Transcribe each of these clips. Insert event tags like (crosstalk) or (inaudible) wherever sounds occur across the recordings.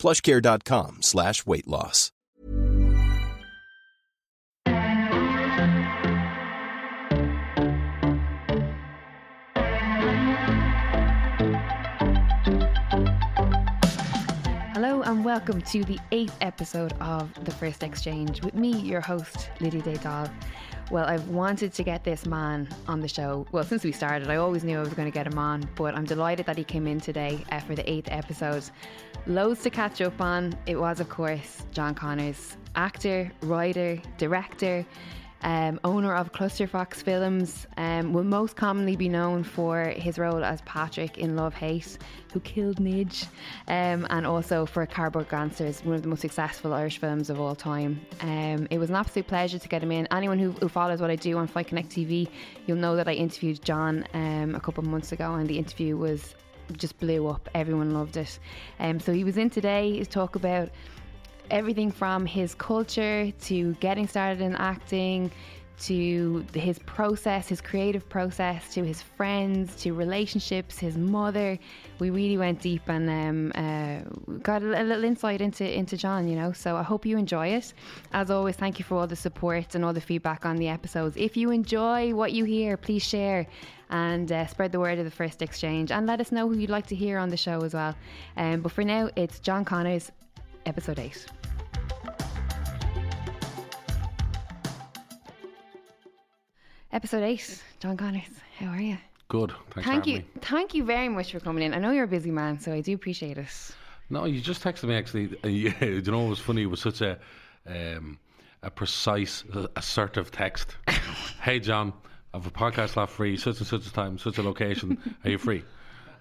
plushcare.com slash weight loss. Hello and welcome to the eighth episode of The First Exchange with me, your host, Lydia Daydal. Well, I've wanted to get this man on the show. Well, since we started, I always knew I was going to get him on, but I'm delighted that he came in today uh, for the eighth episode. Loads to catch up on. It was, of course, John Connors, actor, writer, director, um, owner of Cluster Fox Films, um, will most commonly be known for his role as Patrick in Love Hate, who killed Nidge, um, and also for Cardboard Gangsters, one of the most successful Irish films of all time. Um, it was an absolute pleasure to get him in. Anyone who, who follows what I do on Fight Connect TV, you'll know that I interviewed John um, a couple of months ago, and the interview was just blew up. Everyone loved it. Um, so he was in today to talk about everything from his culture to getting started in acting to his process, his creative process, to his friends, to relationships, his mother. We really went deep and um, uh, got a, a little insight into into John, you know. So I hope you enjoy it. As always, thank you for all the support and all the feedback on the episodes. If you enjoy what you hear, please share and uh, spread the word of the first exchange and let us know who you'd like to hear on the show as well. Um, but for now, it's John Connors, episode eight. Episode eight, John Connors. How are you? Good. Thanks Thank for you, me. thank you very much for coming in. I know you're a busy man, so I do appreciate it. No, you just texted me actually. Uh, (laughs) you, know, it was funny. It was such a um, a precise, uh, assertive text. (laughs) hey, John, I have a podcast lot free, such and such a time, such a location. Are you free?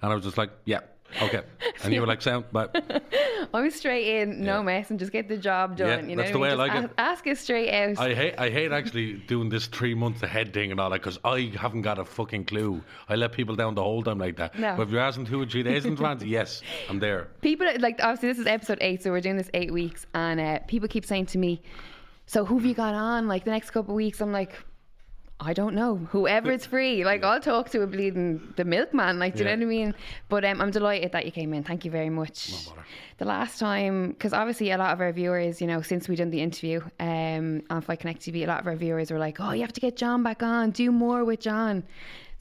And I was just like, yeah, okay. (laughs) And you were like, sound, but (laughs) I'm straight in, no Yeah. mess, and just get the job done. Yeah, you know that's what the way I mean? like Just it. ask, Ask it straight out. I hate I hate actually doing this three months ahead thing and all that because I haven't got a fucking clue. I let people down the whole time like that. No. But if you're asking two or three days in advance, (laughs) yes, I'm there. people like obviously this is episode eight, so we're doing this eight weeks, and uh, people keep saying to me, "So who have you got on like the next couple of weeks?" I'm like. I don't know. Whoever Whoever's free, like I'll talk to a bleeding the milkman, like do you know what I mean? But um, I'm delighted that you came in. Thank you very much. the last time, because obviously a lot of our viewers, you know, since we done the interview um, on Fight Connect TV, a lot of our viewers were like, "Oh, you have to get John back on. Do more with John."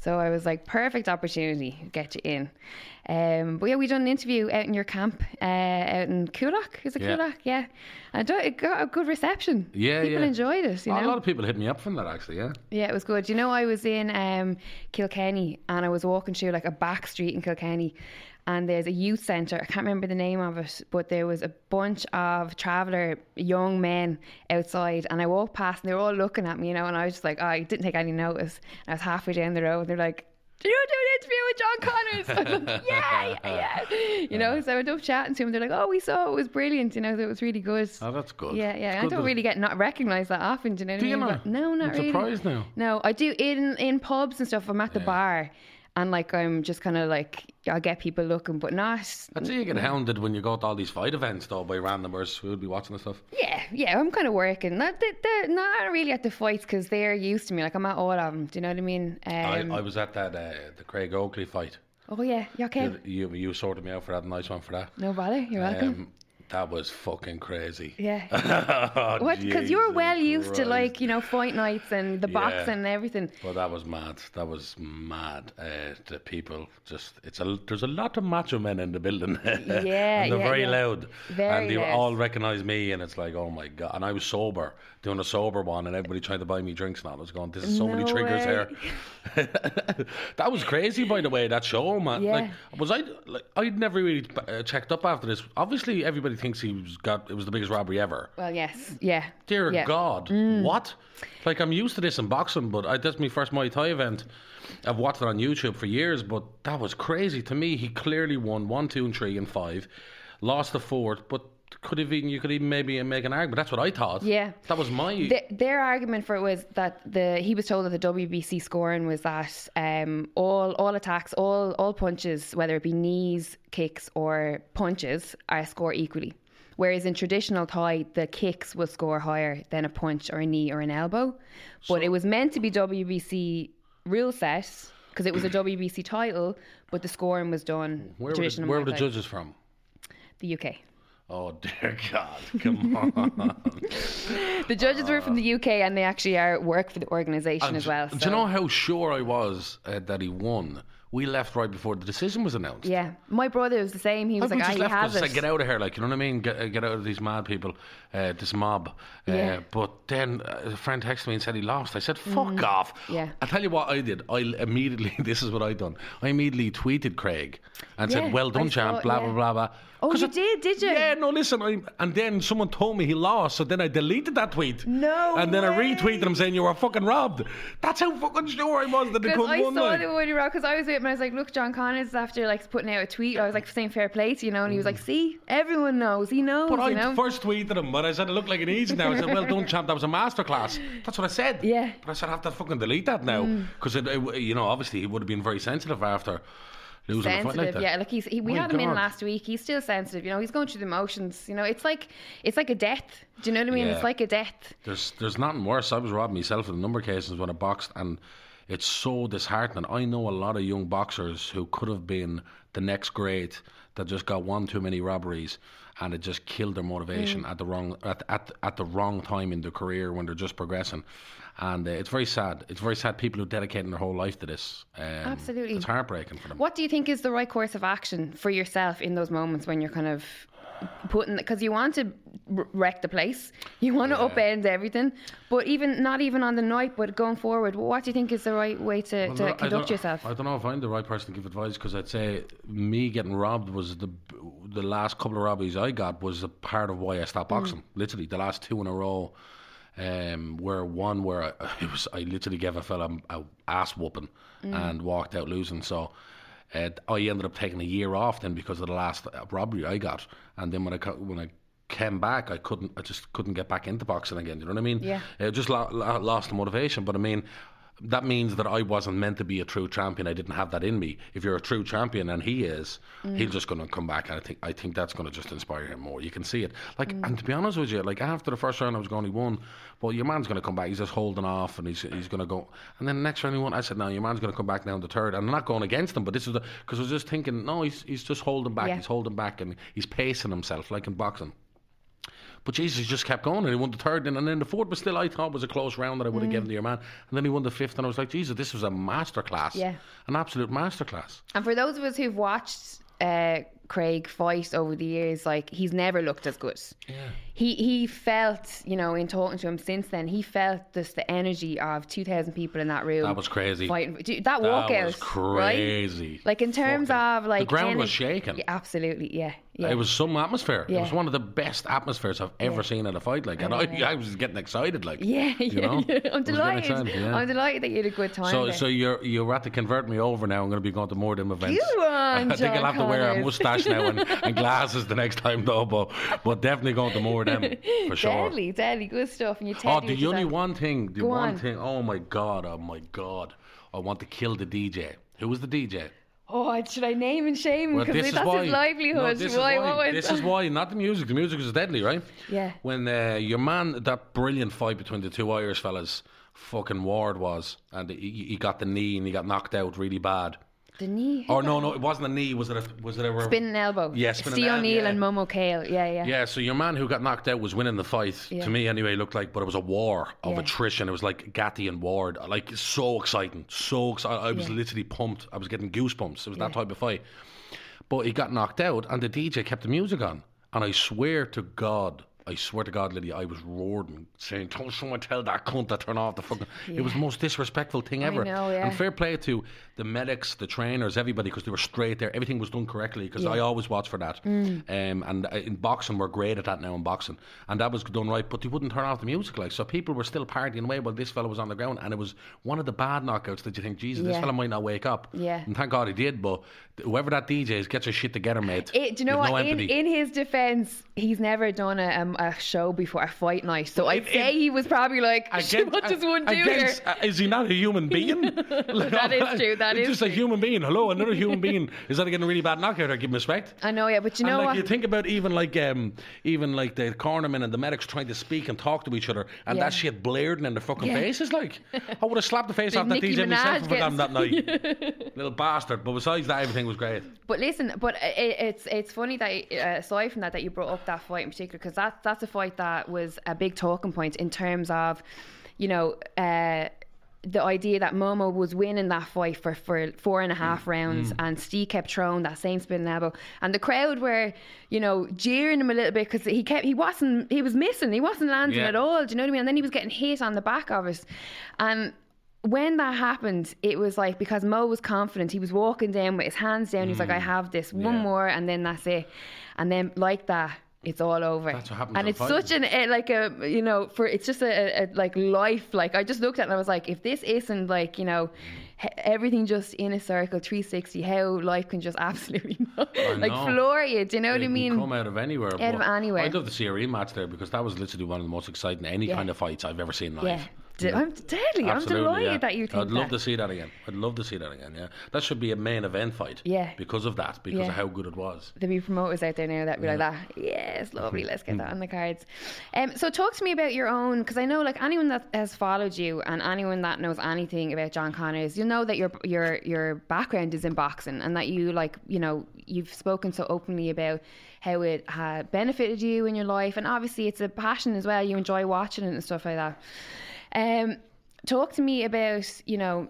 So I was like, perfect opportunity, get you in. Um, but yeah, we done an interview out in your camp, uh, out in Coolock. Is it Yeah. Coolock? Yeah, and it got a good reception. Yeah, people yeah. enjoyed it. You a lot of people hit me up from that actually. Yeah. yeah, it was good. You know, I was in um, Kilkenny and I was walking through like a back street in Kilkenny, and there's a youth centre. I can't remember the name of it, but there was a bunch of traveller young men outside, and I walked past and they were all looking at me, you know, and I was just like, oh, I didn't take any notice. I was halfway down the road, and they're like. Do you do an interview with John Connors? (laughs) Like, yeah, yeah, yeah. You know, so I went up chatting to him. They're like, oh, we saw it. Was brilliant. You know, it was really good. Oh, that's good. Yeah, yeah. It's I don't really get not recognised that often. Do you know what Do I you? But no, not I'm really. surprised now. No, I do in in pubs and stuff. I'm at the bar, and like I'm just kind of like I get people looking, but not. I'd say you get hounded when you go to all these fight events though by randomers who would be watching the stuff. Yeah, yeah. I'm kind of working. Not not really at the fights because they're used to me. Like I'm at all of them. Do you know what I mean? Um, I, I was at that uh, the Craig Coakley fight. oh yeah, you okay? You, you you sorted me out for that. Nice one for that. No bother. You're welcome. Um, that was fucking crazy. yeah. (laughs) Oh, What? Because you were Jesus well used to like you know fight nights and the Yeah. boxing and everything. Well, that was mad. That was mad. Uh, the people just, it's a, there's a lot of macho men in the building. (laughs) Yeah, and they're yeah, very yeah. loud. Very and they loud. all recognize me, and it's like, oh my God. And I was sober, doing a sober one, and everybody trying to buy me drinks and all. I was going, this is so many triggers way. here. (laughs) that was crazy, by the way, that show, man. Yeah. Like, was I, like, I'd never really uh, checked up after this. Obviously, everybody thinks he was got, it was the biggest robbery ever. Well, yes, yeah. Dear yeah. Mm. God, what? Like I'm used to this in boxing, but I, that's my first Muay Thai event. I've watched it on YouTube for years, but that was crazy to me. He clearly won one, two, and three, and five, lost the fourth, but could have even you could even maybe make an argument. That's what I thought. Yeah. that was my. The, their argument for it was that the he was told that the WBC scoring was that um, all all attacks, all all punches, whether it be knees, kicks, or punches, are score equally. Whereas in traditional Thai, the kicks will score higher than a punch or a knee or an elbow. But it was meant to be WBC rule set because it was a WBC title, but the scoring was done where were the, where were the judges from? The UK. Oh (laughs) dear God! Come on. The judges were from the UK and they actually are work for the organisation as well. Do you know how sure I was uh, that he won? We left right before the decision was announced. Yeah, my brother was the same. He was I like, just "Ah, left because it." I get out of here, like you know what I mean. Get, uh, get out of these mad people, uh, this mob. Uh, Yeah. But then uh, a friend texted me and said he lost. I said, "Fuck off." Mm. Yeah. I tell you what I did. I immediately. (laughs) This is what I done. I immediately tweeted Craig and Yeah, said, "Well done, I champ." saw- Blah yeah. blah blah blah. Oh, you it- did, did you? Yeah. No, listen. I, and then someone told me he lost, so then I deleted that tweet. No And then I retweeted him saying you were fucking robbed. That's how fucking sure I was that they couldn't I saw like. the Woody Rock because I was with him and I was like, look, John Connors after like putting out a tweet. I was like, saying fair play to you know, and he was like, see, everyone knows, he knows, But I you know. first tweeted him, but I said it looked like an easy now. I said, "Well done, (laughs) champ. That was a masterclass." That's what I said. Yeah. Mm. But I said I have to fucking delete that now because it, it- you know, obviously he would have been very sensitive after losing a fight like sensitive, that. yeah. Like he's, he, we My had him in last week. He's still sensitive, you know. He's going through the motions. You know, it's like it's like a death. Do you know what I mean? Yeah. It's like a death. There's there's nothing worse. I was robbed myself in a number of cases when I boxed, and it's so disheartening. I know a lot of young boxers who could have been the next great that just got one too many robberies, and it just killed their motivation Mm. at the wrong at, at at the wrong time in their career when they're just progressing. And uh, it's very sad. It's very sad. People who dedicating their whole life to this. Um, Absolutely. it's heartbreaking for them. What do you think is the right course of action for yourself in those moments when you're kind of putting because you want to wreck the place, you want to upend everything, but even not even on the night, but going forward, what do you think is the right way to, Well, to no, conduct don't- yourself? I don't know if I'm the right person to give advice because I'd say me getting robbed was the the last couple of robberies I got was a part of why I stopped Mm. boxing. Literally, the last two in a row, um, where one where I, (laughs) it was I literally gave a fella a ass whooping Mm. and walked out losing. So. Uh, I ended up taking a year off then because of the last uh, robbery I got, and then when I when I came back, I couldn't, I just couldn't get back into boxing again. You know what I mean? Yeah. Uh, just lo- lo- lost the motivation. But I mean, that means that I wasn't meant to be a true champion. I didn't have that in me. If you're a true champion, and he is, he's just going to come back. And I think I think that's going to just inspire him more. You can see it. Like, mm. and to be honest with you, like after the first round, I was going, he won. Well, your man's going to come back. He's just holding off, and he's he's going to go. And then the next round he won. I said, no, your man's going to come back down the third. And I'm not going against him, but this is the because I was just thinking, no, he's he's just holding back. Yeah. He's holding back, and he's pacing himself like in boxing. But Jesus just kept going and he won the third and, and then the fourth was still I thought was a close round that I would have given to your man. And then he won the fifth and I was like, Jesus, this was a masterclass. Yeah. An absolute masterclass. And for those of us who've watched uh, Craig fight over the years, like he's never looked as good. Yeah. He he felt, you know, in talking to him since then, he felt just the energy of two thousand people in that room. That was crazy. Fighting, dude, that That walkout, was crazy. Right? Like in terms Fucking- of like the ground was shaking. Yeah, absolutely, yeah, yeah. It was some atmosphere. It was one of the best atmospheres I've ever seen at a fight. Like, and I, I was getting excited. Like, yeah, yeah, you know? yeah. I'm delighted. yeah. I'm delighted that you had a good time. So, there. so you're you're at to convert me over now. I'm going to be going to more of them events. Go (laughs) on, I think I'll John have to wear a Connors. Mustache now and, and glasses the next time though. But but definitely going to more of them for sure. deadly, deadly, good stuff. And you Oh, the only one thing, the one on. thing. Oh my god, oh my god, I want to kill the DJ. Who was the DJ? Oh, should I name and shame him? Because is that's why. his livelihood. No, this why, is why. This is why. Not the music. The music is deadly, right? Yeah. When uh, your man, that brilliant fight between the two Irish fellas, fucking Ward was, and he, he got the knee and he got knocked out really bad. The knee. Or oh, no, no, it wasn't a knee. Was it? A, was it a Spinning elbow. Yeah, spinning Steve O'Neill yeah. and Momo Kale. Yeah, yeah. Yeah, so your man who got knocked out was winning the fight. Yeah. To me, anyway, it looked like, but it was a war of Yeah. attrition. It was like Gatti and Ward, like so exciting, so exciting. I was literally pumped. I was getting goosebumps. It was that type of fight. But he got knocked out, and the DJ kept the music on. And I swear to God, I swear to God, Lydia, I was roaring, saying, "Don't someone tell that cunt to turn off the fucking." It was the most disrespectful thing ever. know, yeah. And fair play to the medics, the trainers, everybody, because they were straight there. Everything was done correctly. Because I always watch for that. Mm. Um, and uh, in boxing, we're great at that now in boxing, and that was done right. But they wouldn't turn off the music, like so. People were still partying away while this fella was on the ground, and it was one of the bad knockouts that you think, Jesus, this Yeah. fella might not wake up. Yeah. And thank God he did. But whoever that DJ is, get your shit together, mate. It, do you know what? No in, in his defense, he's never done a, um, a show before a fight night. So I'd it- say he was probably like, (laughs) Against- "What does one do against- here?" uh, is he not a human (laughs) being? Like, That is true, That (laughs) is just a human being. Hello, another human being. Is that getting a really bad knockout? I give him respect. I know, yeah, but you and know like what? you think about even like um even like the cornermen and the medics trying to speak and talk to each other and Yeah. that shit blaring in their fucking Yeah. faces like I would have slapped the face off that DJ myself Minaj if I got him that night. Little bastard. But besides that everything was great. But listen, but it, it's it's funny that uh, aside from that, that you brought up that fight in particular because that that's a fight that was a big talking point in terms of, you know. Uh, the idea that Momo was winning that fight for, for four and a half Mm. rounds and Steve kept throwing that same spinning elbow and the crowd were you know jeering him a little bit because he kept he wasn't he was missing he wasn't landing Yeah. at all do you know what I mean and then he was getting hit on the back of it and when that happened, it was like because Mo was confident, he was walking down with his hands down. he was like, "I have this one Mm. Yeah. more, and then that's it." And then like that, it's all over. That's what happens And it's fighting. such an a, like a you know for it's just a, a, like life. Like I just looked at it and I was like, if this isn't like you know. he- Everything just in a circle, 360. How life can just (laughs) absolutely like floor you. Do you know what I mean? come out of anywhere. Out of anywhere. I'd love to see a rematch there because that was literally one of the most exciting any Yeah. kind of fights I've ever seen live. Yeah, D- I'm deadly. I'm Absolutely, delighted yeah. that you think I'd love that. to see that again. I'd love to see that again. Yeah, that should be a main event fight. Yeah. because of that, because Yeah. of how good it was. There'll be promoters out there now that be like that. Ah, yes, lovely. Mm-hmm. Let's get mm. that on the cards. Um, so talk to me about your own, because I know like anyone that has followed you and anyone that knows anything about John Connors, you know that your your your background is in boxing and that you like you know you've spoken so openly about how it had benefited you in your life and obviously it's a passion as well. You enjoy watching it and stuff like that. Um, talk to me about you know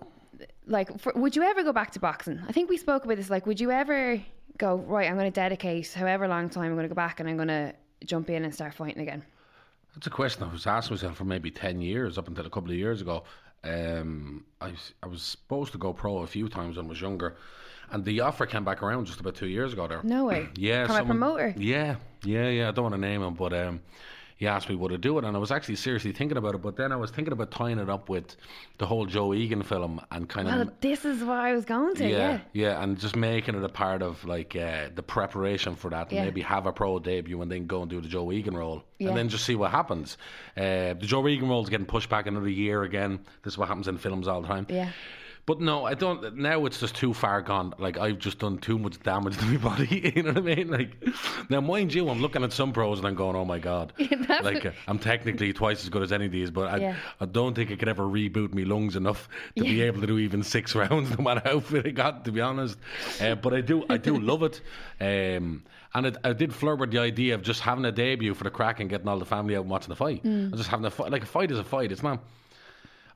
like for, would you ever go back to boxing i think we spoke about this like would you ever go right i'm going to dedicate however long time i'm going to go back and i'm going to jump in and start fighting again That's a question I was asking myself for maybe ten years, up until a couple of years ago. Um, I was- I was supposed to go pro a few times when I was younger, and the offer came back around just about two years ago. There, no way (clears throat) yeah, from a someone- promoter Yeah, yeah, yeah. I don't want to name him, but um, he asked me would I do it, and I was actually seriously thinking about it. But then I was thinking about tying it up with the whole Joe Egan film and kind well of this is what i was going to yeah, yeah, yeah, and just making it a part of like uh, the preparation for that, and Yeah. maybe have a pro debut and then go and do the Joe Egan role, Yeah. and then just see what happens. Uh, the Joe Egan role is getting pushed back another year again. This is what happens in films all the time. yeah. But no, I don't. Now it's just too far gone. Like I've just done too much damage to my (laughs) body. (laughs) You know what I mean? Like now, mind you, I'm looking at some pros and I'm going, "Oh my god!" (laughs) That's- like uh, I'm technically twice as good as any of these, but I, Yeah. I don't think I could ever reboot me lungs enough to be able to do even six rounds, no matter how fit I got. To be honest, uh, but I do, I do love it. Um, and it, I did flirt with the idea of just having a debut for the crack and getting all the family out and watching the fight. Mm. And just having a fight. Like a fight is a fight. It's not.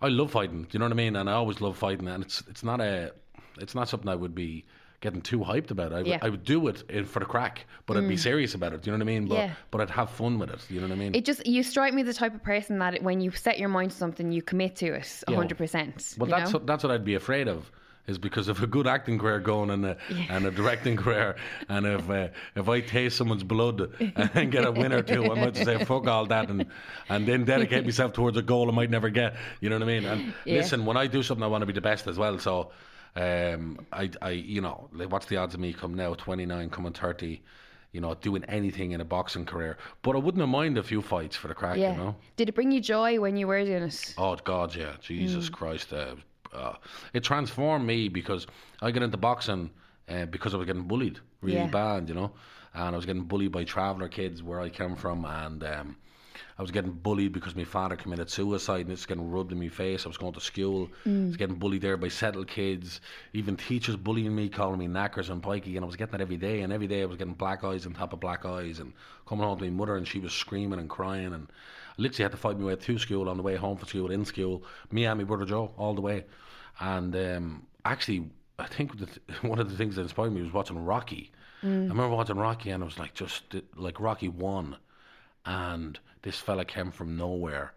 I love fighting. Do you know what I mean? And I always love fighting, and it's it's not a it's not something I would be getting too hyped about. I, would- Yeah. Mm. I would do it in, for the crack, but I'd be serious about it. Do you know what I mean? But Yeah. but I'd have fun with it. You know what I mean? It just you strike me as the type of person that when you set your mind to something, you commit to it Yeah. hundred percent. well, that's what, that's what I'd be afraid of. Is because of a good acting career going and a, and a directing career, and if uh, if I taste someone's blood (laughs) and get a win or two, I might just say fuck all that and and then dedicate myself towards a goal I might never get. You know what I mean? And Yeah. listen, when I do something, I want to be the best as well. So, um, I I you know, what's the odds of me come now twenty nine, coming thirty? You know, doing anything in a boxing career, but I wouldn't have mind a few fights for the crack. Yeah. You know, Did it bring you joy when you were doing it? Oh God, yeah, Jesus Mm. Christ! Uh, uh, it transformed me because I got into boxing uh, because I was getting bullied really Yeah. bad, you know, and I was getting bullied by traveller kids where I came from, and um, I was getting bullied because my father committed suicide, and it's getting rubbed in my face. I was going to school, I was getting bullied there by settled kids, even teachers bullying me, calling me knackers and pikey, and I was getting that every day, and every day I was getting black eyes on top of black eyes, and coming home to my mother, and she was screaming and crying, and I literally had to fight my way through school on the way home from school, in school, me and my brother Joe, all the way. And um, actually, I think the th- (laughs) one of the things that inspired me was watching Rocky. I remember watching Rocky, and I was like, just like Rocky one, and this fella came from nowhere.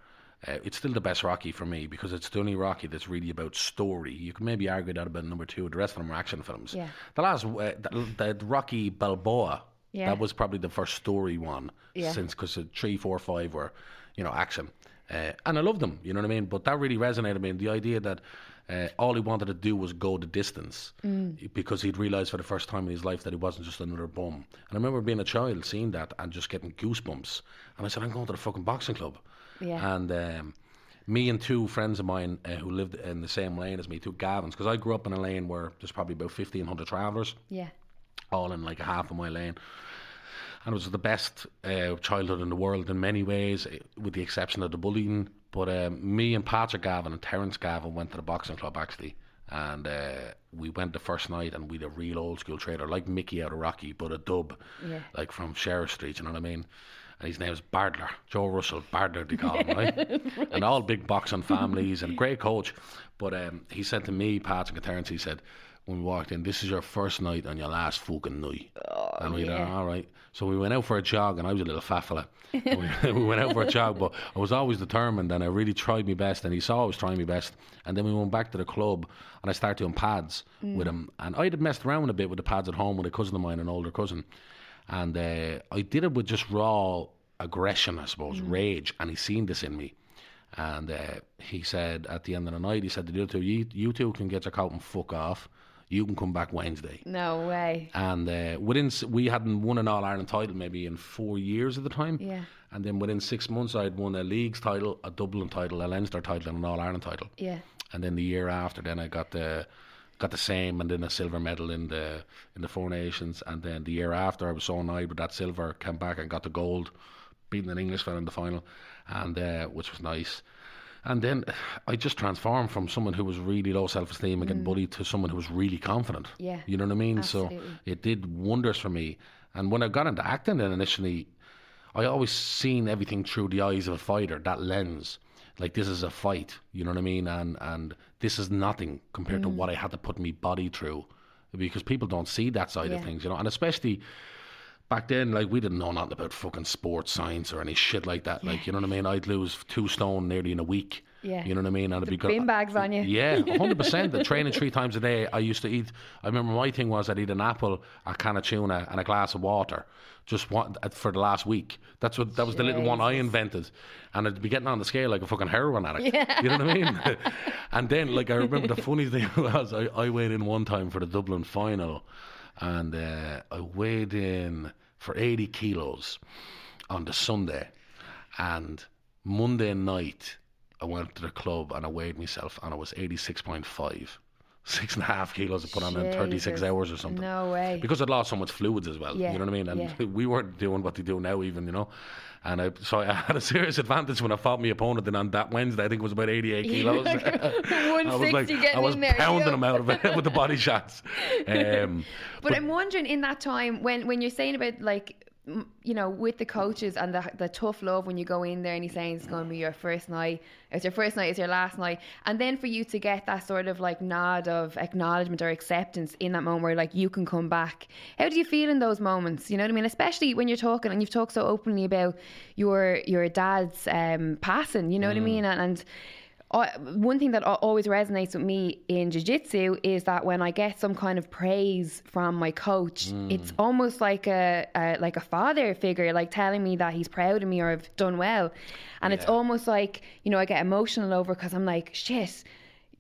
Uh, it's still the best Rocky for me because it's the only Rocky that's really about story. You can maybe argue that about number two. The rest of them are action films. Yeah. The last, uh, the, the Rocky Balboa, Yeah. that was probably the first story one Yeah. since because three, four, five were, you know, action. Uh, and I loved them, you know what I mean? But that really resonated with me. The idea that uh, all he wanted to do was go the distance Mm. because he'd realised for the first time in his life that he wasn't just another bum. And I remember being a child, seeing that and just getting goosebumps. And I said, I'm going to the fucking boxing club. Yeah. And um, me and two friends of mine uh, who lived in the same lane as me, two Gavins, because I grew up in a lane where there's probably about 1,500 travellers Yeah. all in like a half a mile lane. And it was the best uh, childhood in the world in many ways, eh, with the exception of the bullying. But um, me and Patrick Gavin and Terence Gavin went to the boxing club actually. And uh, we went the first night and we had a real old school trader, like Mickey out of Rocky, but a dub, Yeah. like from Sheriff Street, you know what I mean? And his name's Bardler, Joe Russell, Bardler they call him, right? (laughs) And all big boxing families and a great coach. But um, he said to me, Patrick and Terence, he said, when we walked in, this is your first night and your last fucking night. and we yeah. all right. So we went out for a jog, and I was a little fat fella. We, (laughs) we went out for a jog, but I was always determined, and I really tried my best, and he saw I was trying my best. And then we went back to the club, and I started doing pads with him. And I'd have messed around a bit with the pads at home with a cousin of mine, an older cousin. And uh, I did it with just raw aggression, I suppose, rage, and he seen this in me. And uh, he said at the end of the night, he said, "The two, you, you two can get your coat and fuck off. You can come back Wednesday." No way. And uh, within we hadn't won an All Ireland title maybe in four years at the time. Yeah. And then within six months, I'd won a leagues title, a Dublin title, a Leinster title, and an All Ireland title. Yeah. And then the year after, then I got the got the same, and then a silver medal in the in the Four Nations. And then the year after, I was so annoyed with that silver, came back and got the gold, beating an English fella in the final, and uh, which was nice. And then (sighs) I just transformed from someone who was really low self esteem and getting bullied to someone who was really confident. Mm. Yeah, You know what I mean? absolutely. So it did wonders for me. And when I got into acting then initially, I always seen everything through the eyes of a fighter, that lens. Like this is a fight, you know what I mean? And and this is nothing compared Mm. to what I had to put my body through. Because people don't see that side Yeah. of things, you know, and especially back then, like we didn't know nothing about fucking sports science or any shit like that. Like, you know what I mean? I'd lose two stone nearly in a week. Yeah. You know what I mean? And it'd be good. bin bags on you. (laughs) Yeah, hundred percent. The (laughs) training three times a day. I used to eat. I remember my thing was I'd eat an apple, a can of tuna, and a glass of water, just one for the last week. That's what that was the little one I invented, and I'd be getting on the scale like a fucking heroin addict. You know what I mean? (laughs) and then, like, I remember the funny thing was I, I weighed in one time for the Dublin final, and uh, I weighed in for eighty kilos on the Sunday, and Monday night I went to the club and I weighed myself and I was 86.5. (laughs) Six and a half kilos I put on in 36 hours or something. No way. Because I'd lost so much fluids as well. Yeah, You know what I mean? And yeah. we weren't doing what they do now, even, you know. And I, so I (laughs) had a serious advantage when I fought my opponent. And on that Wednesday, I think it was about 88 kilos. (laughs) I was like, getting I was in there. pounding him out of it with the body (laughs) shots. Um, But, I'm wondering in that time when when you're saying about like you know with the coaches and the the tough love when you go in there and he's saying it's going to be your first night, it's your first night, it's your last night, and then for you to get that sort of like nod of acknowledgement or acceptance in that moment where like you can come back. How do you feel in those moments? You know what I mean? Especially when you're talking and you've talked so openly about your your dad's um, passing. You know what I mean? And, and I, one thing that always resonates with me in jiu-jitsu is that when I get some kind of praise from my coach, hmm. it's almost like a, a like a father figure, like telling me that he's proud of me or I've done well, and it's almost like you know I get emotional over because I'm like shit.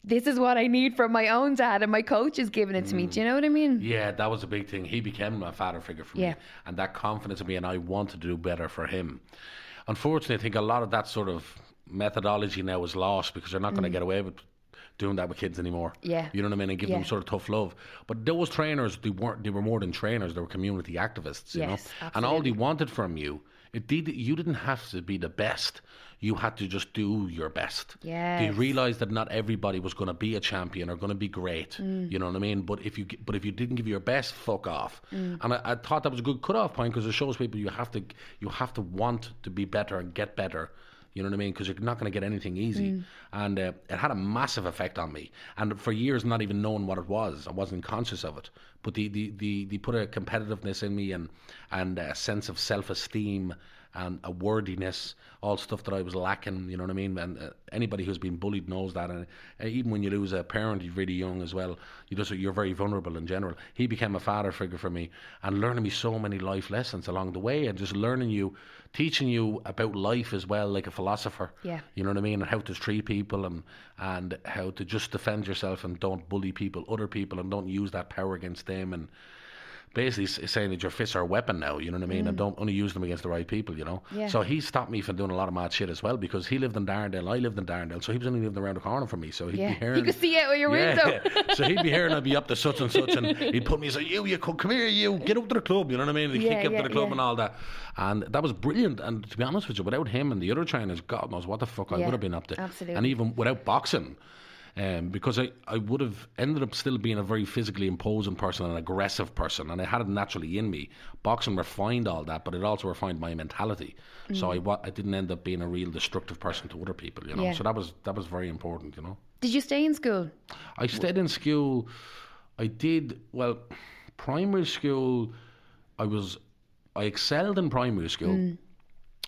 This is what I need from my own dad, and my coach is giving it to me. Hmm. Do you know what I mean? Yeah, that was a big thing. He became my father figure for Yeah. me, and that confidence in me, and I wanted to do better for him. Unfortunately, I think a lot of that sort of methodology now is lost because they're not going to get away with doing that with kids anymore. Mm. Yeah. you know what I mean, and give Yeah. them sort of tough love. But those trainers, they weren't. They were more than trainers. They were community activists. You Yes, know, and all they wanted from you, it did. You didn't have to be the best. You had to just do your best. Yeah. They Yes. realized that not everybody was going to be a champion or going to be great. Mm. You know what I mean? But if you but if you didn't give your best, fuck off. Mm. And I, I thought that was a good cutoff point because it shows people you have to you have to want to be better and get better. You know what I mean? Because you're not going to get anything easy. Mm. And uh, it had a massive effect on me. And for years, not even knowing what it was, I wasn't conscious of it. But the the the, the put a competitiveness in me and and a sense of self esteem and a wordiness, all stuff that I was lacking. You know what I mean? And uh, anybody who's been bullied knows that. And uh, even when you lose a parent, you're really young as well. You just you're very vulnerable in general. He became a father figure for me and learning me so many life lessons along the way, and just learning you, teaching you about life as well, like a philosopher. Yeah. You know what I mean? And how to treat people and and how to just defend yourself and don't bully people, other people, and don't use that power against them and basically saying that your fists are a weapon now, you know what I mean? Mm. And don't only use them against the right people, you know? Yeah. So he stopped me from doing a lot of mad shit as well because he lived in Darndale, I lived in Darndale, so he was only living around the corner from me. So he'd yeah. be hearing. You could see out of your yeah. window. (laughs) so he'd be hearing I'd be up to such and such, and he'd put me, say, You, you come, come here, you, get up to the club, you know what I mean? He'd yeah, kick up to the club and all that. And that was brilliant. And to be honest with you, without him and the other trainers, God knows what the fuck I would have been up to. absolutely. And even without boxing. Um, because I, I would have ended up still being a very physically imposing person, an aggressive person, and I had it naturally in me. Boxing refined all that, but it also refined my mentality. So I, I didn't end up being a real destructive person to other people, you know. Yeah. So that was that was very important, you know. Did you stay in school? I stayed in school. I did well. Primary school, I was, I excelled in primary school,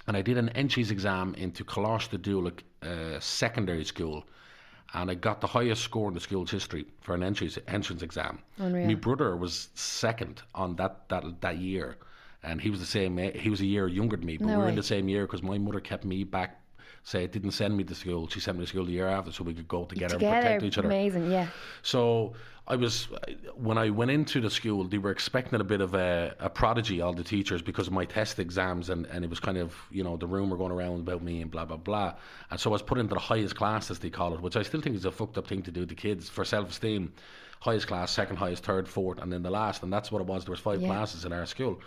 and I did an entries exam into Coláiste Dhúlaigh uh, secondary school, and I got the highest score in the school's history for an entrance entrance exam. Unreal. My brother was second on that that that year, and he was the same. a- He was a year younger than me, but No we were way. in the same year because my mother kept me back. Say it didn't send me to school. She sent me to school the year after, so we could go together, and protect each other. amazing. Yeah. So I was when I went into the school, they were expecting a bit of a, a prodigy, all the teachers, because of my test exams, and, and it was kind of you know the rumor going around about me and blah blah blah. And so I was put into the highest class, as they call it, which I still think is a fucked up thing to do to kids for self esteem. Highest class, second highest, third, fourth, and then the last, and that's what it was. There was five Yeah. classes in our school.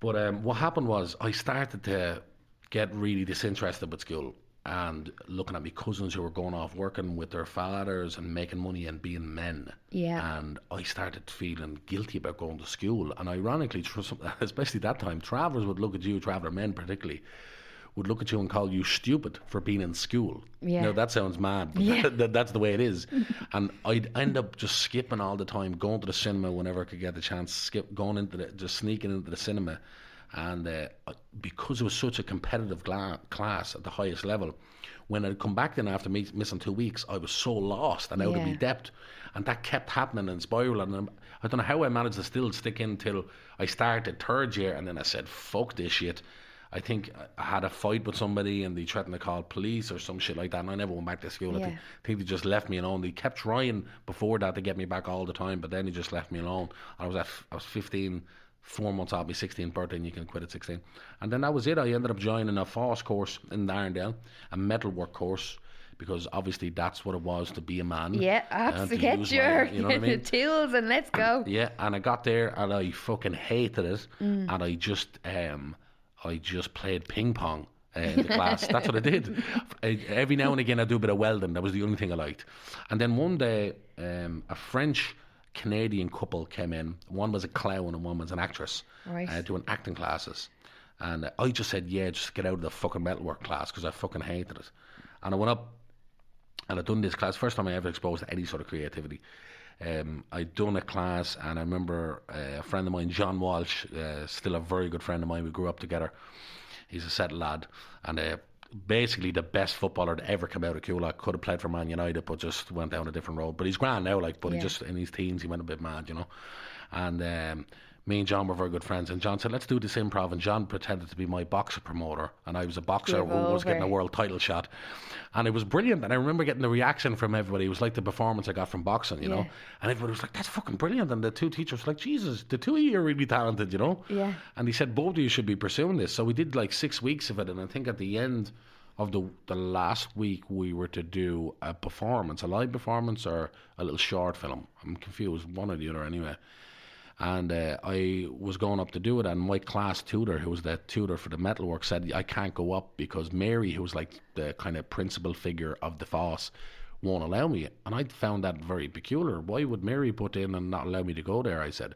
But um, what happened was I started to get really disinterested with school and looking at my cousins who were going off working with their fathers and making money and being men. Yeah. And I started feeling guilty about going to school. And ironically, (laughs) especially that time, travellers would look at you, traveller men particularly, would look at you and call you stupid for being in school. Yeah. Now that sounds mad, but Yeah. that, that's the way it is. (laughs) and I'd end up just skipping all the time, going to the cinema whenever I could get the chance, skip going into the, just sneaking into the cinema. And uh, because it was such a competitive gla- class at the highest level, when I'd come back then after mi- missing two weeks, I was so lost and out of Yeah. my depth. And that kept happening and spiraling. And I don't know how I managed to still stick in till I started third year. And then I said, fuck this shit. I think I had a fight with somebody and they threatened to call police or some shit like that. And I never went back to school. I think, Yeah. I think they just left me alone. They kept trying before that to get me back all the time, but then they just left me alone. I was at I was 15, four months off my 16th birthday, and you can quit at 16. And then that was it. I ended up joining a FÁS course in Arndale, a metalwork course, because obviously that's what it was to be a man. Yeah, and to absolutely. Get use my- your you know what I (laughs) mean? tools and let's go. Yeah, and I got there and I fucking hated it, Mm. and I just um, I just played ping pong. Uh, in the class. (laughs) That's what I did. Every now and again, I do a bit of welding. That was the only thing I liked. And then one day, um, a French Canadian couple came in. One was a clown and one was an actress, Right. uh, doing acting classes. And I just said, "Yeah, just get out of the fucking metalwork class because I fucking hated it." And I went up and I'd done this class. First time I ever exposed to any sort of creativity. Um, I'd done a class, and I remember uh, a friend of mine, John Walsh, uh, still a very good friend of mine. We grew up together. He's a set lad, and uh, basically the best footballer to ever come out of Coolock. Could have played for Man United, but just went down a different road. But he's grand now, like. But Yeah. he just in his teens, he went a bit mad, you know. And um, me and John were very good friends. And John said, "Let's do this improv." And John pretended to be my boxer promoter, and I was a boxer Give who was getting a world title shot. And it was brilliant. And I remember getting the reaction from everybody. It was like the performance I got from boxing, you know. And everybody was like, "That's fucking brilliant." And the two teachers were like, "Jesus, the two of you are really talented," you know. Yeah. And he said both of you should be pursuing this. So we did like six weeks of it, and I think at the end of the the last week we were to do a performance, a live performance or a little short film. I'm confused, one or the other anyway. And uh, I was going up to do it, and my class tutor, who was the tutor for the metalwork, said I can't go up because Mary, who was like the kind of principal figure of the FÁS, won't allow me. And I found that very peculiar. Why would Mary put in and not allow me to go there? I said.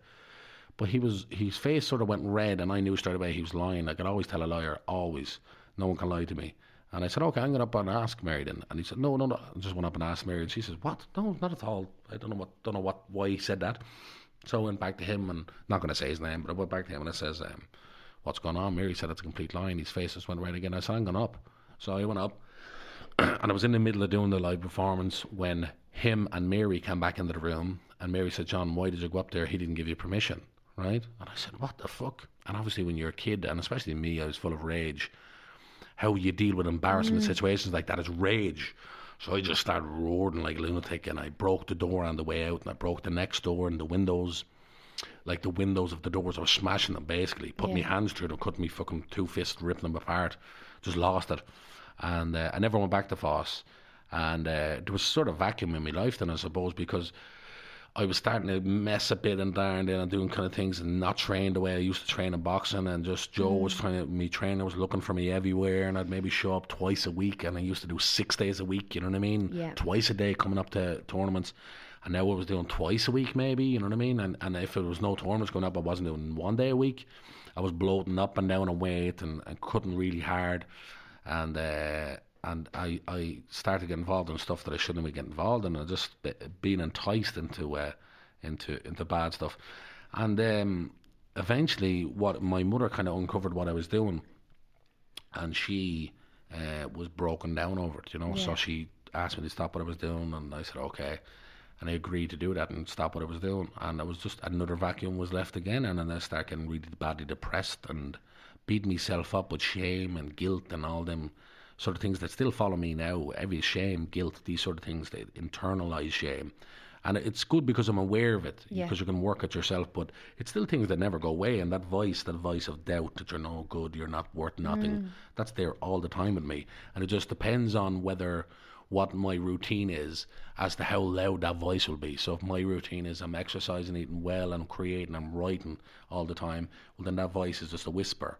But he was his face sort of went red, and I knew straight away he was lying. I could always tell a liar, always. No one can lie to me. And I said, okay, I'm going up and ask Mary then. And he said, no, no, no. I just went up and asked Mary, and she says, what? No, not at all. I don't know what, don't know what, why he said that. So I went back to him, and not going to say his name, but I went back to him and I says, um, what's going on? Mary said it's a complete lie. And his face just went red again. I said, I'm going up. So I went up. (clears throat) and I was in the middle of doing the live performance when him and Mary came back into the room. And Mary said, John, why did you go up there? He didn't give you permission, right? And I said, what the fuck? And obviously, when you're a kid, and especially me, I was full of rage. How you deal with embarrassment situations like that is rage. So I just started roaring like a lunatic, and I broke the door on the way out, and I broke the next door and the windows, like the windows of the doors. I was smashing them basically, put my hands through them, cut me fucking two fists, ripping them apart, just lost it, and uh, I never went back to FÁS. And uh, there was sort of vacuum in my life then, I suppose, because I was starting to mess a bit and there and then and doing kind of things and not train the way I used to train in boxing and just Joe was Mm. trying to me trainer was looking for me everywhere and I'd maybe show up twice a week and I used to do six days a week, you know what I mean? Yeah. Twice a day coming up to tournaments. And now I was doing twice a week maybe, you know what I mean? And and if there was no tournaments going up I wasn't doing one day a week. I was bloating up and down in weight and, and cutting really hard and uh, and I, I started getting involved in stuff that I shouldn't have been getting involved in, and just be, being enticed into uh, into into bad stuff, and um, eventually, what my mother kind of uncovered what I was doing, and she uh, was broken down over it, you know. So she asked me to stop what I was doing, and I said okay, and I agreed to do that and stop what I was doing, and I was just another vacuum was left again, and then I started getting really badly depressed and beating myself up with shame and guilt and all them sort of things that still follow me now. Every shame, guilt, these sort of things, they internalize shame. And it's good because I'm aware of it, Yeah. because you can work at yourself, but it's still things that never go away. And that voice, that voice of doubt that you're no good, you're not worth nothing, mm. that's there all the time with me. And it just depends on whether what my routine is as to how loud that voice will be. So if my routine is I'm exercising, eating well, and I'm creating, I'm writing all the time, well then that voice is just a whisper.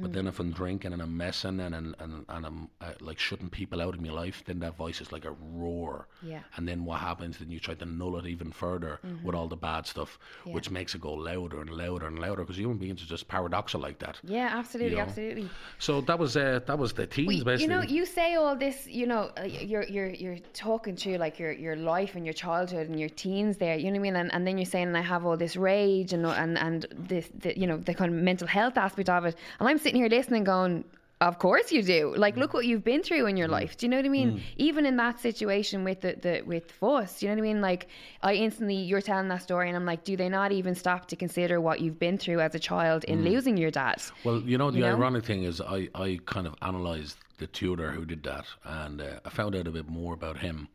But then if I'm drinking and I'm messing and and, and, and I'm uh, like shutting people out of my life, then that voice is like a roar. Yeah. And then what happens? Then you try to null it even further with all the bad stuff, which makes it go louder and louder and louder because human beings are just paradoxal like that. Yeah, absolutely, You know, absolutely. So that was uh, that was the teens Well, basically. you know, you say all this. You know, uh, you're you're you're talking to like your your life and your childhood and your teens there. You know what I mean? And, and then you're saying, I have all this rage and and and this, the, you know, the kind of mental health aspect of it. And I'm sitting here listening, going. Of course you do. Like, look what you've been through in your life. Do you know what I mean? Even in that situation with the, the with FÁS, do you know what I mean? Like, I instantly you're telling that story, and I'm like, do they not even stop to consider what you've been through as a child in losing your dad? Well, you know, the You know? ironic thing is, I, I kind of analysed the tutor who did that, and uh, I found out a bit more about him.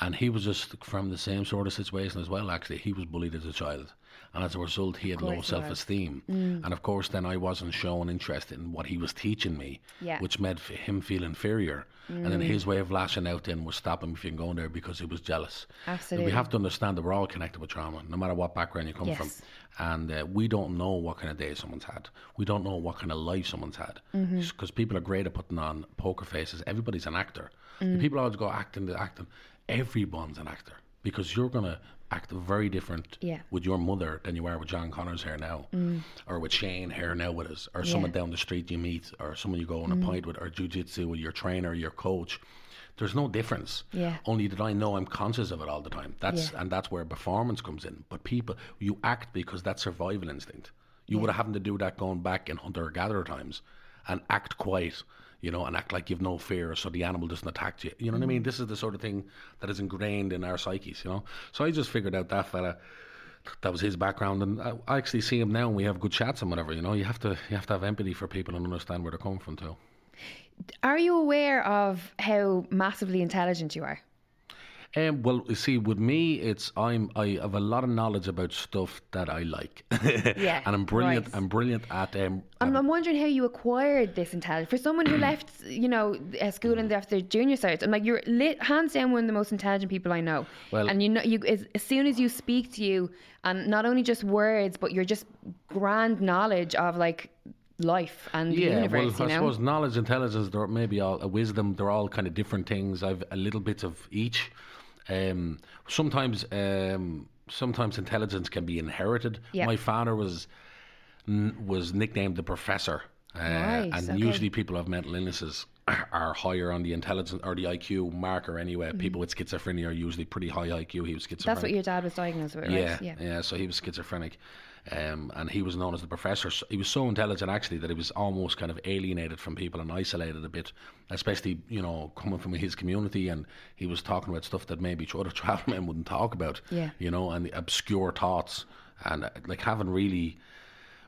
And he was just from the same sort of situation as well, actually. He was bullied as a child. And as a result, he had low course he was. self esteem. Mm. And of course, then I wasn't showing interest in what he was teaching me, Yeah. which made him feel inferior. And then his mm. way of lashing out then was stopping me from going there because he was jealous. And Absolutely. we have to understand that we're all connected with trauma, no matter what background you come Yes. from and uh, we don't know what kind of day someone's had. We don't know what kind of life someone's had mm-hmm. because people are great at putting on poker faces. Everybody's an actor. The people always go acting, acting. Everyone's an actor because you're gonna act very different Yeah. with your mother than you are with John Connors hair now, mm. or with Shane hair now with us, or someone down the street you meet, or someone you go on a mm. pint with, or jujitsu with your trainer, your coach. There's no difference. Yeah. Only that I know I'm conscious of it all the time. That's Yeah. and that's where performance comes in. But people, you act because that's survival instinct. You would have having to do that going back in hunter gatherer times, and act quiet, you know, and act like you've no fear, so the animal doesn't attack you. You know what I mean? Mm-hmm. This is the sort of thing that is ingrained in our psyches. You know. So I just figured out that fella. That was his background, and I, I actually see him now, and we have good chats and whatever. You know, you have to you have to have empathy for people and understand where they're coming from too. Are you aware of how massively intelligent you are? Um, well, you see, with me, it's I'm I have a lot of knowledge about stuff that I like. (laughs) Yeah, and I'm brilliant. right. I'm brilliant at um. I'm, I'm wondering how you acquired this intelligence. For someone who (clears throat) left, you know, uh, school and after junior cert, I'm like, you're lit, hands down one of the most intelligent people I know. Well- and you know, you as, as soon as you speak to you, and not only just words, but you're just grand knowledge of like life and the yeah, universe. well, I you know, suppose knowledge, intelligence, they're maybe all a wisdom. They're all kind of different things. I've a little bit of each. Um, sometimes, um, sometimes intelligence can be inherited. Yeah. My father was n- was nicknamed the professor, uh, Right, and okay. usually people have mental illnesses (clears throat) are, higher on the intelligence or the IQ marker anyway. People with schizophrenia are usually pretty high IQ. He was schizophrenic. Mm-hmm. that's what your dad was diagnosed with, right? Yeah, yeah, So he was schizophrenic. Um, and he was known as the professor. He was so intelligent actually that he was almost kind of alienated from people and isolated a bit, especially you know coming from his community. And he was talking about stuff that maybe (laughs) other travel men wouldn't talk about. Yeah. You know, and obscure thoughts and uh, like having really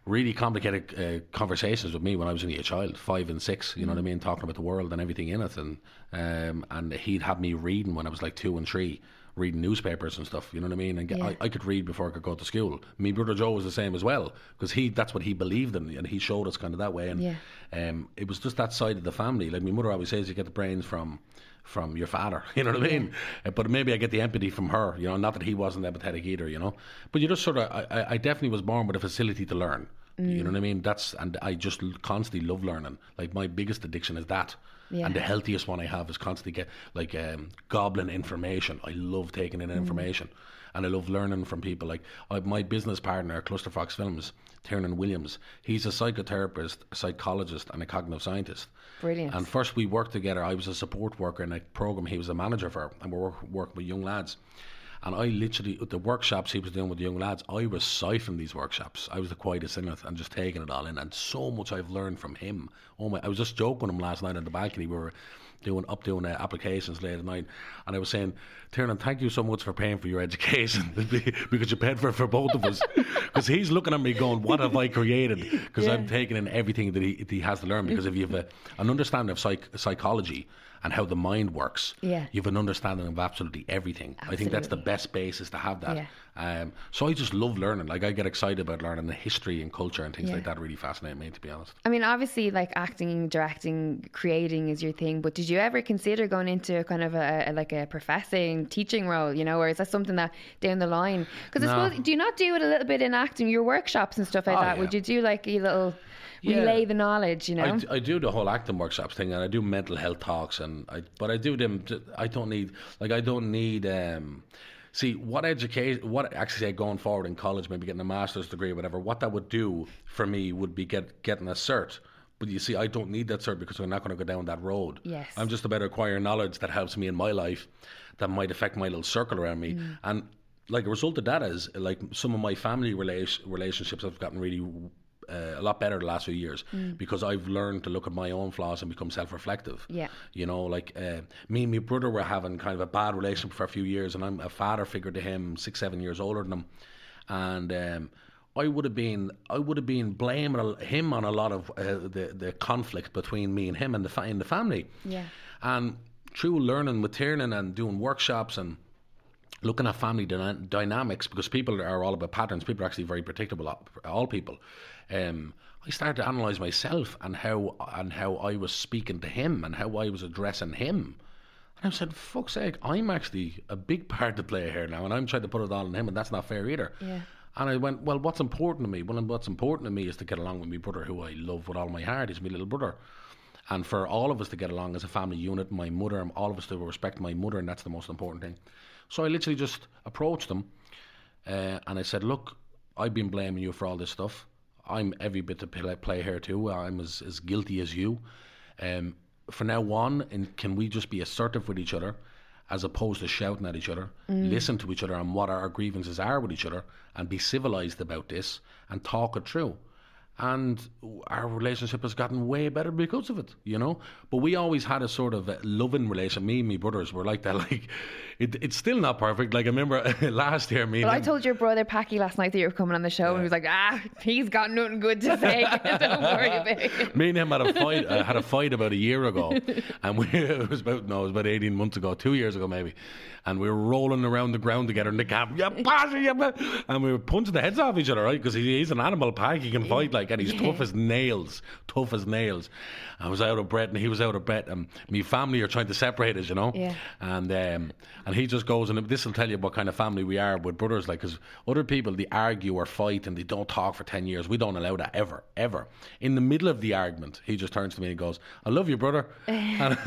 really complicated uh, conversations with me when I was only a child, five and six. You know what I mean, talking about the world and everything in it, and um, and he'd have me reading when I was like two and three, reading newspapers and stuff. You know what I mean? And get, Yeah. I, I could read before I could go to school. Me brother Joe was the same as well because he that's what he believed in, and he showed us kind of that way. And Yeah. um, it was just that side of the family. Like my mother always says, you get the brains from. From your father, (laughs) you know what I mean. Uh, But maybe I get the empathy from her, you know. Not that he wasn't empathetic either, you know. But you just sort of, I, I- I definitely was born with a facility to learn. You know what I mean? That's and I just constantly love learning. Like my biggest addiction is that, Yeah. and the healthiest one I have is constantly get like um, gobbling information. I love taking in information, and I love learning from people. Like I, my business partner, Cluster Fox Films, Tiernan Williams. He's a psychotherapist, a psychologist, and a cognitive scientist. Brilliant. And first we worked together. I was a support worker in a program he was a manager for, and we were work, working with young lads. And I literally, the workshops he was doing with the young lads, I was siphoning these workshops. I was the quietest in it and just taking it all in. And so much I've learned from him. Oh my! I was just joking with him last night on the balcony. We were doing up doing uh, applications late at night, and I was saying, Tiernan, thank you so much for paying for your education (laughs) because you paid for it for both of us. (laughs) Because he's looking at me going, what have I created? Because I'm taking in everything that he, that he has to learn. (laughs) Because if you have a, an understanding of psych, psychology and how the mind works, Yeah. you have an understanding of absolutely everything. Absolutely. I think that's the best basis to have that. Yeah. Um, so I just love learning. Like I get excited about learning the history and culture and things Yeah. like that. Really fascinate me, to be honest. I mean, obviously, like acting, directing, creating is your thing. But did you ever consider going into kind of a, a- like a professing, teaching role? You know, or is that something that down the line? Because I suppose do you not do it a little bit in acting, your workshops and stuff like Oh, that? Would you do like a little Yeah. relay the knowledge? You know, I do the whole acting workshops thing, and I do mental health talks, and I, but I do them. To, I don't need like I don't need. Um, see what education, what actually say going forward in college, maybe getting a master's degree, or whatever. What that would do for me would be get getting a cert. But you see, I don't need that cert because I'm not going to go down that road. Yes. I'm just about acquiring knowledge that helps me in my life, that might affect my little circle around me, Mm. and like a result of that is like some of my family relation, relationships have gotten really uh, a lot better the last few years because I've learned to look at my own flaws and become self-reflective. Yeah. You know, like uh, me and my brother were having kind of a bad relationship for a few years, and I'm a father figure to him, six, seven years older than him, and. Um, I would have been, I would have been blaming him on a lot of uh, the the conflict between me and him and the fa- in the family. Yeah. And through learning with Tiernan and doing workshops and looking at family dyna- dynamics because people are all about patterns. People are actually very predictable. All people. Um, I started to analyze myself and how and how I was speaking to him and how I was addressing him. And I said, "Fuck's sake, I'm actually a big part to play here now, and I'm trying to put it all on him, and that's not fair either." Yeah. And I went, "Well, what's important to me? Well, what's important to me is to get along with my brother, who I love with all my heart. He's my little brother." and for all of us to get along as a family unit, my mother, and all of us to respect my mother, and that's the most important thing. So I literally just approached them, uh, and I said, "Look, I've been blaming you for all this stuff. I'm every bit play here too. I'm as, as guilty as you. Um, for now on, and can we just be assertive with each other?" As opposed to shouting at each other, listen to each other and what our grievances are with each other, and be civilized about this and talk it through and our relationship has gotten way better because of it, you know. But we always had a sort of loving relation. Me and my brothers were like that. (laughs) Like, it, it's still not perfect. Like I remember (laughs) last year, me. Well, I told your brother Packy last night that you were coming on the show, and he was like, "Ah, he's got nothing good to say. (laughs) Don't worry about it." me and him had a fight. Uh, had a fight about a year ago, and we (laughs) it was about no, it was about eighteen months ago, two years ago maybe, and we were rolling around the ground together in the camp. Yeah, and we were punching the heads off each other, right? Because he, he's an animal pack. He can fight like, and he's tough as nails, tough as nails. I was out of breath, and he was out of breath, and me family are trying to separate us, you know. Yeah. And um, and he just goes, and this will tell you what kind of family we are with brothers. Like, because other people they argue or fight and they don't talk for ten years. We don't allow that ever, ever. In the middle of the argument, he just turns to me and goes, "I love you, brother," (laughs) and, (laughs)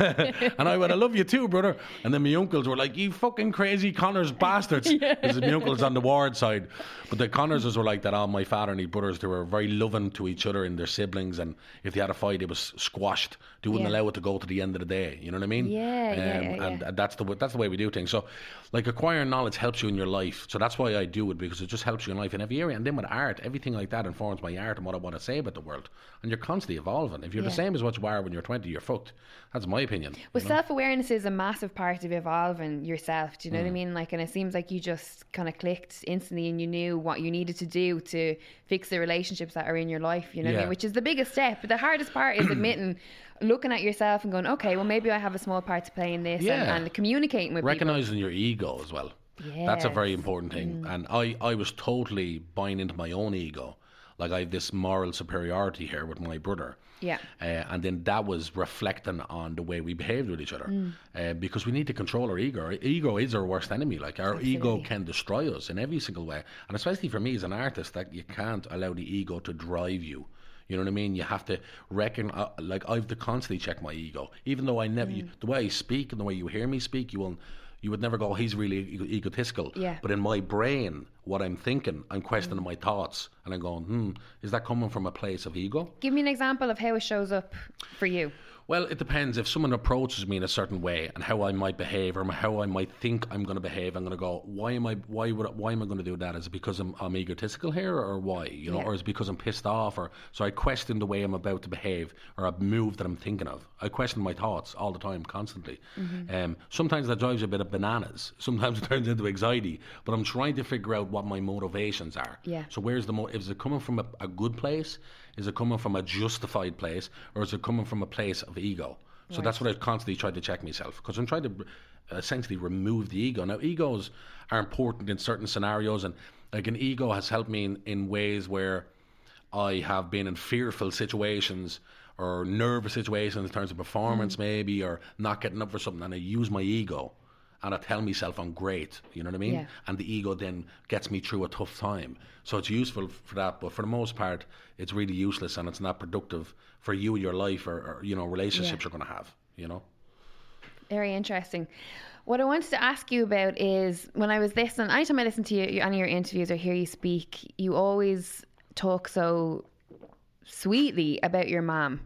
and I went, "I love you too, brother." And then my uncles were like, "You fucking crazy Connors bastards!" (laughs) Because my uncles on the ward side, but the Connors were like that. All my father and his brothers, they were very loving to each other and their siblings, and if they had a fight, it was squashed. They wouldn't Yeah. allow it to go to the end of the day. You know what I mean? Yeah, yeah, Um, yeah, and yeah. and that's the that's the way we do things. Thing. So, like acquiring knowledge helps you in your life. So that's why I do it because it just helps you in life in every area. And then with art, everything like that informs my art and what I want to say about the world. And you're constantly evolving. If you're Yeah. the same as what you are when you're 20, you're fucked. That's my opinion. Well, you know? self awareness is a massive part of evolving yourself. Do you know Mm. what I mean? Like, and it seems like you just kind of clicked instantly and you knew what you needed to do to fix the relationships that are in your life, you know what I mean? Which is the biggest step. But the hardest part is (clears throat) admitting, looking at yourself and going, okay, well, maybe I have a small part to play in this Yeah. and, and communicating with people. recognizing your ego as well. That's a very important thing. Mm. And I, I was totally buying into my own ego. Like I have this moral superiority here with my brother. Yeah. Uh, and then that was reflecting on the way we behaved with each other. Mm. Uh, because we need to control our ego. Our ego is our worst enemy. Like our ego can destroy us in every single way. And especially for me as an artist, that you can't allow the ego to drive you. You know what I mean? You have to reckon. Uh, like I have to constantly check my ego, even though I never. Mm. You, the way I speak and the way you hear me speak, you will. You would never go. He's really ego- egotistical. Yeah. But in my brain, what I'm thinking, I'm questioning Mm. my thoughts, and I'm going, "Hmm, is that coming from a place of ego?" Give me an example of how it shows up for you. Well, it depends. If someone approaches me in a certain way and how I might behave or how I might think I'm going to behave, I'm going to go, why am I? Why would? Why am I going to do that? Is it because I'm, I'm egotistical here, or why? You know, Yeah. or is it because I'm pissed off, or so I question the way I'm about to behave or a move that I'm thinking of. I question my thoughts all the time, constantly. Mm-hmm. Um, sometimes that drives a bit of bananas. (laughs) Sometimes it turns into anxiety. But I'm trying to figure out what my motivations are. Yeah. So where's the mo- is it coming from a, a good place? Is it coming from a justified place, or is it coming from a place of ego? So that's what I constantly try to check myself because I'm trying to uh, essentially remove the ego. Now, egos are important in certain scenarios, and like an ego has helped me in, in ways where I have been in fearful situations or nervous situations in terms of performance, maybe, or not getting up for something, and I use my ego and I tell myself I'm great. You know what I mean? Yeah. And the ego then gets me through a tough time. So it's useful for that, but for the most part, it's really useless and it's not productive for you, your life, or, or you know, relationships Yeah. you're going to have. You know? Very interesting. What I wanted to ask you about is when I was listening, anytime I listen to you, any of your interviews or hear you speak, you always talk so sweetly about your mom.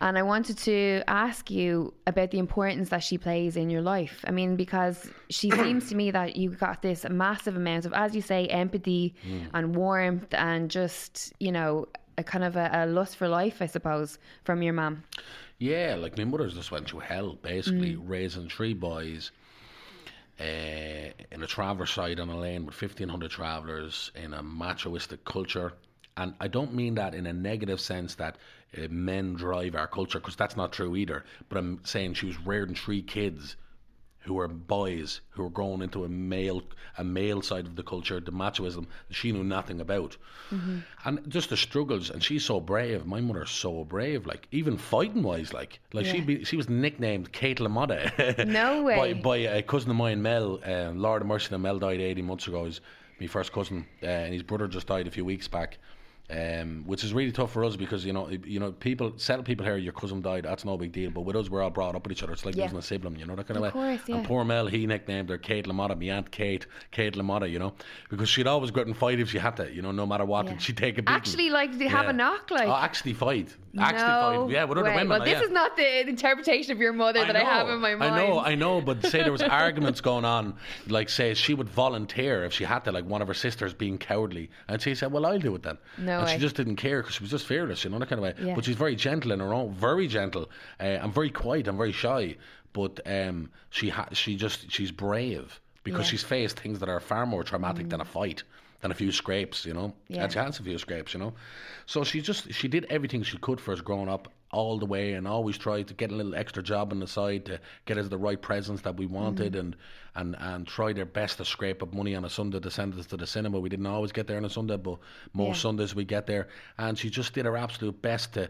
And I wanted to ask you about the importance that she plays in your life. I mean, because she (clears throat) seems to me that you got this massive amount of, as you say, empathy and warmth and just, you know, a kind of a, a lust for life, I suppose, from your mom. Yeah, like my mother's just went through hell, basically, raising three boys uh, in a traverse side on a lane with 1,500 travellers in a machoistic culture. And I don't mean that in a negative sense that uh, men drive our culture, because that's not true either. But I'm saying she was reared in three kids who were boys who were growing into a male a male side of the culture, the machoism she knew nothing about, and just the struggles. And she's so brave. My mother's so brave. Like even fighting wise, like like she Yeah. be she was nicknamed Kate LaMotta. (laughs) No way. by by a cousin of mine, Mel. Um, Lord of Mercy, and Mel died eighteen months ago. He's my first cousin, uh, and his brother just died a few weeks back. Um, which is really tough for us because you know you know people settle people here your cousin died that's no big deal but with us we're all brought up with each other it's like Yeah. losing a sibling you know that kind of, Of way course, yeah. and poor Mel he nicknamed her Kate LaMotta my aunt Kate Kate LaMotta you know because she'd always go out and fight if she had to you know no matter what Yeah. and she'd take a beating Actually, like, they have a knock, like. oh, actually fight actually no fight yeah with other women Well, this is not the interpretation of your mother that I have in my mind. I know, I know, but say there was (laughs) arguments going on, like say she would volunteer if she had to, like one of her sisters being cowardly, and she said, "Well, I'll do it then." No and she just didn't care because she was just fearless, you know that kind of way. Yeah. But she's very gentle in her own, very gentle. Uh, I'm very quiet. I'm very shy, but um, she ha- she just she's brave because Yeah. she's faced things that are far more traumatic than a fight. Than a few scrapes, you know. Yeah. And she has a few scrapes, you know. So she just she did everything she could for us growing up all the way and always tried to get a little extra job on the side to get us the right presents that we mm-hmm. wanted and and and try their best to scrape up money on a Sunday to send us to the cinema. We didn't always get there on a Sunday, but most Yeah. Sundays we get there and she just did her absolute best to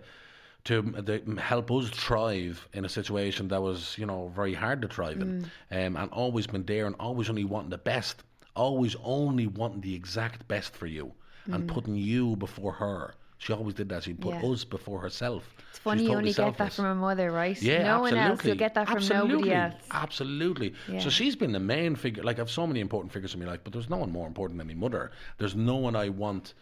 to the, help us thrive in a situation that was, you know, very hard to thrive in, mm. um, and always been there and always only wanting the best, always only wanting the exact best for you, and mm-hmm. putting you before her. She always did that. She put Yeah. us before herself. It's funny you only get that from a mother, right? Yeah, no absolutely. one else. You'll get that from absolutely. nobody else. Absolutely. Yeah. So she's been the main figure. Like I've so many important figures in my life, but there's no one more important than my mother. There's no one I want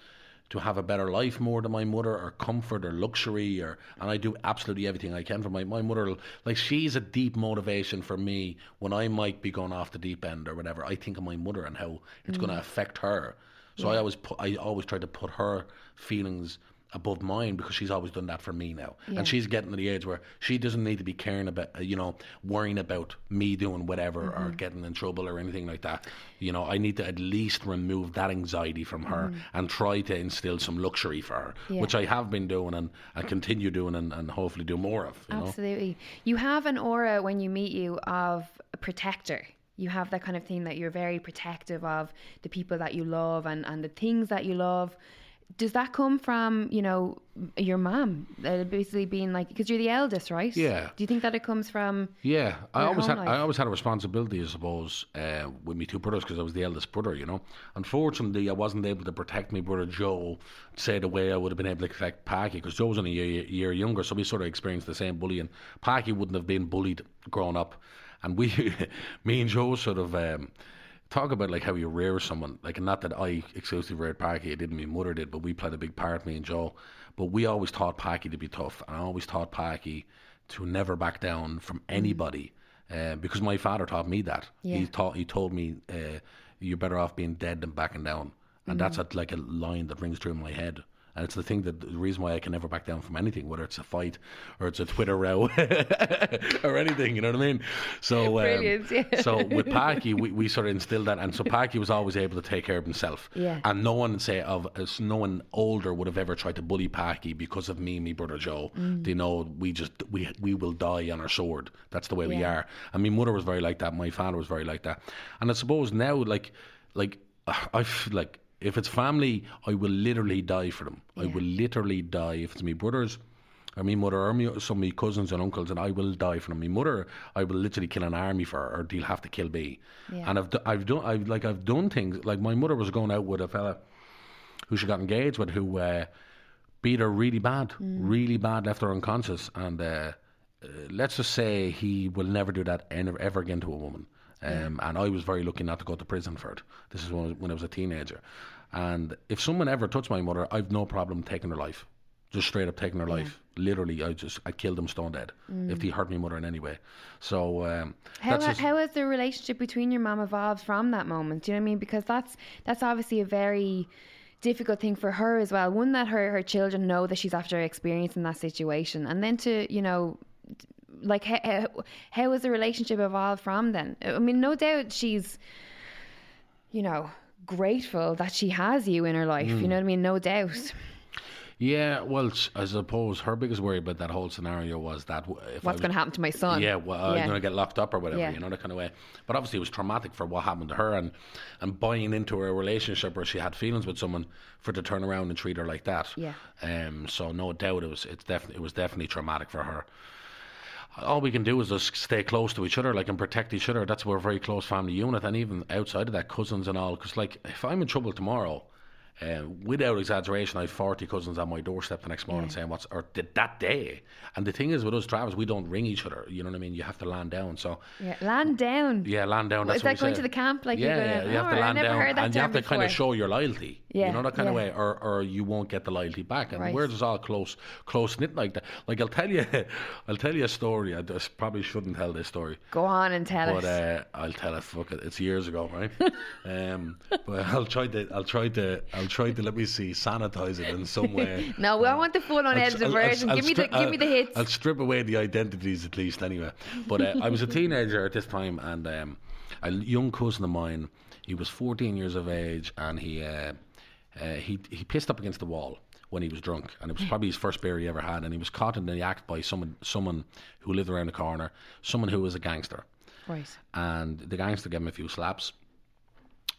to have a better life more than my mother, or comfort, or luxury, or and I do absolutely everything I can for my my mother. Like she's a deep motivation for me when I might be going off the deep end or whatever. I think of my mother and how it's going to mm. affect her. So I always put, I always try to put her feelings above mine because she's always done that for me now, Yeah. and she's getting to the age where she doesn't need to be caring about, uh, you know, worrying about me doing whatever or getting in trouble or anything like that. You know, I need to at least remove that anxiety from her and try to instill some luxury for her, Yeah. which I have been doing and, and continue doing and, and hopefully do more of. You know? Absolutely. You have an aura when you meet you of a protector. You have that kind of thing that you're very protective of the people that you love and, and the things that you love. Does that come from, you know, your mom? Uh, basically being like, because you're the eldest, right? Yeah. Do you think that it comes from. Yeah, I always had life. I always had a responsibility, I suppose, uh, with me two brothers because I was the eldest brother. You know, unfortunately, I wasn't able to protect my brother Joe, say the way I would have been able to protect Packy because Joe was only a year, year younger, so we sort of experienced the same bullying. Packy wouldn't have been bullied growing up, and we, (laughs) me and Joe, sort of. Um, Talk about like how you rear someone, like not that I exclusively reared Packy, it didn't. My mother did, but we played a big part, me and Joe. But we always taught Packy to be tough, and I always taught Packy to never back down from anybody, uh, because my father taught me that. Yeah. He taught, he told me, uh, "You're better off being dead than backing down," and that's a, like a line that rings through my head. And it's the thing that the reason why I can never back down from anything, whether it's a fight or it's a Twitter row (laughs) or anything. You know what I mean? So, (laughs) um, yeah. so with (laughs) Packy, we, we sort of instilled that, and so Packy was always able to take care of himself. Yeah. And no one say of no one older would have ever tried to bully Packy because of me, me brother Joe. Mm. They know we just we we will die on our sword. That's the way we are. And my mother was very like that. My father was very like that. And I suppose now, like like (sighs) I feel like if it's family, I will literally die for them. I will literally die if it's my brothers. Or my mother, or me, some of my cousins and uncles, and I will die for them. My mother, I will literally kill an army for her, or they'll have to kill me. Yeah. And I've, I've done, I've like, I've done things. Like my mother was going out with a fella who she got engaged with, who uh, beat her really bad, really bad, left her unconscious. And uh, uh, let's just say he will never do that ever, ever again to a woman. Um, And I was very lucky not to go to prison for it. This is when, when I was a teenager. And if someone ever touched my mother, I've no problem taking her life. Just straight up taking her life. Literally, I just I killed them stone dead if they hurt my mother in any way. So um, How, just, how has the relationship between your mom evolved from that moment? Do you know what I mean? Because that's that's obviously a very difficult thing for her as well. One that her her children know that she's after experiencing that situation, and then to you know, like how how, how has the relationship evolved from then? I mean, no doubt she's, you know, grateful that she has you in her life. Mm. You know what I mean? No doubt. yeah. Well, I suppose her biggest worry about that whole scenario was that if What's going to happen to my son? Yeah, well, I'm going to get locked up or whatever, Yeah. you know, that kind of way. But obviously, it was traumatic for what happened to her, and and buying into a relationship where she had feelings with someone for to turn around and treat her like that. Yeah. Um. So no doubt, it was it's definitely it was definitely traumatic for her. All we can do is just stay close to each other, like, and protect each other. That's we're a very close family unit, and even outside of that, cousins and all. Because, like, if I'm in trouble tomorrow, uh, without exaggeration, I have 40 cousins on my doorstep the next morning saying what's, or did that day. And the thing is, with us, Travis, we don't ring each other. You know what I mean? You have to land down. So, Yeah, land down. yeah, land down. That's Is that going say. to the camp? Like yeah, yeah, you have Oh, to I land never down, heard that and you have to kind of show your loyalty. Yeah, you know that kind of way, or or you won't get the loyalty back. And Right. we're just all close, close knit like that. Like I'll tell you, (laughs) I'll tell you a story. I just probably shouldn't tell this story. Go on and tell But us. uh, I'll tell it. Fuck it. It's years ago, right? (laughs) um, but (laughs) I'll try to. I'll try to. I'll try to. Let me see. Sanitize it in some way. no, I want the full I'll- unedited I'll- version. I'll give me the give me the hits. I'll strip away the identities at least, anyway. But uh, I was a teenager at this time, and um, a young cousin of mine. He was 14 years of age, and he uh, uh, he he pissed up against the wall when he was drunk, and it was probably his first beer he ever had, and he was caught in the act by someone someone who lived around the corner, someone who was a gangster right. and the gangster gave him a few slaps.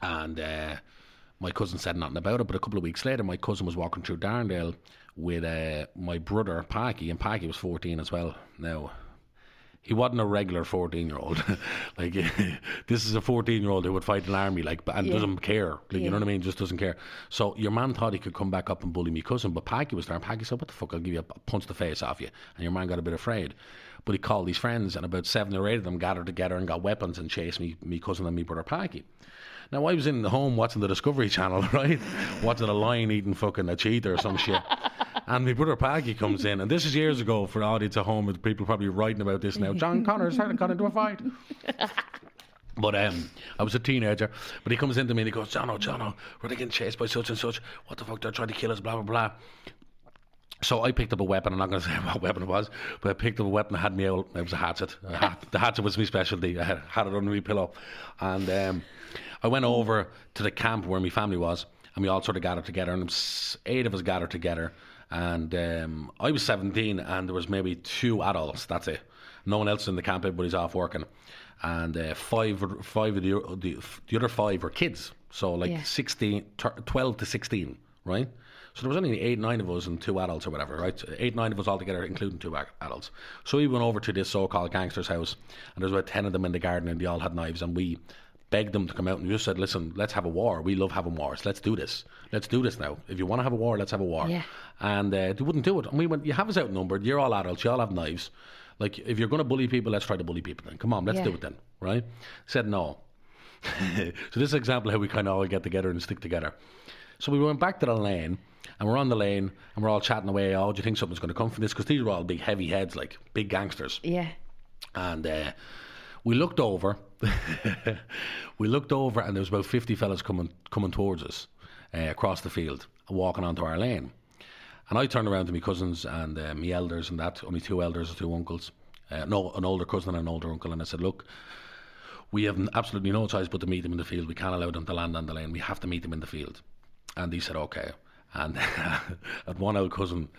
And uh, my cousin said nothing about it. But a couple of weeks later, my cousin was walking through Darndale with uh, my brother Packy, and Packy was fourteen as well. Now, he wasn't a regular 14 year old. (laughs) like, (laughs) this is a 14 year old who would fight an army, like, and Yeah. doesn't care. Like, Yeah. you know what I mean? Just doesn't care. So your man thought he could come back up and bully me cousin, but Packy was there, and Packy said, What the fuck? I'll give you a punch the face off you. And your man got a bit afraid. But he called his friends, and about seven or eight of them gathered together and got weapons and chased me, me cousin and me brother Packy. Now I was in the home watching the Discovery Channel, (laughs) right? watching a lion eating fucking a cheetah or some shit. And my brother Packy comes in, and this is years ago for the audience at home. with People probably writing about this now. John Connors had got into a fight. (laughs) But um, I was a teenager. But he comes into me and he goes, Jono, Jono, we're getting chased by such and such. What the fuck? They're trying to kill us, blah, blah, blah. So I picked up a weapon. I'm not going (laughs) to say what weapon it was, but I picked up a weapon that had me out. It was a hatchet. A hat, (laughs) the hatchet was my specialty. I had, had it under my pillow. And um, I went over to the camp where my family was, and we all sort of gathered together. And eight of us gathered together. And um, I was 17, and there was maybe two adults. That's it. No one else in the camp. Everybody's off working. And uh, five, five of the, the the other five were kids. So like Yeah. 16, tur- 12 to 16, right? So there was only eight, nine of us and two adults or whatever, right? Eight, nine of us all together, including two adults. So we went over to this so-called gangster's house, and there was about ten of them in the garden, and they all had knives, and we begged them to come out, and just said, "Listen, let's have a war. We love having wars. Let's do this. Let's do this now. If you want to have a war, let's have a war." Yeah. And uh, they wouldn't do it, and we went, "You have us outnumbered. You're all adults. You all have knives. Like, if you're going to bully people, let's try to bully people. Then come on, let's Yeah. do it then, right?" Said no. (laughs) so this is an example of how we kind of all get together and stick together. So we went back to the lane, and we're on the lane, and we're all chatting away. Oh, do you think something's going to come from this? Because these are all big, heavy heads, like big gangsters. Yeah. And uh, we looked over. (laughs) we looked over, and there was about fifty fellas coming coming towards us uh, across the field, walking onto our lane. And I turned around to my cousins and uh, my elders and that, only two elders or two uncles. Uh, no, an older cousin and an older uncle. And I said, look, we have absolutely no choice but to meet them in the field. We can't allow them to land on the lane. We have to meet them in the field. And he said, okay. And (laughs) had one old cousin,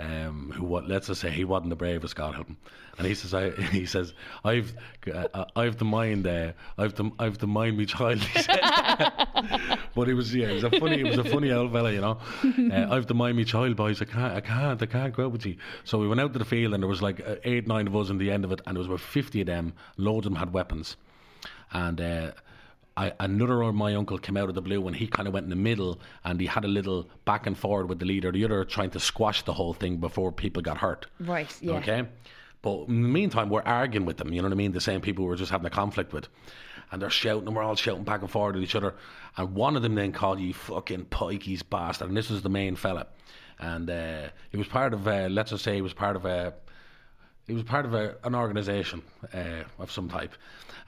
um, who let's just say he wasn't the bravest, God help him. And he says, I, (laughs) he says, I've, uh, I've the mind, uh, I've the, I've the mind, me child. He said. (laughs) but it was, yeah, it was a funny, it was a funny old fella, you know. Uh, (laughs) I've the mind, me child, boys. I can't, I can't, I can't go out with you. So we went out to the field, and there was like uh, eight, nine of us in the end of it, and there was about fifty of them. Loads of them had weapons and uh, I, another of my uncle came out of the blue and he kind of went in the middle and he had a little back and forward with the leader, the other trying to squash the whole thing before people got hurt. Right. Yeah. Okay. But in the meantime, we're arguing with them. You know what I mean? The same people we're just having a conflict with, and they're shouting, and we're all shouting back and forward at each other. And one of them then called you fucking pikeys bastard, and this was the main fella, and uh, he was part of. Uh, let's just say he was part of a. He was part of a, an organisation uh, of some type,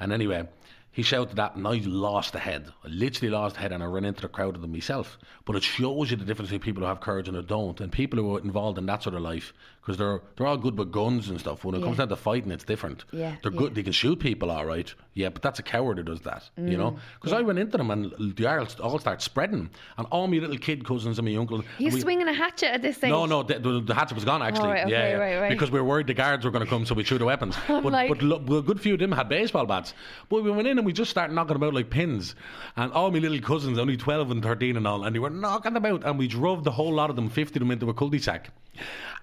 and anyway, he shouted that, and I lost the head. I literally lost the head, and I ran into the crowd of them myself. But it shows you the difference between people who have courage and who don't, and people who are involved in that sort of life, because they're they're all good with guns and stuff. When it comes down to fighting, it's different. Yeah, they're yeah. good. They can shoot people, all right. Yeah, but that's a coward who does that. Mm, You know, because I went into them, and the arrows all start spreading, and all my little kid cousins and my uncle. He's we- swinging a hatchet at this stage. no, no, the, the, the hatchet was gone actually. Oh, right, okay, yeah, yeah. right, right. Because we were worried the guards were going to come, so we threw the weapons. (laughs) but like- but lo- well, a good few of them had baseball bats. But we went in and we just started knocking them out like pins. And all my little cousins, only 12 and 13 and all, and they were knocking them out. And we drove the whole lot of them, 50 of them, into a cul-de-sac.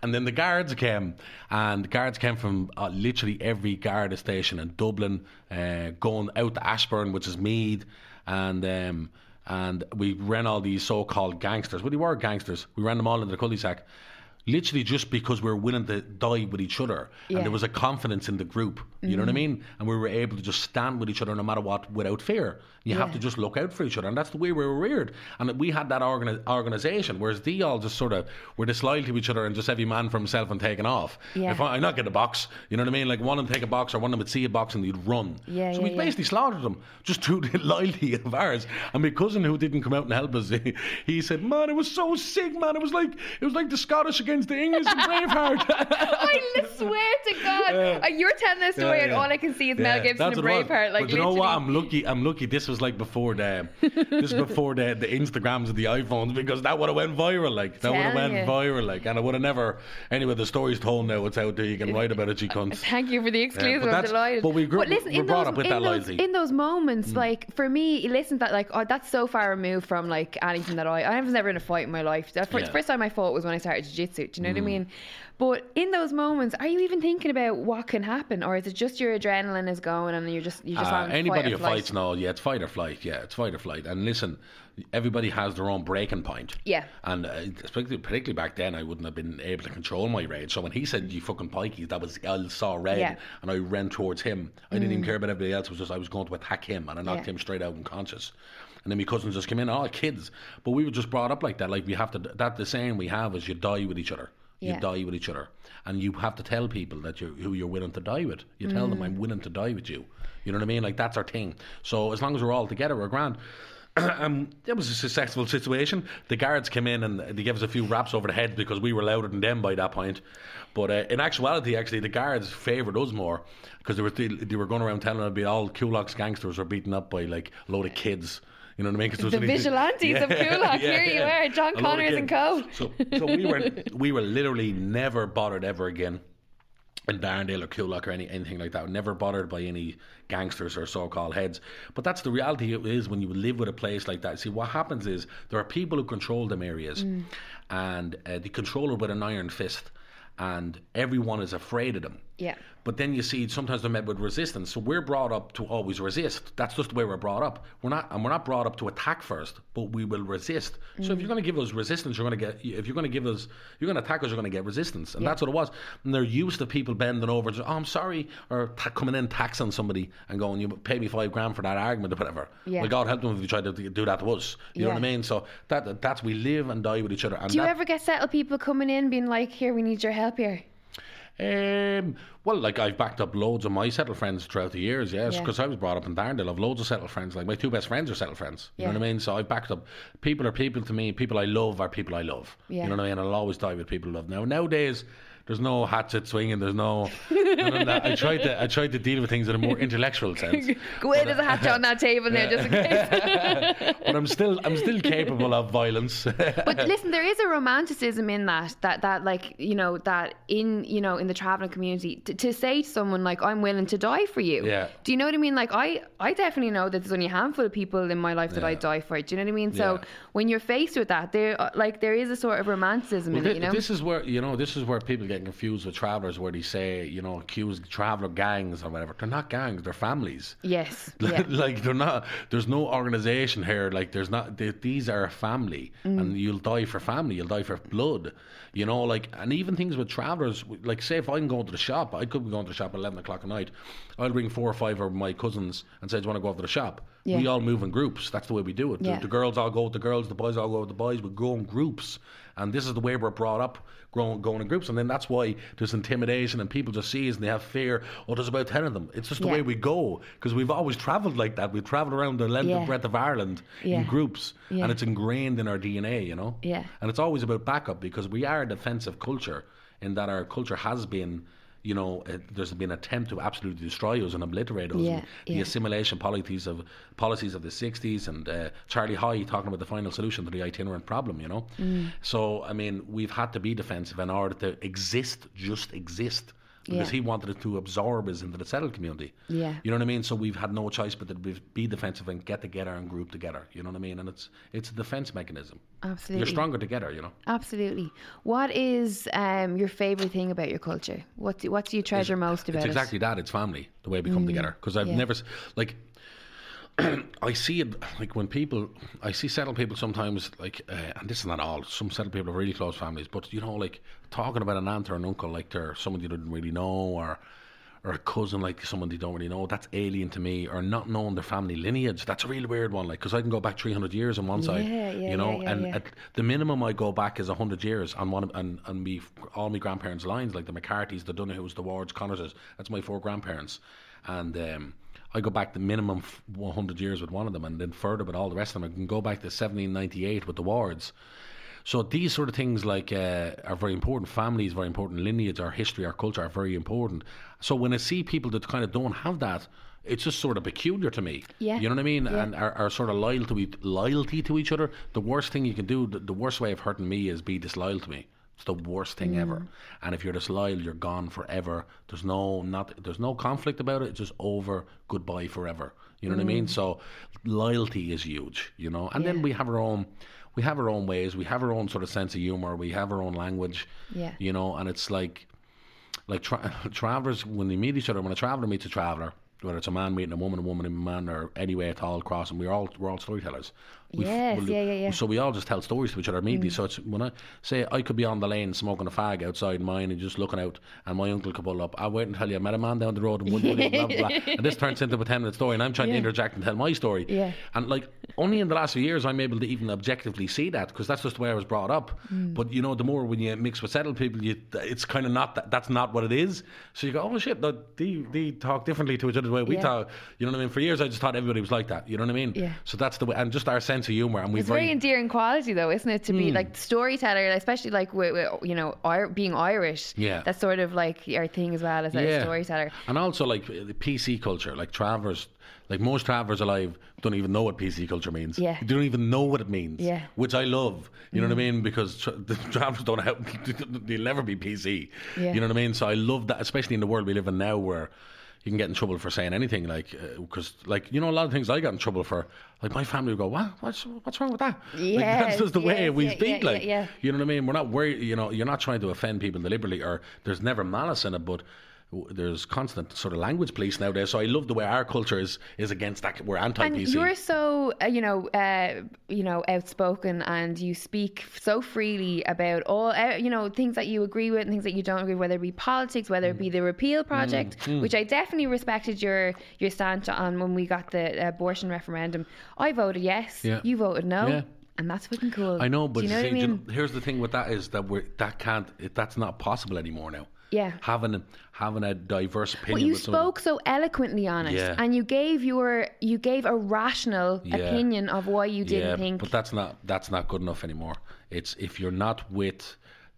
And then the guards came, and guards came from uh, literally every guard station in Dublin, uh, going out to Ashbourne, which is Meath, and um, and we ran all these so-called gangsters. Well, they were gangsters. We ran them all into the cul-de-sac, literally just because we were willing to die with each other, Yeah. and there was a confidence in the group. You know what I mean? And we were able to just stand with each other no matter what, without fear. You have to just look out for each other, and that's the way we were reared. And we had that organi- organization, whereas they all just sort of were disloyal to each other and just every man for himself and taking off. Yeah. If I, I not get a box, you know what I mean? Like one of them take a box, or one of them would see a box and they'd run. Yeah, so yeah, we yeah. basically slaughtered them just through (laughs) the loyalty of ours. And my cousin, who didn't come out and help us, (laughs) he, he said, "Man, it was so sick, man. It was like it was like the Scottish against the English in Braveheart." (laughs) I swear to God, Uh, you're telling this story, Yeah, and all I can see is Mel Gibson that's and what it was. Braveheart. Like, but you know what? I'm lucky. I'm lucky. This was like before the this is before the the Instagrams and the iPhones because that would have went viral. Like that would have went you. viral. Like and I would have never. Anyway, the story's told now. It's out there. You can write about it. You (laughs) cunts. Thank you for the exclusive. but I'm that's- delighted. but we grew- but listen, we're in brought those, up with in that those, loyalty. in those moments, Mm. like for me, listen, that like oh, that's so far removed from like anything that I. I was never in a fight in my life. The first, Yeah. first time I fought was when I started jiu-jitsu. Do you know what I mean? But in those moments, are you even thinking about what can happen, or is it just your adrenaline is going and you're just you just Uh, on anybody fight who fights know, yeah, it's fight or flight. Yeah, it's fight or flight. And listen, everybody has their own breaking point. Yeah. And uh, especially, particularly back then, I wouldn't have been able to control my rage. So when he said "you fucking pikeys," that was I saw red, Yeah. Mm. and I ran towards him. I didn't even care about everybody else. It was just I was going to attack him, and I knocked Yeah. him straight out unconscious. And then my cousins just came in, all kids. But we were just brought up like that. Like we have to. That the saying we have is you die with each other. You Yeah. die with each other, and you have to tell people that you who you're willing to die with. You tell them I'm willing to die with you. You know what I mean? Like that's our thing. So as long as we're all together, we're grand. (clears throat) um, it was a successful situation. The guards came in and they gave us a few raps over the head because we were louder than them by that point. But uh, in actuality, actually, the guards favoured us more because they were they were going around telling us be all Coolock's gangsters were beaten up by like a load of kids. You know what I mean? 'Cause The vigilantes of (laughs) Coolock. Here you are, John A load of Connors and co. So, so we were we were literally never bothered ever again in Darndale or Coolock or any, anything like that. Never bothered by any gangsters or so-called heads. But that's the reality it is when you live with a place like that. See, what happens is there are people who control them areas, Mm. and uh, they control it with an iron fist, and everyone is afraid of them. Yeah. But then you see sometimes they're met with resistance. So we're brought up to always resist. That's just the way we're brought up. We're not, and we're not brought up to attack first, but we will resist. So if mm. you're going to give us resistance, you're going to get. If you're going to give us, you're going to attack us, you're going to get resistance, and that's what it was. And they're used to people bending over, and just, oh, I'm sorry, or ta- coming in taxing somebody and going, you pay me five grand for that argument or whatever. Yeah. Well, God help them if you try to do that to us. You know what I mean? So that that's we live and die with each other. And Do you that, ever get settled people coming in being like, "Here, we need your help here"? Um, well, like I've backed up loads of my settled friends throughout the years, yes, Yeah. because I was brought up in Darndale. I've loads of settled friends. Like my two best friends are settled friends. You know what I mean? So I've backed up. People are people to me. People I love are people I love. Yeah. You know what I mean? I'll always die with people I love. Now nowadays. There's no hatchet swinging. There's no. that. I tried to. I tried to deal with things in a more intellectual sense. Go away, there's a hatchet on that table now, just in case. (laughs) But I'm still. I'm still capable of violence. (laughs) But listen, there is a romanticism in that, that that like you know that in you know in the traveling community to, to say to someone like I'm willing to die for you. Yeah. Do you know what I mean? Like I I definitely know that there's only a handful of people in my life that I die for. Do you know what I mean? So Yeah. when you're faced with that, there uh, like there is a sort of romanticism in Well, it. You know. This is where you know this is where people get confused with travelers, where they say you know accuse traveler gangs or whatever. They're not gangs; they're families. yes. (laughs) Yeah. like they're not. There's no organization here. Like there's not. They, these are a family, Mm. and you'll die for family. You'll die for blood. You know, like and even things with travelers. Like say if I'm going to the shop, I could be going to the shop at eleven o'clock at night. I'll bring four or five of my cousins and say, "Do you want to go over to the shop?" Yeah. We all move in groups. That's the way we do it. The- Yeah. The, girls all go with the girls. The boys all go with the boys. We go in groups, and this is the way we're brought up. Growing, going in groups, and then that's why there's intimidation, and people just see us and they have fear. Oh, there's about ten of them. It's just the Yeah. way we go because we've always travelled like that. We've travelled around the length and breadth of Ireland in groups, and it's ingrained in our DNA. You know. Yeah. And it's always about backup because we are a defensive culture in that our culture has been. You know, uh, there's been an attempt to absolutely destroy us and obliterate us. Yeah, and the assimilation policies of policies of the 60s and uh, Charlie Haughey talking about the final solution to the itinerant problem, you know. Mm. So, I mean, we've had to be defensive in order to exist, just exist. Because Yeah. he wanted it to absorb us into the settled community. Yeah. You know what I mean? So we've had no choice but to be- defensive and get together and group together. You know what I mean? And it's it's a defense mechanism. Absolutely. You're stronger together, you know. Absolutely. What is um, your favorite thing about your culture? What do, what do you treasure most about it's it? Mm. exactly that. It's family, the way we come together. Because I've yeah. never, like, (clears throat) I see it, like, when people, I see settled people sometimes, like, uh, and this is not all, some settled people have really close families, but, you know, like, talking about an aunt or an uncle, like they're someone you didn't really know, or, or a cousin like someone you don't really know, that's alien to me, or not knowing their family lineage. That's a really weird one, like, because I can go back 300 years on one side, Yeah, you know, yeah, and the minimum I go back is 100 years on one of, and, and me, all my grandparents' lines, like the McCartys, the Donahus, the Wards, Connorses, that's my four grandparents. And um, I go back the minimum 100 years with one of them, and then further with all the rest of them. I can go back to 1798 with the Wards. So these sort of things like uh, are very important. Families, very important. Lineage, our history, our culture are very important. So when I see people that kind of don't have that, it's just sort of peculiar to me. Yeah. You know what I mean? Yeah. And are, are sort of loyal to e- loyalty to each other. The worst thing you can do, the, the worst way of hurting me is be disloyal to me. It's the worst thing ever. Mm. And if you're disloyal, you're gone forever. There's no not there's no conflict about it. It's just over. Goodbye forever. You know what I mean? Mm. So loyalty is huge. You know. And then we have our own. we have our own ways, we have our own sort of sense of humor, we have our own language. Yeah. You know, and it's like, like tra- (laughs) travelers when they meet each other. When a traveler meets a traveler, whether it's a man meeting a woman, a woman and a man, or any way at all crossing, we're all we're all storytellers. We Yes, we'll- yeah, yeah, yeah. So we all just tell stories to each other immediately. So it's when I say I could be on the lane smoking a fag outside mine and just looking out, and my uncle could pull up. I'll wait and tell you I met a man down the road and one blah, blah, blah. and this turns into a ten minute story, and I'm trying Yeah. to interject and tell my story. Yeah. And like only in the last few years, I'm able to even objectively see that because that's just the way I was brought up. Mm. But you know, the more when you mix with settled people, you, it's kind of not that. That's not what it is. So you go, oh shit, no, they they talk differently to each other the way we Yeah. talk. You know what I mean? For years, I just thought everybody was like that. You know what I mean? Yeah. So that's the way, and just our sense of humor, and we It's very endearing quality, though, isn't it? To be Hmm. like storyteller, especially like with, with, you know Ir- being Irish. Yeah. that's sort of like our thing as well as a storyteller. And also like the PC culture, like travellers, like most travellers alive don't even know what PC culture means. Yeah. They don't even know what it means. Yeah. Mm. Which I love. You know what I mean? Because tra- (laughs) the travellers don't have, (laughs) they'll never be PC. Yeah. You know what I mean? So I love that, especially in the world we live in now where you can get in trouble for saying anything like uh, because like you know a lot of things I got in trouble for like my family would go what? What's what's wrong with that? Like, that's just the way we yeah, speak yeah, yeah, like yeah. you know what I mean? We're not worried you know you're not trying to offend people deliberately or there's never malice in it but there's constant sort of language police nowadays so I love the way our culture is is against that we're anti And PC you're so, uh, you know, uh, you know, outspoken, and you speak so freely about all, uh, you know, things that you agree with and things that you don't agree, with, whether it be politics, whether it be Mm. the repeal project, which I definitely respected your your stance on when we got the abortion referendum. I voted yes, Yeah. you voted no, Yeah. and that's fucking cool. I know but you know see, I do you know- here's the thing with that is that we're that can't it, that's not possible anymore now Yeah. having a, having a diverse opinion But you spoke so eloquently on it, Yeah. and you gave your you gave a rational Yeah. opinion of why you didn't yeah, think. but that's not that's not good enough anymore. It's if you're not with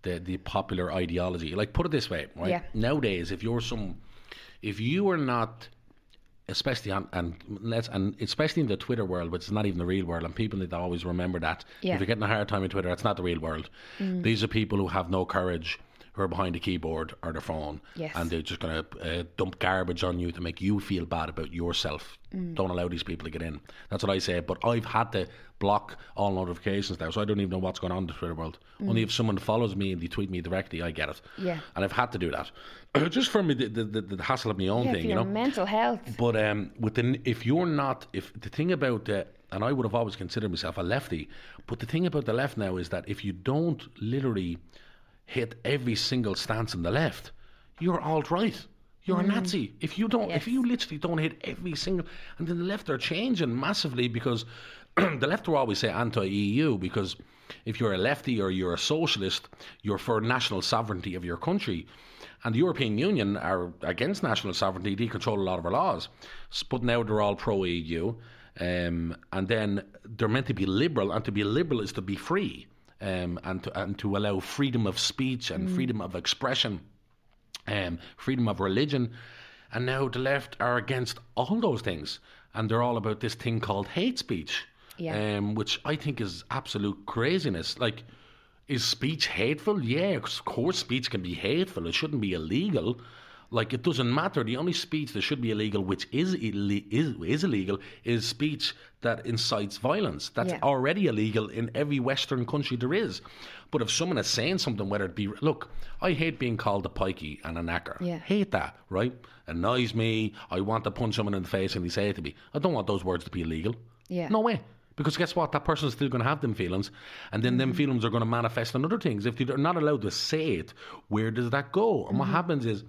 the the popular ideology. Like put it this way, right? Yeah. Nowadays, if you're some, if you are not, especially on and let's and especially in the Twitter world, which is not even the real world, and people need to always remember that. Yeah. If you're getting a hard time in Twitter, it's not the real world. Mm. These are people who have no courage. Who are behind a keyboard or their phone, Yes. and they're just going to uh, dump garbage on you to make you feel bad about yourself. Mm. Don't allow these people to get in. That's what I say. But I've had to block all notifications now, so I don't even know what's going on in the Twitter world. Only if someone follows me and they tweet me directly, I get it. Mm. Yeah. And I've had to do that, (clears throat) just for me the, the, the, hassle of my own yeah, thing, for you know. mental health. But um, within, if you're not, if the thing about, uh, and I would have always considered myself a lefty, but the thing about the left now is that if you don't literally hit every single stance on the left, you're alt right. You're a Nazi. If you don't, if you literally don't hit every single, and then the left are changing massively because (clears throat) the left will always say anti-EU because if you're a lefty or you're a socialist, you're for national sovereignty of your country. And the European Union are against national sovereignty. They control a lot of our laws. But now they're all pro EU. Um, and then they're meant to be liberal. And to be liberal is to be free um, and, to, and to allow freedom of speech and freedom of expression, um, freedom of religion. And now the left are against all those things. And they're all about this thing called hate speech, Yeah. um, which I think is absolute craziness. Like, is speech hateful? Yeah, of course, speech can be hateful. It shouldn't be illegal. Like, it doesn't matter. The only speech that should be illegal, which is ille- is, is illegal, is speech that incites violence. That's Yeah. already illegal in every Western country there is. But if someone is saying something, whether it be, look, I hate being called a pikey and a knacker. Yeah. Hate that, right? Annoys me. I want to punch someone in the face and they say it to me. I don't want those words to be illegal. Yeah. No way. Because guess what? That person's still going to have them feelings, and then them mm-hmm. feelings are going to manifest in other things. If they're not allowed to say it, where does that go? And what mm-hmm. happens is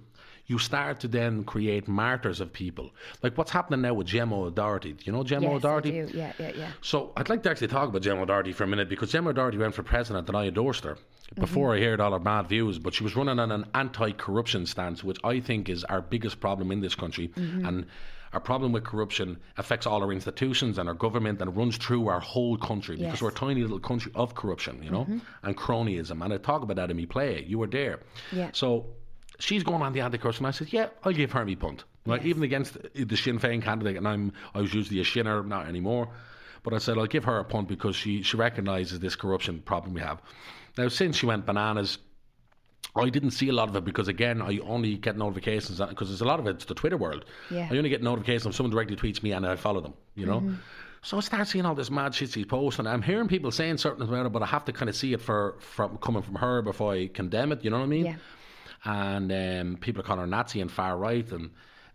you start to then create martyrs of people. Like what's happening now with Gemma O'Doherty. Do you know Gemma yes, I O'Doherty? do. Yeah, yeah, yeah. So I'd like to actually talk about Gemma O'Doherty for a minute because Gemma O'Doherty went for president and I endorsed her mm-hmm. before I heard all her bad views. But she was running on an anti-corruption stance, which I think is our biggest problem in this country. Mm-hmm. And our problem with corruption affects all our institutions and our government and runs through our whole country because Yes. we're a tiny little country of corruption, you know, mm-hmm. and cronyism. And I talk about that in my play. You were there. Yeah. So she's going on the anti-corruption. I said, yeah, I'll give her me punt. Right, even against the Sinn Féin candidate, and I'm I was usually a Shinner, not anymore. But I said I'll give her a punt because she she recognises this corruption problem we have. Now, since she went bananas, I didn't see a lot of it because again, I only get notifications because there's a lot of it's the Twitter world. Yeah. I only get notifications if someone directly tweets me and I follow them. You know. Mm-hmm. So I start seeing all this mad shit she's posting. I'm hearing people saying certain things about it, but I have to kind of see it for from coming from her before I condemn it. You know what I mean? Yeah. And um, people are calling her Nazi and far right, and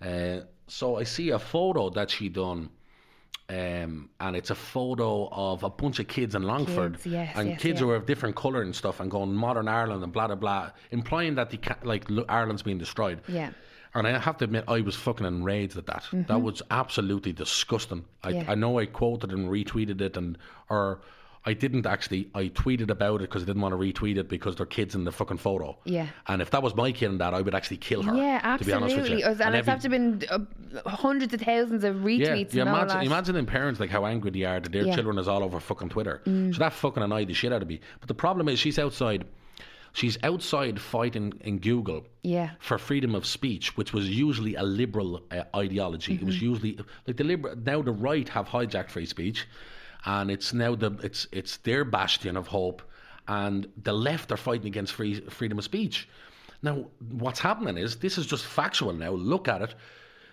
uh, so I see a photo that she done. Um, and it's a photo of a bunch of kids in Longford, Kids, yes, and yes, kids yeah. who are of different colour and stuff, and going modern Ireland and blah blah blah, implying that the ca- like Ireland's being destroyed. Yeah. And I have to admit, I was fucking enraged at that. That was absolutely disgusting. I, Mm-hmm. Yeah. I know I quoted and retweeted it, and or I didn't actually. I tweeted about it because I didn't want to retweet it because there are kids in the fucking photo. Yeah. And if that was my kid in that, I would actually kill her. Yeah, To be honest with absolutely. you. And, it's every- been uh, hundreds of thousands of yeah, retweets. you and all imagine, that. imagining parents like how angry they are that their Yeah. Mm. children is all over fucking Twitter. So that fucking annoyed the shit out of me. But the problem is, she's outside. She's outside fighting in Google Yeah. for freedom of speech, which was usually a liberal uh, ideology. It was Mm-hmm. usually like the liberal. Now the right have hijacked free speech, and it's now the it's it's their bastion of hope, and the left are fighting against free freedom of speech. Now, what's happening is this is just factual. Now, look at it.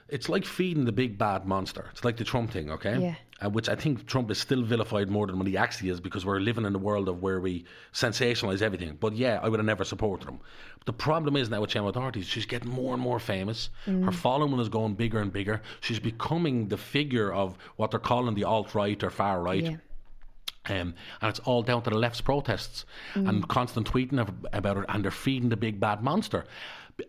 It's like feeding the big bad monster. It's like the Trump thing, okay? Yeah. Uh, which I think Trump is still vilified more than what he actually is because we're living in a world of where we sensationalize everything. But yeah, I would have never supported him. But the problem is now with Gemma O'Doherty, she's getting more and more famous. Mm. Her following is going bigger and bigger. She's becoming the figure of what they're calling the alt right or far right. Yeah. Um, and it's all down to the left's protests and constant tweeting ab- about it, and they're feeding the big bad monster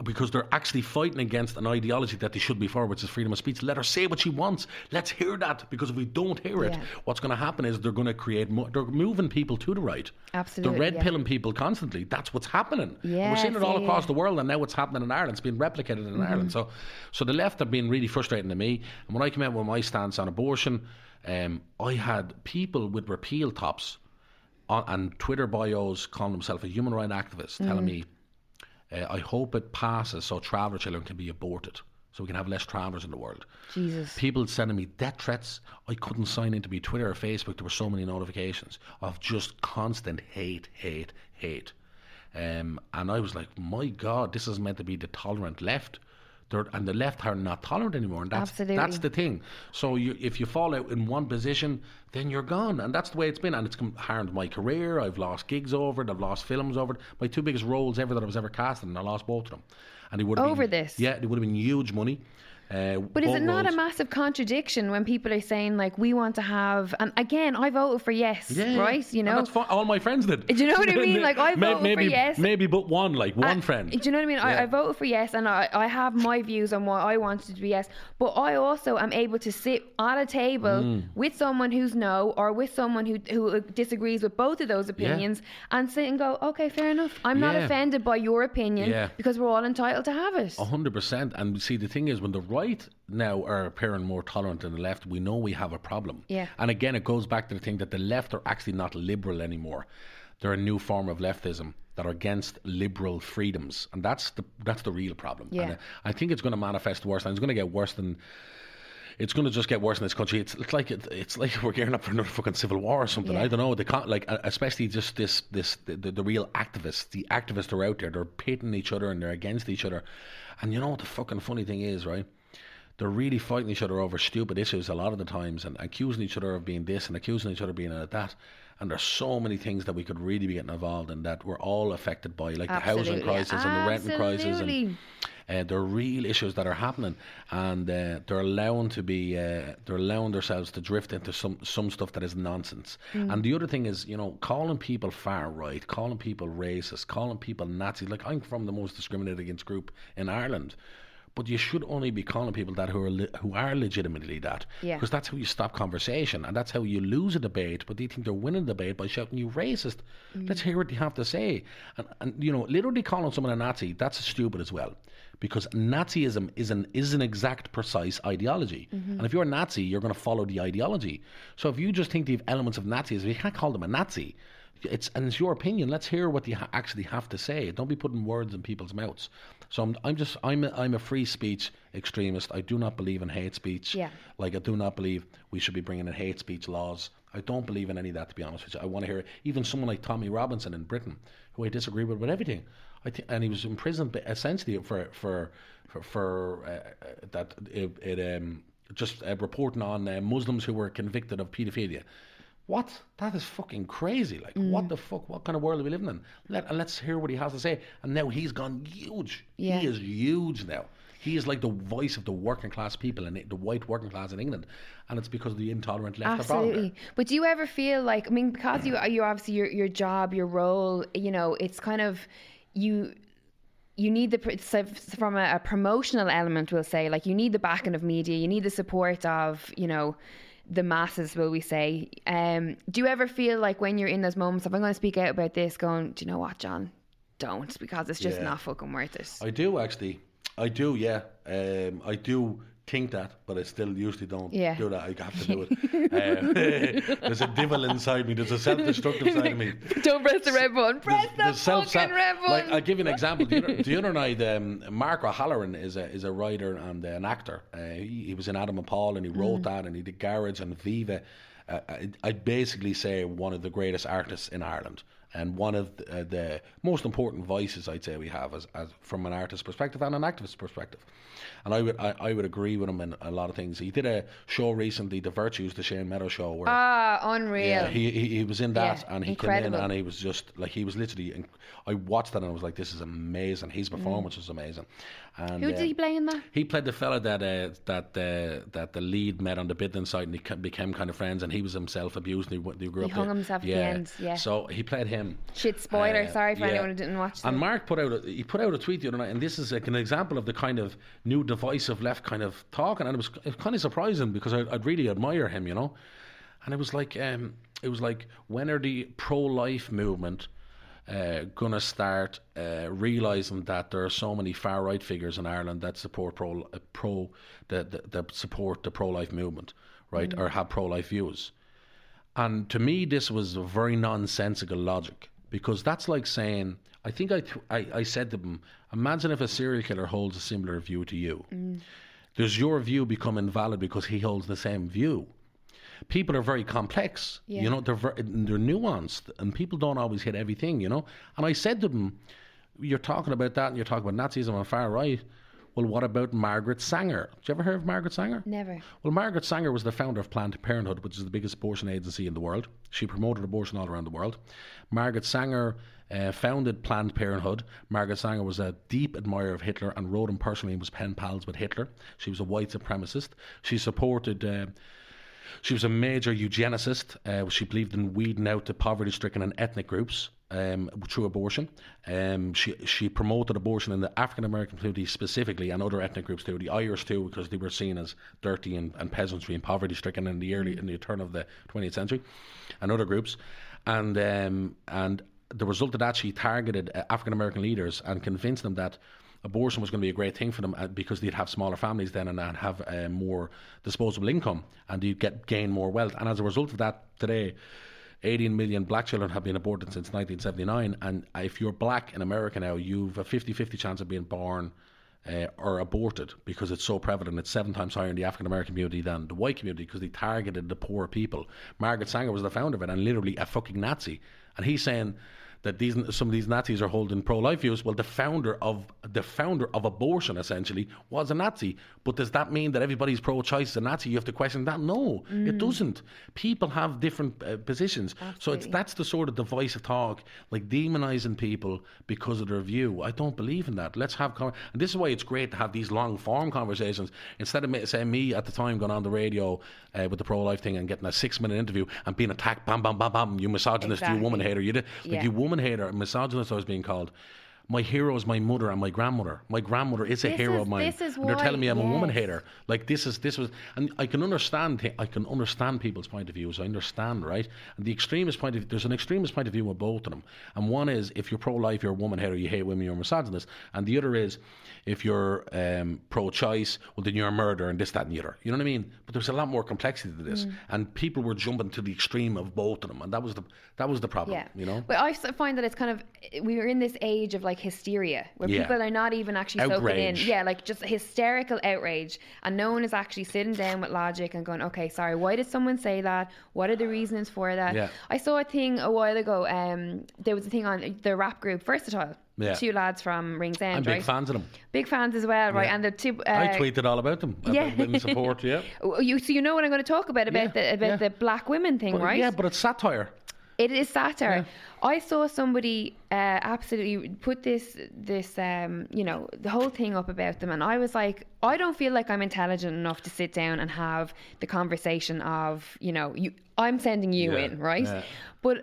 because they're actually fighting against an ideology that they should be for, which is freedom of speech. Let her say what she wants. Let's hear that because if we don't hear it, Yeah. what's going to happen is they're going to create. Mo- they're moving people to the right. Absolutely, They're red yeah. pilling people constantly. That's what's happening. And we're seeing it all yeah, across yeah. the world, and now it's happening in Ireland. It's being replicated in Ireland. So, so the left have been really frustrating to me. And when I came out with my stance on abortion, um, I had people with repeal tops on, and Twitter bios calling themselves a human rights activist, telling me, uh, "I hope it passes so traveller children can be aborted, so we can have less travellers in the world." Jesus. People sending me death threats. I couldn't sign into be Twitter or Facebook. There were so many notifications of just constant hate, hate, hate. Um, and I was like, my God, this is meant to be the tolerant left. And the left are not tolerant anymore. And that's, Absolutely. that's the thing. So you, if you fall out in one position, then you're gone. And that's the way it's been. And it's harmed my career. I've lost gigs over it. I've lost films over it. My two biggest roles ever that I was ever cast in, and I lost both of them. And it would have Over been, this? Yeah, it would have been huge money. Uh, But is it not a massive contradiction when people are saying like we want to have and again I voted for yes, Yeah, right? You know, that's fine. All my friends did. Do you know what I mean? Like, I (laughs) voted for yes. Maybe but one, like one Uh, friend. Do you know what I mean? I, Yeah. I voted for yes, and I, I have my views on why I wanted to be yes. But I also am able to sit at a table Mm. with someone who's no, or with someone who who disagrees with both of those opinions, and sit and go, okay, fair enough. I'm not offended by your opinion Yeah. because we're all entitled to have it. A hundred percent. And see, the thing is, when the right now are appearing more tolerant than the left, we know we have a problem. Yeah. And again, it goes back to the thing that the left are actually not liberal anymore. They're a new form of leftism that are against liberal freedoms, and that's the that's the real problem. Yeah. And uh, I think it's going to manifest worse, and it's going to get worse than. It's going to just get worse in this country. It's, it's like it, it's like we're gearing up for another fucking civil war or something. Yeah. I don't know. They can't like, uh, especially just this this the, the, the real activists. The activists are out there. They're pitting each other and they're against each other. And you know what the fucking funny thing is, right? They're really fighting each other over stupid issues a lot of the times and accusing each other of being this and accusing each other of being that. And there's so many things that we could really be getting involved in that we're all affected by, like the housing Absolutely. crisis and the renting crisis. And, uh, they're real issues that are happening, and uh, they're allowing to be uh, they're allowing themselves to drift into some some stuff that is nonsense. And the other thing is, you know, calling people far right, calling people racist, calling people Nazis. Like I'm from the most discriminated against group in Ireland. But you should only be calling people that who are le- who are legitimately that, Yeah. because that's how you stop conversation, and that's how you lose a debate. But they think they're winning the debate by shouting "you racist." Mm. Let's hear what they have to say, and, and you know, literally calling someone a Nazi that's stupid as well, because Nazism is an is an exact, precise ideology, mm-hmm. and if you're a Nazi, you're going to follow the ideology. So if you just think they have elements of Nazism, you can't call them a Nazi. It's and it's your opinion. Let's hear what you ha- actually have to say. Don't be putting words in people's mouths. So I'm, I'm just I'm a, I'm a free speech extremist. I do not believe in hate speech. Yeah. Like I do not believe we should be bringing in hate speech laws. I don't believe in any of that. To be honest with you, I want to hear even someone like Tommy Robinson in Britain, who I disagree with with everything. I think, and he was imprisoned essentially for for for, for uh, uh, that it, it um just uh, reporting on uh, Muslims who were convicted of paedophilia. What? That is fucking crazy. Like, Mm. what the fuck? What kind of world are we living in? Let, and let's hear what he has to say. And now he's gone huge. Yeah. He is huge now. He is like the voice of the working class people and the white working class in England, and it's because of the intolerant left. Absolutely. But do you ever feel like I mean because you you obviously your your job, your role, you know, it's kind of you you need the from a, a promotional element we'll say like you need the backing of media you need the support of you know the masses will we say um do you ever feel like when you're in those moments if i'm going to speak out about this going do you know what john don't because it's just Yeah. not fucking worth it I do actually. I do, yeah. Um, I do think that, but I still usually don't Yeah. do that. I have to do it. (laughs) um, (laughs) there's a devil inside me. There's a self-destructive side of me. (laughs) don't press the red button press the, fucking red button Like I'll give you an example. The other, the other night, um, Mark O'Halloran is a is a writer and an actor. Uh, he, he was in Adam and Paul, and he wrote that, and he did Garage and Viva. Uh, I, I'd basically say one of the greatest artists in Ireland, and one of the, uh, the most important voices I'd say we have as, as from an artist perspective and an activist perspective. And I would I, I would agree with him in a lot of things. He did a show recently, The Virtues, the Shane Meadows show, where ah unreal yeah, he, he he was in that, Yeah, and he incredible. came in, and he was just like he was literally. I watched that, and I was like, "This is amazing." His performance was amazing. And who uh, did he play in that He played the fella that uh, that uh, that the lead met on the bidding site, and he became kind of friends. And he was himself abused, and he, he grew He up. hung to- himself at the yeah. end, yeah. So he played him. shit spoiler Uh, sorry for yeah. anyone who didn't watch And that. Mark put out a, he put out a tweet the other night, and this is like an example of the kind of new divisive left kind of talking, and it was, it was kind of surprising because I, I'd really admire him, you know. And it was like, um, it was like, when are the pro-life movement uh, gonna start uh, realizing that there are so many far right figures in Ireland that support pro, uh, pro that, that, that support the pro-life movement, right, or have pro-life views. And to me, this was a very nonsensical logic because that's like saying, I think I, th- I, I said to them, imagine if a serial killer holds a similar view to you. Does your view become invalid because he holds the same view? People are very complex, Yeah. you know, they're, ver- they're nuanced and people don't always hit everything, you know. And I said to them, You're talking about that and you're talking about Nazism on far right. Well, what about Margaret Sanger? Did you ever hear of Margaret Sanger? never Well, Margaret Sanger was the founder of Planned Parenthood, which is the biggest abortion agency in the world. She promoted abortion all around the world. Margaret Sanger uh, founded Planned Parenthood. Margaret Sanger was a deep admirer of Hitler and wrote him personally and was pen pals with Hitler. She was a white supremacist. She supported. Uh, she was a major eugenicist. Uh, she believed in weeding out the poverty-stricken and ethnic groups um, through abortion. Um, she she promoted abortion in the African American community specifically, and other ethnic groups too. The Irish too, because they were seen as dirty and, and peasantry and poverty-stricken in the early in the turn of the 20th century, and other groups, and um, and the result of that, she targeted uh, African American leaders and convinced them that abortion was going to be a great thing for them uh, because they'd have smaller families then and, have uh, more disposable income and you'd get gain more wealth. And as a result of that, today, 18 million black children have been aborted since 1979. And if you're black in America now, you've a 50 50 chance of being born. Uh, or aborted because it's so prevalent. It's seven times higher in the African American community than the white community because they targeted the poor people. Margaret Sanger was the founder of it and literally a fucking Nazi. And he's saying that these some of these Nazis are holding pro-life views. Well, the founder of the founder of abortion essentially was a Nazi. But does that mean that everybody's pro-choice is a Nazi? You have to question that. No, it doesn't. People have different uh, positions. So it's that's the sort of divisive talk, like demonizing people because of their view. I don't believe in that. Let's have con- and this is why it's great to have these long form conversations instead of me, say me at the time going on the radio uh, with the pro-life thing and getting a six-minute interview and being attacked. Bam, bam, bam, bam. You misogynist. You woman hater. You did like Yeah. you woman hater, misogynist. I was being called. My hero is my mother and my grandmother. My grandmother is a This hero is- of mine. and they're telling me I'm a woman hater. Like this is this was, and I can understand. I can understand people's point of views. I understand, right? And the extremist point of there's an extremist point of view with both of them. And one is if you're pro-life, you're a woman hater. You hate women, you're a misogynist. And the other is if you're um, pro-choice, well then you're a murderer and this, that, and the other. You know what I mean? But there's a lot more complexity to Mm. this, and people were jumping to the extreme of both of them, and that was the that was the problem. Yeah. You know. But I find that it's kind of we are in this age of like hysteria, where Yeah. people are not even actually soaking in. Yeah, like just hysterical outrage, and no one is actually sitting down with logic and going, "Okay, sorry, why did someone say that? What are the reasons for that?" Yeah. I saw a thing a while ago. Um, there was a thing on the rap group Versatile. Yeah. Two lads from Ringsend, I'm big right? fans of them. Big fans as well, right? Yeah. And the two. Uh, I tweeted all about them. About yeah. women's support, yeah. (laughs) You, so you know what I'm going to talk about about the about the black women thing, But, right? Yeah, but it's satire. It is satire. I saw somebody uh, absolutely put this this um, you know the whole thing up about them, and I was like, I don't feel like I'm intelligent enough to sit down and have the conversation of you know you. I'm sending you Yeah, in, right? yeah. But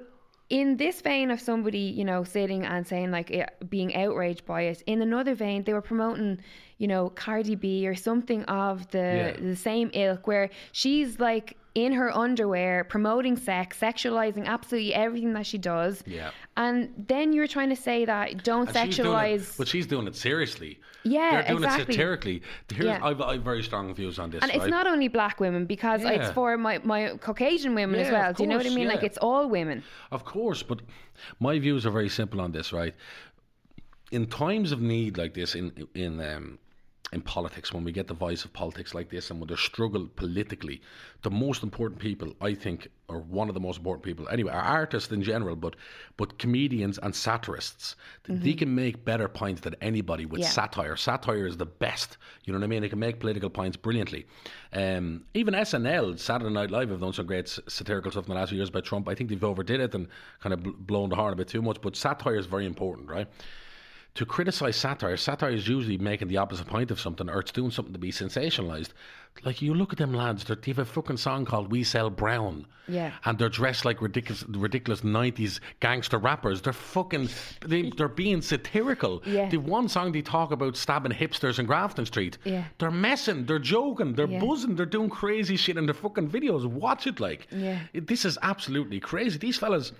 in this vein of somebody, you know, sitting and saying like eh, being outraged by it, in another vein, they were promoting, you know, Cardi B or something of the Yeah. the same ilk, where she's like in her underwear promoting sex, sexualizing absolutely everything that she does. Yeah. And then you're trying to say that don't And she's it- sexualize. but she's doing it seriously. Yeah, They're doing exactly. it satirically. Here's, Yeah. I've, I've very strong views on this. and it's not only black women because it's for my, my Caucasian women as well. Do you know what I mean? Like it's all women. Of course, but my views are very simple on this, right? In times of need like this, in in um, in politics, when we get the voice of politics like this, and when they struggle politically, the most important people, I think, or one of the most important people, anyway, are artists in general, but but comedians and satirists. They can make better points than anybody with Yeah. satire. Satire is the best. You know what I mean? They can make political points brilliantly. Um, even SNL, Saturday Night Live, have done some great satirical stuff in the last few years about Trump. I think they've overdid it and kind of bl- blown the horn a bit too much. But satire is very important, right? To criticize satire, satire is usually making the opposite point of something, or it's doing something to be sensationalized. Like you look at them lads, they're- have a fucking song called "We Sell Brown," Yeah. and they're dressed like ridiculous, ridiculous '90s gangster rappers. They're fucking, they, they're being satirical. Yeah. The one song they talk about stabbing hipsters in Grafton Street. Yeah. They're messing, they're joking, they're Yeah. buzzing, they're doing crazy shit in their fucking videos. Watch it like. Yeah. It- this is absolutely crazy. These fellas,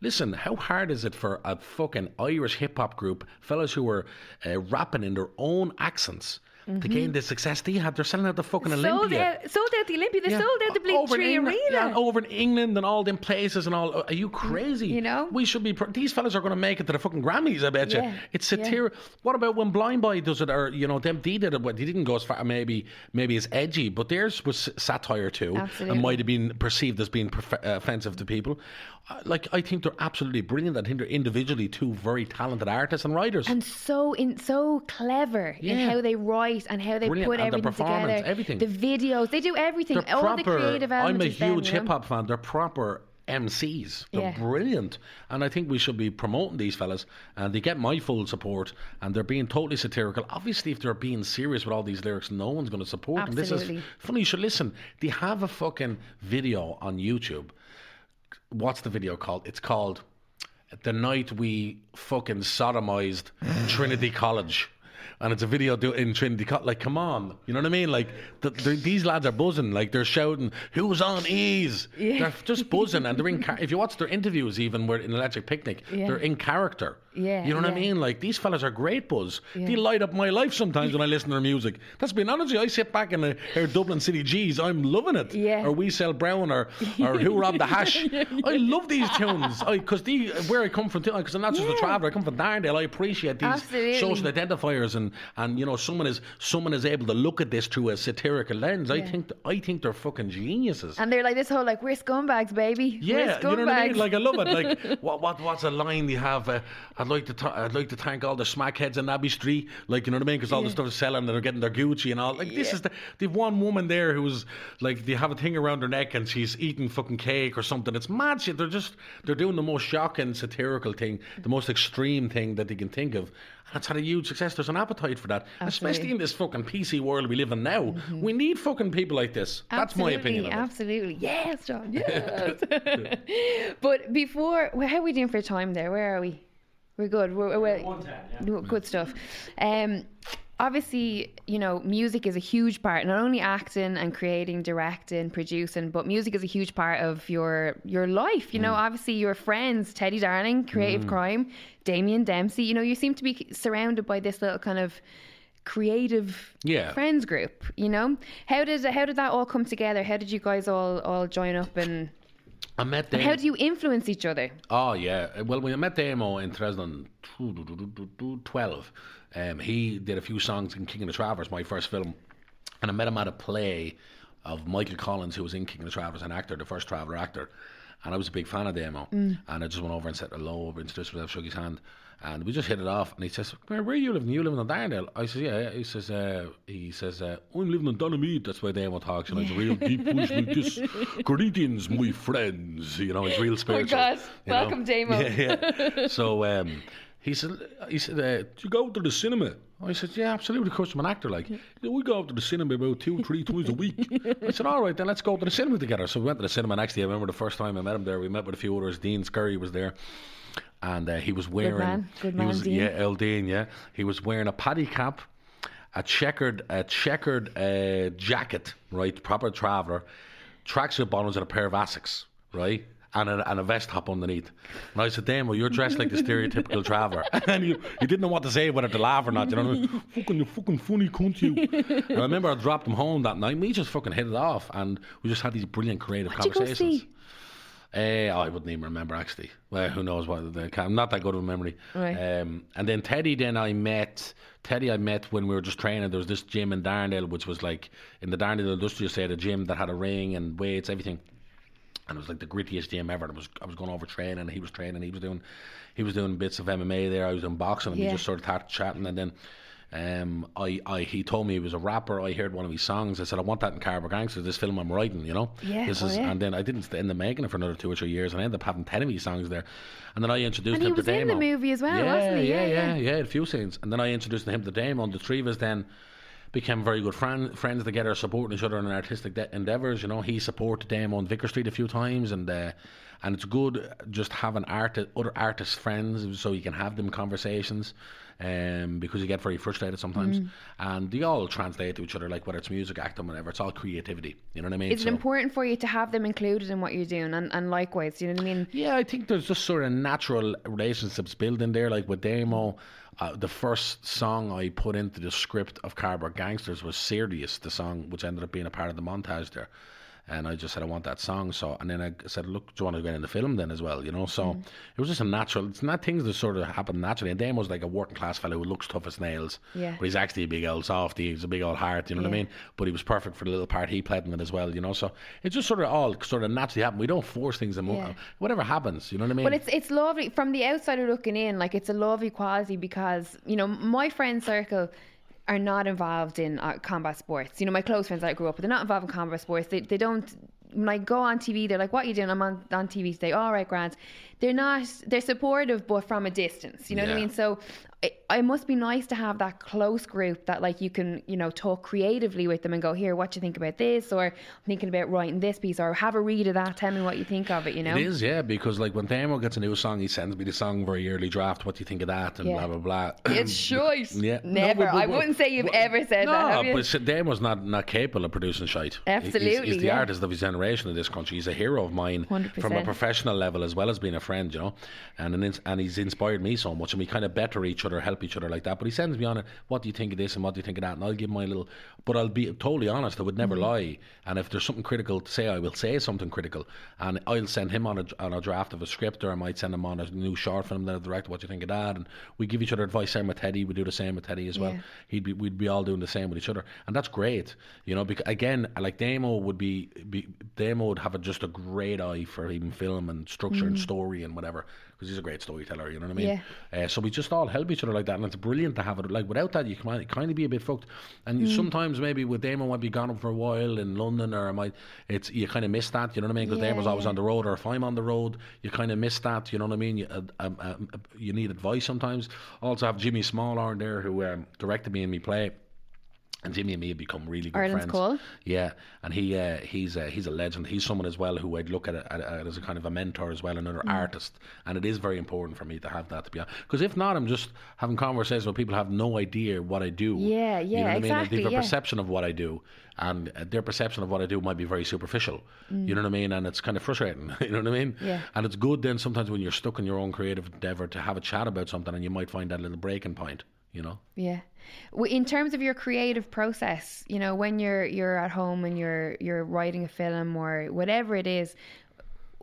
listen, how hard is it for a fucking Irish hip hop group, fellas who are uh, rapping in their own accents? To gain the success they had, they're selling out the fucking Mm-hmm. Sold Olympia. out, sold out the Olympia. They Yeah. sold out the Bleak Tree Arena. Yeah, over in England and all them places and all. Are you crazy? You know? we should be. pr- These fellas are going to make it to the fucking Grammys. I bet you. Yeah, It's yeah. What about when Blind Boy does it, or you know, them they did it? But they didn't go as far. Maybe, maybe it's edgy, but theirs was satire too, Absolutely. and might have been perceived as being prof- uh, offensive to people. Uh, Like I think they're absolutely brilliant. I think they're individually two very talented artists and writers. and so in so clever in how they write and how they Brilliant. put And the everything performance, together. everything. The videos, they do everything. they're all proper. the creative elements. I'm a huge hip hop fan. They're proper MCs. They're Yeah. brilliant, and I think we should be promoting these fellas. And they get my full support, and they're being totally satirical. Obviously, if they're being serious with all these lyrics, no one's going to support them. This is funny. You should listen. They have a fucking video on YouTube. What's the video called? It's called "The Night We Fucking Sodomized Trinity College." And it's a video do in Trinity Cut. Like, come on, you know what I mean? Like, the, the, these lads are buzzing. Like, they're shouting, "Who's on ease?" They're just buzzing, and they're in. Char- if you watch their interviews, even where in Electric Picnic, Yeah. they're in character. Yeah, you know what I mean? Like, these fellas are great buzz. They light up my life sometimes when I listen to their music. That's being honest. I sit back in the hear Dublin City G's. I'm loving it. Yeah. Or we sell brown, or or who robbed the hash. (laughs) I love these tunes because the where I come from, because I'm not just a traveller. I come from Darndale. I appreciate these Absolutely. social identifiers, and and you know someone is someone is able to look at this through a satirical lens. I think I think they're fucking geniuses. And they're like this whole like we're scumbags, baby. we're Yeah, scumbags. you know what I mean. Like I love it. Like (laughs) what what what's a line they have? Uh, I'd like to th- I'd like to thank all the smackheads in Abbey Street. Like you know what I mean? Because all the stuff is selling they're getting their Gucci and all. Like this Yeah. is the they've one woman there who's like they have a thing around her neck and she's eating fucking cake or something. It's mad shit. They're just they're doing the most shocking satirical thing, the most extreme thing that they can think of. And it's had a huge success. There's an appetite for that, especially in this fucking PC world we live in now. Mm-hmm. We need fucking people like this. That's my opinion. Of it. Absolutely. Yes, John. (laughs) Yes. (laughs) but before, how are we doing for time there? Where are we? We're good. We're, we're, Good stuff. Um, obviously, you know, music is a huge part. Not only acting and creating, directing, producing, but music is a huge part of your your life. Mm. You know, obviously your friends, Teddy Darling, Creative Crime, Damien Dempsey. You know, you seem to be surrounded by this little kind of creative Yeah. friends group you know how did how did that all come together how did you guys all all join up and I met Damo. How do you influence each other? Oh yeah. Well, when I met Damo in 2012, um, he did a few songs in King of the Travellers, my first film, and I met him at a play of Michael Collins, who was in King of the Travellers, an actor, the first Traveller actor. And I was a big fan of Damo, and I just went over and said hello, introduced myself, shook his hand, and we just hit it off. And he says, "Where, where are you living? You living in Darndale?" I said, "Yeah." He says, uh, "He says uh, I'm living in Donaghmede." That's why Damo talks, and a real deep voice (laughs) like this. Greetings, my friends. You know, he's real spiritual. God. you know? Welcome, Damo. Yeah, yeah. (laughs) so um, he said, he said, uh, "Do you go to the cinema?" I said, "Yeah, absolutely. Of course, I'm an actor. Like, "Yeah, we go out to the cinema about two, three times a week." (laughs) I said, "All right, then let's go to the cinema together." So we went to the cinema. And actually, I remember the first time I met him there. We met with a few others. Dean Scurry was there. And uh, he was wearing, man. Good he was, Dean. yeah, El Dean, yeah. He was wearing a paddy cap, a checkered, a checkered uh, jacket, right, proper traveller, tracksuit bottoms and a pair of Asics, right, and a, and a vest top underneath. And I said, "Damn, well, you're dressed like the stereotypical traveller." (laughs) and you, you didn't know what to say, whether to laugh or not. You know what I mean? (laughs) Fucking, you fucking funny cunt, you. and I remember I dropped him home that night. We just fucking hit it off, and we just had these brilliant creative What'd conversations. Uh, I wouldn't even remember actually. Well, who knows what? the- I'm not that good of a memory. Right. Um, and then Teddy, then I met Teddy. I met when we were just training. There was this gym in Darndale, which was like in the Darndale Industrial Estate, a gym that had a ring and weights, everything. And it was like the grittiest gym ever. And it was I was going over training, and he was training. He was doing, he was doing bits of MMA there. I was doing boxing, and Yeah. we just sort of started chatting. And then, um, I, I, he told me he was a rapper. I heard one of his songs. I said, I want that in Cardboard Gangsters. This film I'm writing, you know. Yeah, This oh, is, yeah. and then I didn't end up making it for another two or three years, and I ended up having ten of his songs there. And then I introduced And he was to in the movie as well, yeah, wasn't he? Yeah, Yeah, yeah, yeah. a few scenes. And then I introduced him to Damo, and the three of us then became very good friend, friends together, supporting each other in artistic de- endeavours. You know, he supported Damo on Vicar Street a few times, and uh, and it's good just having art other artist friends so you can have them conversations. Um, because you get very frustrated sometimes, Mm. and they all translate to each other. Like whether it's music, acting, whatever, it's all creativity. You know what I mean? Is it important for you to have them included in what you're doing? And, and likewise, you know what I mean? yeah, I think there's just sort of natural relationships building there. Like with Damo, uh, the first song I put into the script of Cardboard Gangsters was Serious, the song which ended up being a part of the montage there. And I just said I want that song. So and then I said, look, do you want to get in the film then as well? You know, so Mm. it was just a natural. It's not things that sort of happen naturally. And Damo's like a working class fellow who looks tough as nails. Yeah. But he's actually a big old softy. He's a big old heart. You know what I mean? But he was perfect for the little part he played in it as well. You know, so it just sort of all sort of naturally happened. We don't force things. And Yeah. whatever happens, you know what I mean? But it's it's lovely from the outsider looking in. Like it's a lovely quality because you know my friend circle are not involved in uh, combat sports. You know my close friends that I grew up with, they're not involved in combat sports. They they don't. When I go on TV, they're like, "What are you doing?" I'm on on TV today. All right, Grant. They're not. They're supportive, but from a distance. You know what I mean? So. It, it must be nice to have that close group that like you can you know talk creatively with them and go here what do you think about this or I'm thinking about writing this piece or have a read of that tell me what you think of it you know It is, yeah, because like when Damo gets a new song, he sends me the song very early draft. What do you think of that? And Yeah. blah blah blah. It's (clears throat) shite. Yeah. Never. No, but- I wouldn't say you've but- ever said no, that. But s- Damo's not not capable of producing shite. He- he's- Absolutely, he's, the yeah. artist of his generation in this country. He's a hero of mine from a professional level as well as being a friend, you know. And an ins- and he's inspired me so much, and we kind of better each other, help each other like that. But he sends me on it. What do you think of this and what do you think of that? And I'll give my little. But I'll be totally honest. I would never Mm-hmm. lie. And if there's something critical to say, I will say something critical. And I'll send him on a on a draft of a script, or I might send him on a new short film that I direct. What do you think of that? And we give each other advice. Same with Teddy. We do the same with Teddy as well. Yeah. He'd be we'd be all doing the same with each other, and that's great. You know, because again, like Damo would be, be Damo would have a, just a great eye for even film and structure and story and whatever, because he's a great storyteller. You know what I mean? Uh, so we just all help each other like that, and it's brilliant to have it. Like without that, you can kind of be a bit fucked. And you sometimes maybe with Damo might be gone for a while in London, or I might it's you kind of miss that. You know what I mean? Because Yeah, Damo's always yeah. on the road, or if I'm on the road, you kind of miss that. You know what I mean? You, uh, um, um, uh, you need advice sometimes. Also have Jimmy Smallhorn there who um, directed me in me play. And Jimmy and me have become really good Ireland's friends. cool. Yeah, and he uh, he's uh, he's a legend. He's someone as well who I'd look at, at, at as a kind of a mentor as well, another Mm. artist. And it is very important for me to have that to be honest. Because if not, I'm just having conversations with people who have no idea what I do. Yeah, yeah, you yeah, know what I mean? And exactly, They have a yeah. perception of what I do, and uh, their perception of what I do might be very superficial. You know what I mean? And it's kind of frustrating. (laughs) you know what I mean? Mm. Yeah. And it's good then sometimes when you're stuck in your own creative endeavor to have a chat about something, and you might find that little breaking point. You know. Yeah. In terms of your creative process, you know, when you're you're at home and you're you're writing a film or whatever it is,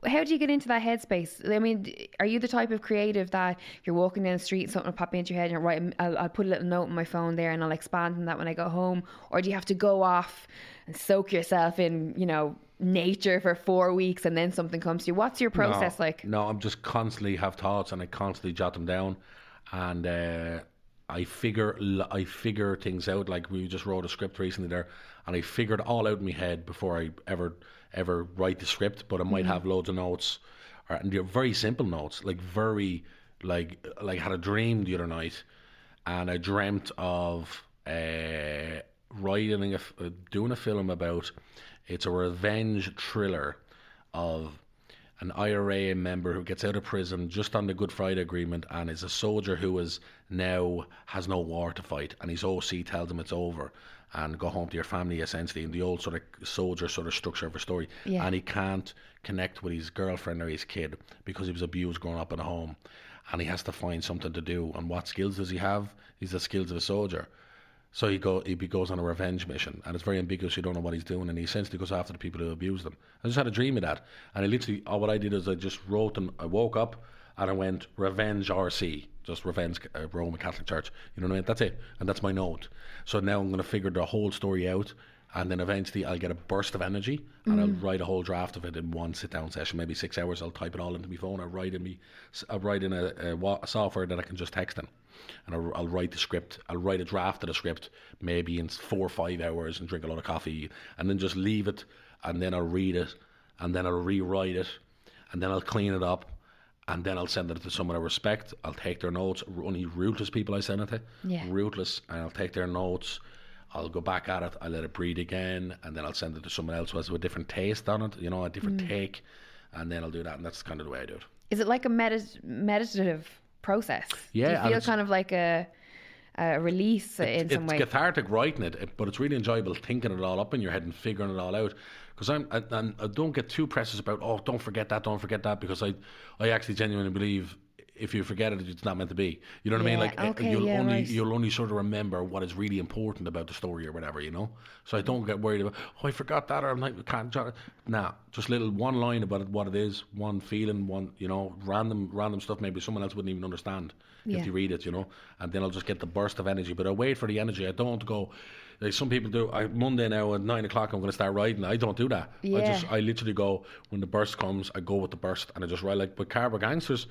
how do you get into that headspace? I mean, are you the type of creative that you're walking down the street and something will pop into your head and right, I'll, I'll put a little note on my phone there and I'll expand on that when I go home, or do you have to go off and soak yourself in, you know, nature for four weeks and then something comes to you? What's your process no, like? No, I'm just constantly have thoughts and I constantly jot them down, and uh, I figure I figure things out. Like we just wrote a script recently there, and I figured all out in my head before I ever ever write the script. But I might have loads of notes, or, and they're very simple notes, like very like like I had a dream the other night, and I dreamt of uh, writing a, uh, doing a film about. It's a revenge thriller of an IRA member who gets out of prison just on the Good Friday Agreement and is a soldier who is now has no war to fight, and his OC tells him it's over and go home to your family essentially in the old sort of soldier sort of structure of a story, Yeah. and he can't connect with his girlfriend or his kid because he was abused growing up in a home, and he has to find something to do. And what skills does he have? He's the skills of a soldier. So he go he goes on a revenge mission, and it's very ambiguous. You don't know what he's doing, and he essentially goes after the people who abuse them. I just had a dream of that, and I literally all what I did is I just wrote and I woke up and I went revenge RC, just revenge uh, Roman Catholic Church. You know what I mean? That's it, and that's my note. So now I'm going to figure the whole story out, and then eventually I'll get a burst of energy, and I'll write a whole draft of it in one sit down session, maybe six hours. I'll type it all into my phone. I write in me, I write in a, a, a software that I can just text in and I'll, I'll write the script. I'll write a draft of the script maybe in four or five hours and drink a lot of coffee, and then just leave it, and then I'll read it, and then I'll rewrite it, and then I'll clean it up, and then I'll send it to someone I respect. I'll take their notes. Only ruthless people I send it to. Yeah. Ruthless, and I'll take their notes. I'll go back at it. I'll let it breathe again, and then I'll send it to someone else who has a different taste on it. You know, a different Mm. take, and then I'll do that. And that's kind of the way I do it. Is it like a medit- meditative process? Yeah, Do you feel kind of like a, a release in some way. it's cathartic writing it, it- but it's really enjoyable thinking it all up in your head and figuring it all out. Because I'm, I, and I don't get too precious about, oh, don't forget that, don't forget that, because I, I actually genuinely believe if you forget it, it's not meant to be. You know what I mean? Like okay, you'll yeah, only right. you'll only sort of remember what is really important about the story or whatever. You know. So I don't get worried about, oh, I forgot that, or I'm like, can't. jot it." Nah, just little one line about it, what it is, one feeling, one you know, random random stuff. Maybe someone else wouldn't even understand Yeah. if you read it, you know. And then I'll just get the burst of energy. But I wait for the energy. I don't go. Like some people do. I Monday now at nine o'clock. I'm going to start writing. I don't do that. I just I literally go when the burst comes. I go with the burst and I just write like. But Cardboard Gangsters.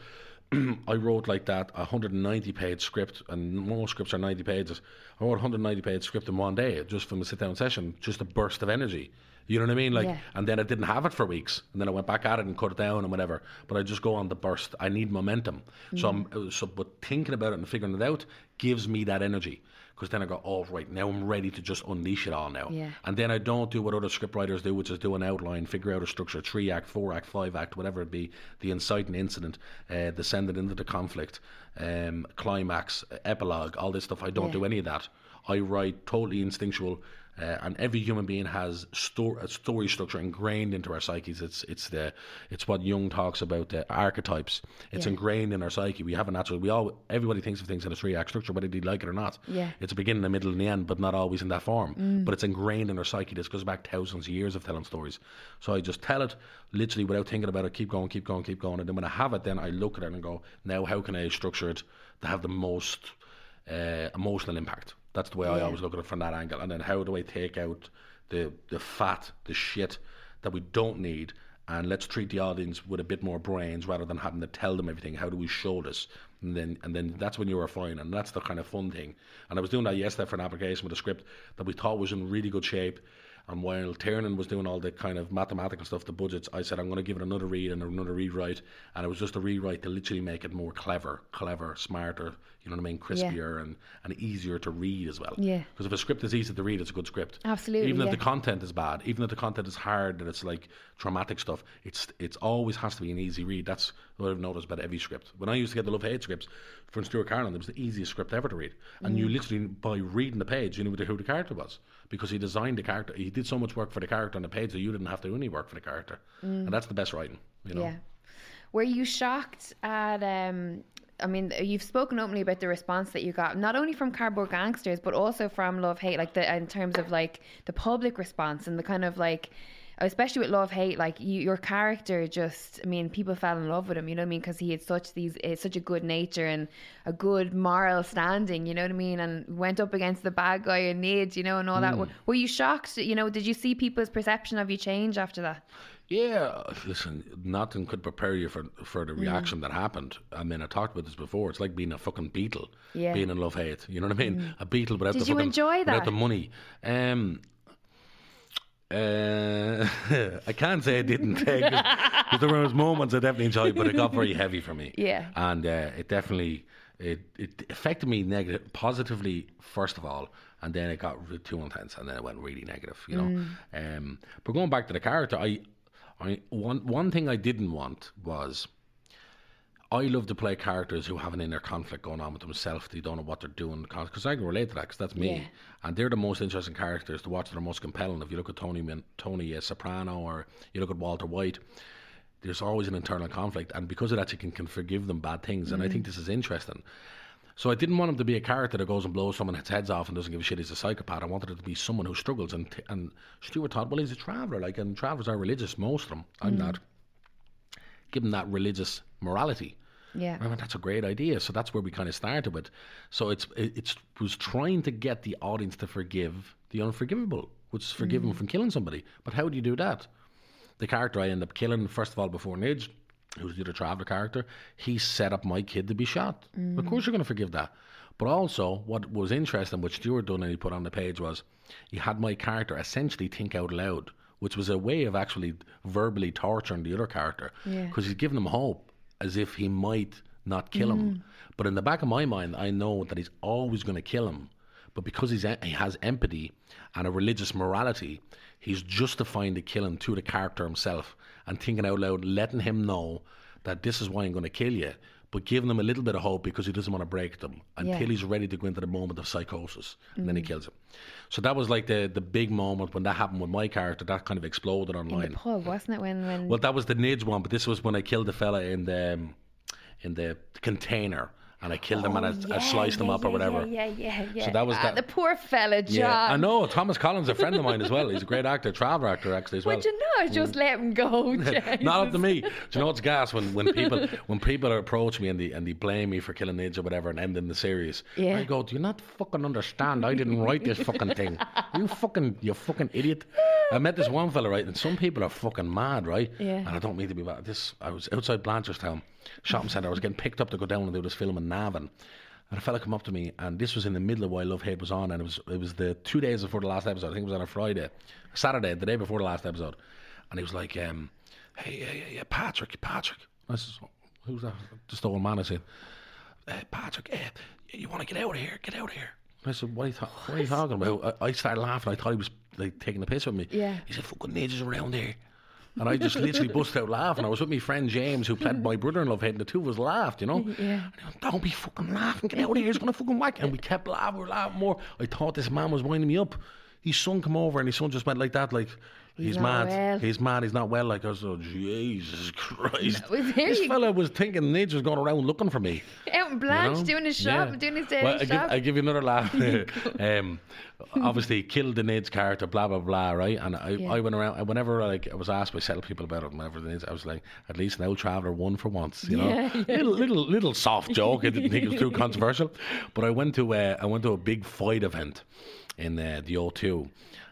(clears throat) I wrote like that a 190 page script, and most scripts are 90 pages. I wrote a 190 page script in one day, just from a sit down session, just a burst of energy. You know what I mean? Like, Yeah. and then I didn't have it for weeks, and then I went back at it and cut it down and whatever. But I just go on the burst. I need momentum. So, I'm, Mm. so, but thinking about it and figuring it out gives me that energy. Because then I go, oh right, now I'm ready to just unleash it all now. Yeah. And then I don't do what other scriptwriters do, which is do an outline, figure out a structure, three act, four act, five act, whatever it be, the inciting incident, uh, it into the conflict, um, climax, epilogue, all this stuff. I don't Yeah. do any of that. I write totally instinctual. Uh, and every human being has sto- a story structure ingrained into our psyches. It's it's the it's what Jung talks about the archetypes. It's Yeah. ingrained in our psyche. We have a natural. We all everybody thinks of things in a three act structure, whether they like it or not. Yeah. It's a beginning, a middle, and the end, but not always in that form. But it's ingrained in our psyche. This goes back thousands of years of telling stories. So I just tell it literally without thinking about it. Keep going, keep going, keep going. And then when I have it, then I look at it and go, now how can I structure it to have the most uh, emotional impact? That's the way I always look at it from that angle. And then how do I take out the the fat, the shit that we don't need, and let's treat the audience with a bit more brains rather than having to tell them everything. How do we show this? And then and then that's when you're fine, and that's the kind of fun thing. And I was doing that yesterday for an application with a script that we thought was in really good shape. And while Tiernan was doing all the kind of mathematical stuff, the budgets, I said I'm going to give it another read and another rewrite. And it was just a rewrite to literally make it more clever, clever, smarter. You know what I mean? Crispier and, and easier to read as well. Yeah. Because if a script is easy to read, it's a good script. Absolutely, Even if the content is bad, even if the content is hard, and it's like traumatic stuff, it's it's always has to be an easy read. That's what I've noticed about every script. When I used to get the Love Hate scripts from Stuart Carolan, it was the easiest script ever to read. And Mm. you literally, by reading the page, you knew who the character was because he designed the character. He did so much work for the character on the page that you didn't have to do any work for the character. And that's the best writing, you know. Mm. Yeah. Were you shocked at? Um, I mean, you've spoken openly about the response that you got, not only from Cardboard Gangsters, but also from Love Hate, like the in terms of like the public response and the kind of like especially with love hate like you, your character just i mean people fell in love with him you know what i mean because he had such these uh, such a good nature and a good moral standing you know what i mean and went up against the bad guy in need you know and all that Hmm. were you shocked you know did you see people's perception of you change after that Yeah, listen, nothing could prepare you for for Mm. the reaction that happened. I mean, I talked about this before. It's like being a fucking beetle, Yeah. Mm. being in love hate. You know what I mean? A beetle without Did the you fucking enjoy without that? the money. Um, uh, (laughs) I can't say I didn't take it because there was moments I definitely enjoyed, but it got very heavy for me. Yeah. and uh, it definitely it it affected me negative positively first of all, and then it got too intense, and then it went really negative. You know, um, but going back to the character, I, I one one thing I didn't want was. I love to play characters who have an inner conflict going on with themselves. They don't know what they're doing because I can relate to that because that's me. Yeah. And they're the most interesting characters to watch. They're most compelling. If you look at Tony Tony uh, Soprano or you look at Walter White, there's always an internal conflict, and because of that, you can, can forgive them bad things. And I think this is interesting. So I didn't want him to be a character that goes and blows someone's heads off and doesn't give a shit. He's a psychopath. I wanted it to be someone who struggles. And t- and Stuart thought, well, he's a traveller. Like, and travellers are religious, most of them. I'm not. Give him that religious morality. Yeah I went, that's a great idea. So that's where we kind of started with. So it's it it's was trying to get the audience to forgive the unforgivable, which is forgive him mm. from killing somebody. But how do you do that? The character I end up killing, first of all, before Nidge, who's the other traveller character, he set up my kid to be shot. Of mm. course you're going to forgive that. But also, what was interesting, what Stuart done and he put on the page was, he had my character essentially think out loud, which was a way of actually verbally torturing the other character. Yeah. Because he's giving him hope as if he might not kill him. Mm. But in the back of my mind, I know that he's always going to kill him. But because he's, he has empathy and a religious morality, he's justifying the killing to the character himself and thinking out loud, letting him know that this is why I'm going to kill you, but giving him a little bit of hope because he doesn't want to break them until Yeah. he's ready to go into the moment of psychosis, and then he kills him. So that was like the the big moment when that happened with my character. That kind of exploded online. in the pub wasn't it when when Well, that was the Nidge one, but this was when I killed the fella in the um, in the container, and I killed him and I, I sliced him Oh, yeah, up or whatever. Yeah, yeah, yeah. yeah. So that was Ah, that- the poor fella, John. Yeah, I know. Thomas Collins, a friend of mine as well. He's a great actor, traveller actor actually as well. Would you know? Just let him go. (laughs) Not up to me. Do you know what's gas when, when people when people approach me and they and they blame me for killing Nidge or whatever and ending the series? Yeah. I go, do you not fucking understand? I didn't write this fucking thing. You fucking you fucking idiot. I met this one fella right, and some people are fucking mad, right? Yeah. And I don't mean to be bad. This I was outside Blanchardstown shopping centre. I was getting picked up to go down and do this film in Navan. And a fella come up to me, and this was in the middle of why Love Hate was on, and it was it was the two days before the last episode. I think it was on a Friday, Saturday, the day before the last episode. And he was like, um, "Hey, yeah, yeah, yeah, Patrick, Patrick." I said, "Who's that?" Just the old man. I said, uh, "Patrick, uh, you want to get out of here? Get out of here." And I said, "What are you, ta- what are you talking about?" I, I started laughing. I thought he was like taking the piss with me. Yeah. He said, "Fucking ninjas around here." And I just literally bust out laughing. I was with my friend James, who played my brother in love, and the two of us laughed, you know? (laughs) Yeah. Went, Don't be fucking laughing, get out of here, he's gonna fucking whack. And we kept laughing, we were laughing more. I thought this man was winding me up. His son come over and his son just went like that, like, he's, not mad. well. He's mad, he's not well. Like, I was, oh, Jesus (laughs) Christ. No, this you- fella was thinking was going around looking for me. Out in Blanche, you know? doing his shop, Yeah. doing his daily well, I give, shop. I give you another laugh. (laughs) (laughs) um, obviously, killed the Nid's character, blah blah blah, right? And I, Yeah. I went around. Whenever like I was asked by several people about it, it is, I was like, at least an old traveller won for once, you know. Yeah. Little little little soft joke. I didn't think it was too controversial, but I went to uh, I went to a big fight event in uh, the O2.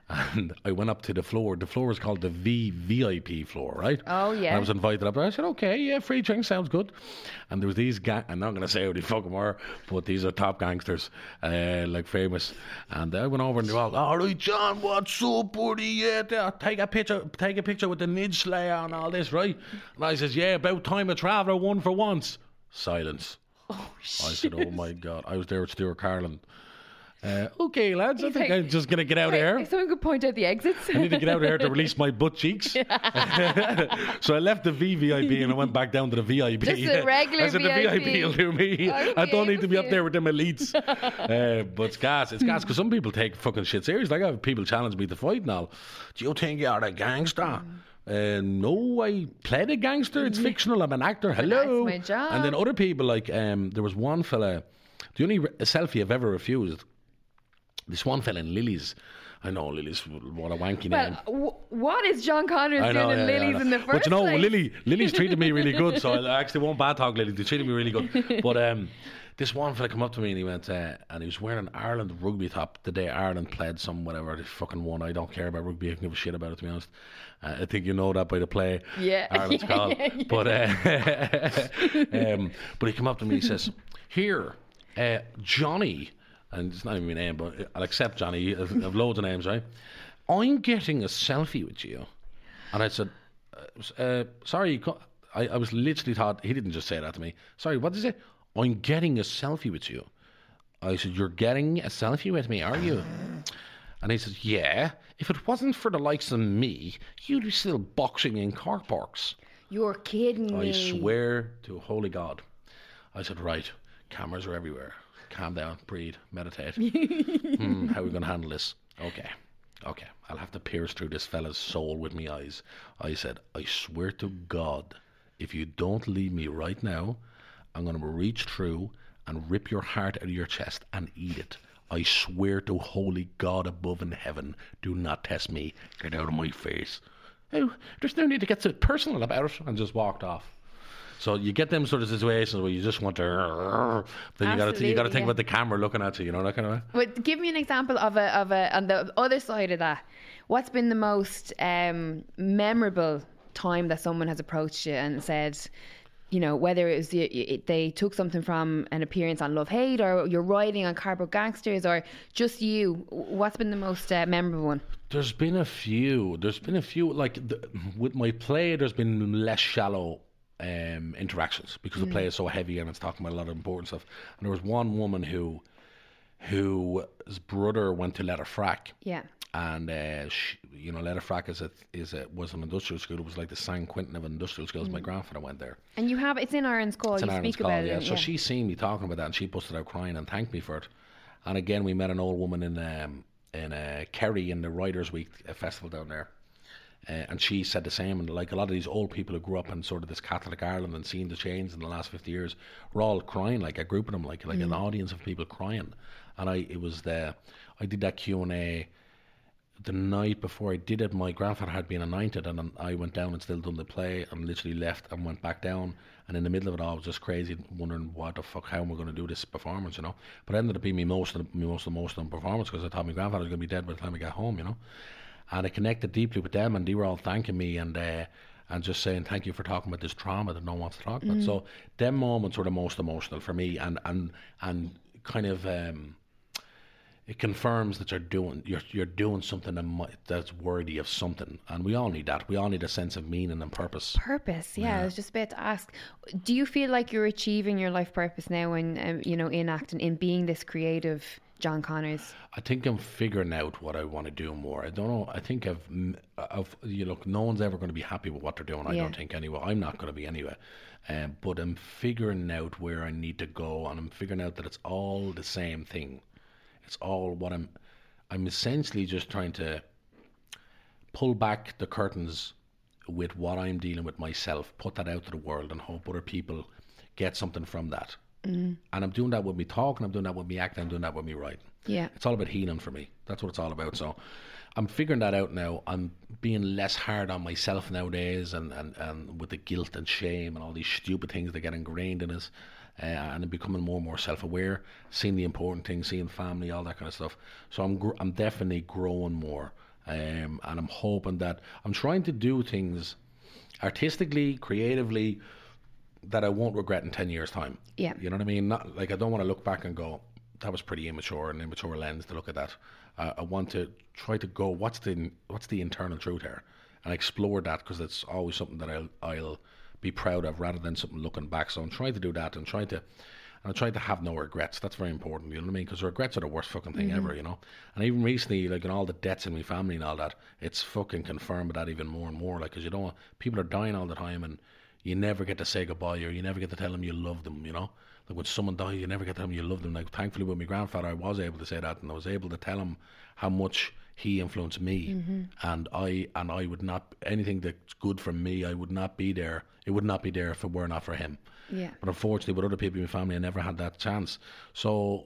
And I went up to the floor. The floor was called the V VIP floor, right? Oh, yeah. And I was invited up there. I said, okay, yeah, free drink sounds good. And there was these gang. I'm not going to say who the fuck they fucking were, but these are top gangsters, uh, like famous. And I went over and they were all, all right, John, what's up, buddy? Yeah, there, take a picture, take a picture with the Nidge Slayer and all this, right? And I says, yeah, about time a traveller won for once. Silence. oh, I said, oh my god, I was there with Stuart Carolan. Uh, okay, lads, I think I'm just going to get out here. if someone could point out the exits. I need to get out of here to (laughs) release my butt cheeks. (laughs) so I left the VVIP and I went back down to the VIP. Just the (laughs) regular I said the VIP. VIP will do me. I don't need to be up there with them elites. uh, but it's gas. It's gas because some people take fucking shit serious. Like I have people challenge me to fight and all. Do you think you're a gangster? Uh, no, I played a gangster. It's fictional. I'm an actor. Hello. my job. And then other people like um, there was one fella. The only re- selfie I've ever refused this one fella in Lily's, I know Lily's what a wanky Well, name. w- what is John Connors know, doing in yeah, yeah, Lily's in the first But you know, place? Lily, Lily's treated me really (laughs) good, so I actually won't bad talk Lily. They treated me really good. (laughs) But um, this one fella come up to me and he went, uh, and he was wearing an Ireland rugby top the day Ireland played some whatever they fucking won. I don't care about rugby. I can give a shit about it to be honest. Uh, I think you know that by the play. Yeah. (laughs) Ireland's Yeah, called. yeah, yeah. But uh, um, but he come up to me. He says, "Here, uh, Johnny." And it's not even my name, but I'll accept Johnny. I've, I've loads of names, right? I'm getting a selfie with you. And I said, uh, uh, sorry, I, I was literally thought, he didn't just say that to me. Sorry, what did he say? I'm getting a selfie with you. I said, You're getting a selfie with me, are you? And he says, Yeah. If it wasn't for the likes of me, you'd be still boxing in car parks. You're kidding me. I swear to holy God. I said, Right, cameras are everywhere. Calm down, breathe, meditate. (laughs) Hmm, how are we going to handle this? Okay, okay. I'll have to pierce through this fella's soul with my eyes. I said, I swear to God, if you don't leave me right now, I'm going to reach through and rip your heart out of your chest and eat it. I swear to holy God above in heaven, do not test me. Get out of my face. Oh, there's no need to get so personal about it. And just walked off. So you get them sort of situations where you just want to, then you got to you got to think yeah. about the camera looking at you, you know that kind of way. But give me an example of a of a on the other side of that. What's been the most um, memorable time that someone has approached you and said, you know, whether it was the, it, they took something from an appearance on Love Hate, or you're writing on Cardboard Gangsters, or just you. What's been the most uh, memorable one? There's been a few. There's been a few. Like the, with my play, there's been less shallow um, interactions because the play is so heavy and it's talking about a lot of important stuff. And there was one woman who, whose brother went to Letterfrack. Yeah. and uh, sh you know, Letterfrack is a is a was an industrial school. It was like the San Quentin of industrial schools. My grandfather went there. And you have it's in Ireland's Call. It's you an Ireland's speak call, about yeah. it. So she seen me talking about that, and she busted out crying and thanked me for it. And again, we met an old woman in um, in uh, Kerry in the Writers' Week uh, festival down there. Uh, and she said the same, and like a lot of these old people who grew up in sort of this Catholic Ireland and seen the change in the last fifty years, were all crying, like a group of them, like like an audience of people crying. And I, it was the, I did that Q and A the night before I did it, my grandfather had been anointed, and I went down and still done the play, and literally left and went back down. And in the middle of it all, I was just crazy, wondering what the fuck, how am I going to do this performance, you know? But it ended up being me most of the, me most emotional performance because I thought my grandfather was going to be dead by the time I got home, you know. And I connected deeply with them, and they were all thanking me and uh, and just saying thank you for talking about this trauma that no one wants to talk about. So them moments were the most emotional for me, and and and kind of. Um, it confirms that you're doing you're you're doing something that's worthy of something, and we all need that. We all need a sense of meaning and purpose. Purpose, yeah, I was just about to ask. Do you feel like you're achieving your life purpose now, and um, you know, in acting, in being this creative John Connors? I think I'm figuring out what I want to do more. I don't know. I think I've, I've you know, no one's ever going to be happy with what they're doing. I Yeah. don't think anyway. I'm not going to be anyway. Um, but I'm figuring out where I need to go, and I'm figuring out that it's all the same thing. It's all what I'm. I'm essentially just trying to pull back the curtains with what I'm dealing with myself, put that out to the world, and hope other people get something from that. Mm. And I'm doing that with me talking, I'm doing that with me acting, I'm doing that with me writing. Yeah. It's all about healing for me. That's what it's all about. So I'm figuring that out now. I'm being less hard on myself nowadays and, and, and with the guilt and shame and all these stupid things that get ingrained in us. Uh, and I'm becoming more and more self-aware, seeing the important things, seeing family, all that kind of stuff. So I'm gr- I'm definitely growing more, um, and I'm hoping that I'm trying to do things artistically, creatively, that I won't regret in ten years' time. Yeah. you know what I mean. Not like I don't want to look back and go, that was pretty immature, an immature lens to look at that. Uh, I want to try to go, what's the what's the internal truth here, and explore that because it's always something that I'll I'll be proud of rather than something looking back. So I'm trying to do that and trying to. And I'm trying to have no regrets. That's very important. You know what I mean? Because regrets are the worst fucking thing ever. You know. And even recently, like in all the deaths in my family and all that, it's fucking confirmed that even more and more. Like, because you don't, people are dying all the time, and you never get to say goodbye, or you never get to tell them you love them. You know. Like when someone dies, you never get to tell them you love them. Like thankfully, with my grandfather, I was able to say that, and I was able to tell him how much he influenced me, mm-hmm. and I and I would not anything that's good for me. I would not be there. It would not be there if it were not for him. Yeah. But unfortunately, with other people in my family, I never had that chance. So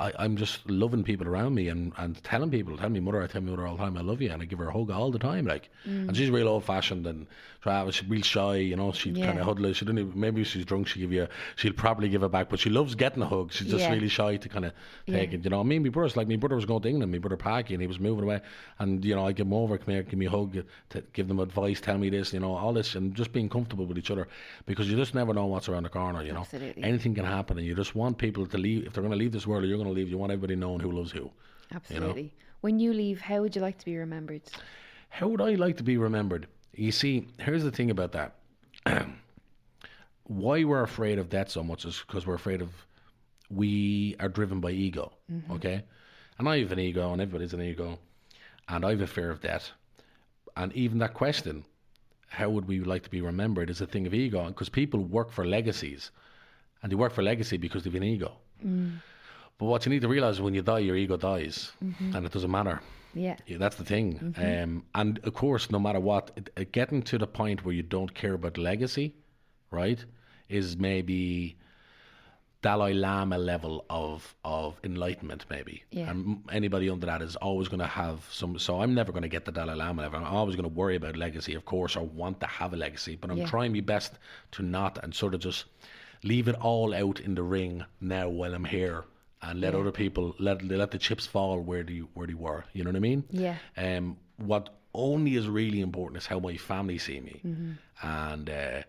I, I'm just loving people around me and, and telling people, telling me mother, I tell my mother all the time, I love you, and I give her a hug all the time, like. And mm. she's real old fashioned and Travis, ah, she's real shy, you know. She'd Yeah. kind of huddle. She didn't. Even, maybe if she's drunk, she give you. She'll probably give it back, but she loves getting a hug. She's just Yeah. really shy to kind of take Yeah. it, you know. Me and my brother's like my brother was going to England, my brother Packy, and he was moving away, and you know I give him over, come here, give me a hug, to give them advice, tell me this, you know, all this, and just being comfortable with each other because you just never know what's around the corner, you know. Absolutely. Anything can happen, and you just want people to leave. If they're going to leave this world, or you're going to leave, you want everybody knowing who loves who. Absolutely. When you leave, how would you like to be remembered? How would I like to be remembered? You see, here's the thing about that. (clears throat) Why we're afraid of death so much is because we're afraid of we are driven by ego. Mm-hmm. Okay, and I have an ego, and everybody's an ego, and I have a fear of death. And even that question, how would we like to be remembered, is a thing of ego, because people work for legacies, and they work for legacy because they've an ego. Mm. But what you need to realize is when you die, your ego dies, mm-hmm. and it doesn't matter. Yeah. Yeah, that's the thing. Um, and of course, no matter what, it, it getting to the point where you don't care about legacy, right, is maybe Dalai Lama level of of enlightenment, maybe. Yeah. And anybody under that is always going to have some. So I'm never going to get the Dalai Lama level. I'm always going to worry about legacy, of course, or want to have a legacy. But I'm Yeah. trying my best to not and sort of just leave it all out in the ring now while I'm here. And let other people let let the chips fall where they where they were. You know what I mean? Yeah. Um, what only is really important is how my family see me, and uh,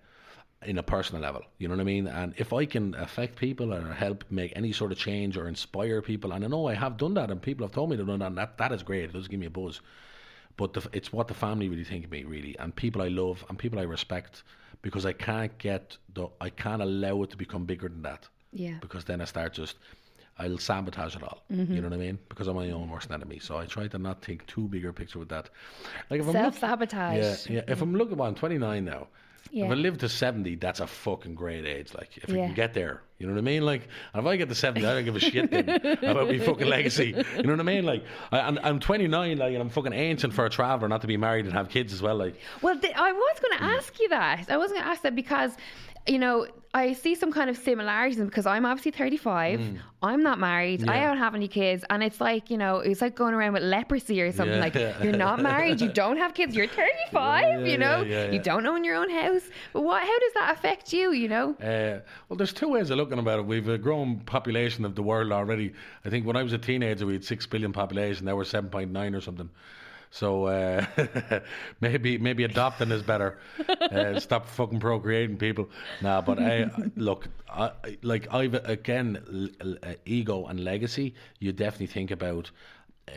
in a personal level. You know what I mean? And if I can affect people or help make any sort of change or inspire people, and I know I have done that, and people have told me to done that, and that that is great. It does give me a buzz. But the, it's what the family really think of me, really, and people I love and people I respect, because I can't get the I can't allow it to become bigger than that Yeah. because then I start just I'll sabotage it all. You mm-hmm. know what I mean? Because I'm my own worst enemy. So I try to not think too bigger picture with that. Like if I'm Self sabotage. yeah, yeah. If I'm looking, well, I'm 29 now. Yeah. If I live to 70, that's a fucking great age. Like, if I can get there, you know what I mean? Like, if I get to 70, I don't give a shit then (laughs) about my fucking legacy. You know what I mean? Like, I, I'm, I'm 29, like, and I'm fucking ancient for a traveller not to be married and have kids as well. Like, Well, th- I was going to ask you that. I was going to ask that because, you know, I see some kind of similarities because I'm obviously 35. I'm not married. I Mm. Don't have any kids. And it's like, you know, it's like going around with leprosy or something. Yeah. Like, (laughs) you're not married. You don't have kids. You're 35, Yeah, you know? yeah, yeah, You don't own your own house. But what, how does that affect you, you know? Uh, well, there's two ways of looking about it. We've a growing population of the world already. I think when I was a teenager, we had six billion population. Now we're seven point nine or something. So uh, (laughs) maybe maybe adopting is better. Uh, stop fucking procreating people. Nah, but I look, I, I- like I've again l- l- uh, ego and legacy. You definitely think about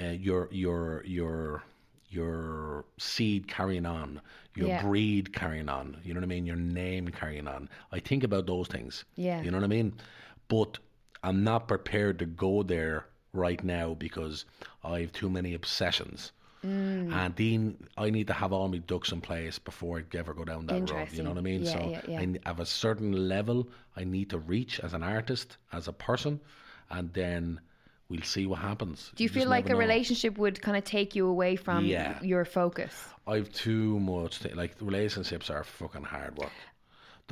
uh, your your your your seed carrying on, your Yeah. breed carrying on. You know what I mean? Your name carrying on. I think about those things. Yeah. You know what I mean? But I'm not prepared to go there right now because I have too many obsessions. Mm. And then I need to have all my ducks in place before I ever go down that road. You know what I mean? Interesting. so Yeah, yeah, yeah. I have a certain level I need to reach as an artist, as a person, and then we'll see what happens. Do you, just feel like a know. relationship would kind of take you away from Yeah. your focus? I've too much. Th- like relationships are fucking hard work.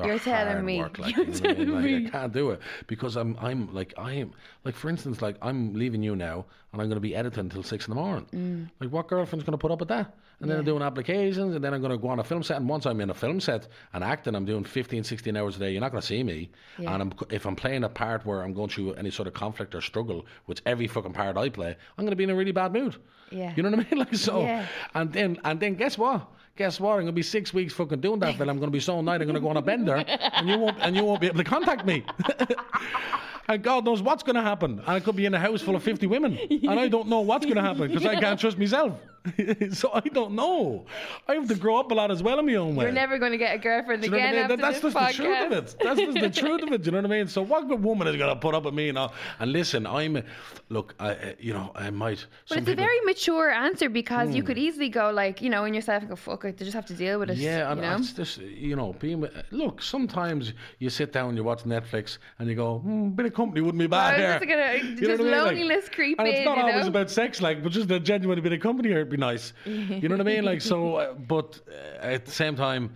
You're telling me. Work, like, (laughs) You're you know what I mean? telling Like, me. I can't do it because I'm. I'm like I am. Like for instance, like I'm leaving you now, and I'm going to be editing until six in the morning. Mm. Like what girlfriend's going to put up with that? And then I'm doing applications, and then I'm going to go on a film set. And once I'm in a film set and acting, I'm doing 15, 16 hours a day. You're not going to see me. Yeah. And I'm, if I'm playing a part where I'm going through any sort of conflict or struggle, which every fucking part I play, I'm going to be in a really bad mood. Yeah. You know what I mean? (laughs) Like so. Yeah. And then and then guess what? Guess what? I'm gonna be six weeks fucking doing that, Phil. I'm gonna be so night. I'm gonna go on a bender, and you won't and you won't be able to contact me. (laughs) and God knows what's gonna happen. And I could be in a house full of fifty women, and I don't know what's gonna happen because I can't trust myself. (laughs) so I don't know. I have to grow up a lot as well in my own way. You're never going to get a girlfriend you know what I again mean? after That- That's just the truth of it. That's just the (laughs) truth of it. You know what I mean? So what good woman is going to put up with me? You know? And listen, I'm, look, I, uh, you know, I might. But it's a people- Hmm. very mature answer because you could easily go like, you know, in yourself and go, fuck it, they just have to deal with it. Yeah, you and know? it's just you know, being look. Sometimes you sit down, you watch Netflix, and you go, hmm, "Bit of company wouldn't be bad I here." just gonna- You know just what I mean? Like- loneliness creep and it's not always know? about sex, like, but just a genuine bit of company here be nice. you know what I mean? Like, so, uh, but uh, at the same time,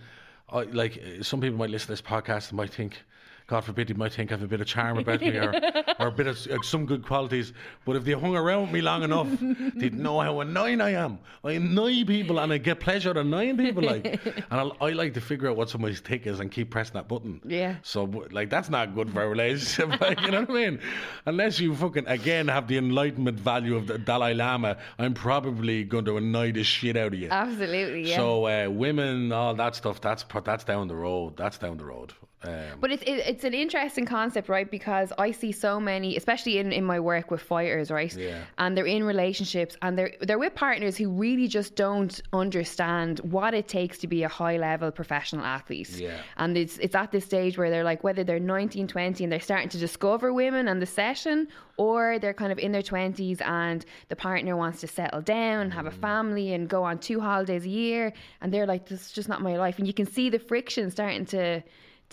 like uh, some people might listen to this podcast and might think. God forbid, they might think I have a bit of charm about me or, or a bit of uh, some good qualities. But if they hung around me long enough, (laughs) they'd know how annoying I am. I annoy people and I get pleasure annoying people. Like, (laughs) and I, I like to figure out what somebody's tick is and keep pressing that button. Yeah. So, like, that's not good for a relationship. (laughs) like, you know what I mean? Unless you fucking, again, have the enlightenment value of the Dalai Lama, I'm probably going to annoy the shit out of you. Absolutely, yeah. So, uh, women, all that stuff, that's that's down the road. That's down the road. Um, But it's it, it's an interesting concept, right? Because I see so many, especially in, in my work with fighters, right? Yeah. And they're in relationships, and they're they're with partners who really just don't understand what it takes to be a high level professional athlete. Yeah. And it's it's at this stage where they're like whether they're 19, 20, and they're starting to discover women and the session, or they're kind of in their twenties and the partner wants to settle down, have a Mm. family, and go on two holidays a year, and they're like, this is just not my life, and you can see the friction starting to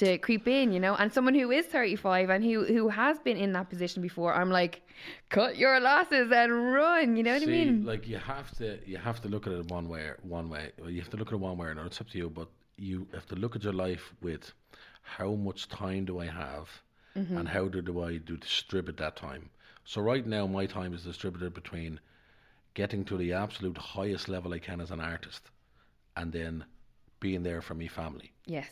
to creep in, you know. And someone who is 35 and who who has been in that position before, I'm like, cut your losses and run. You know what See, I mean? like you have to, you have to look at it one way, one way. You have to look at it one way or another. It's up to you, but you have to look at your life with how much time do I have, Mm-hmm. and how do, do I do distribute that time. So right now, my time is distributed between getting to the absolute highest level I can as an artist, and then being there for me family. Yes.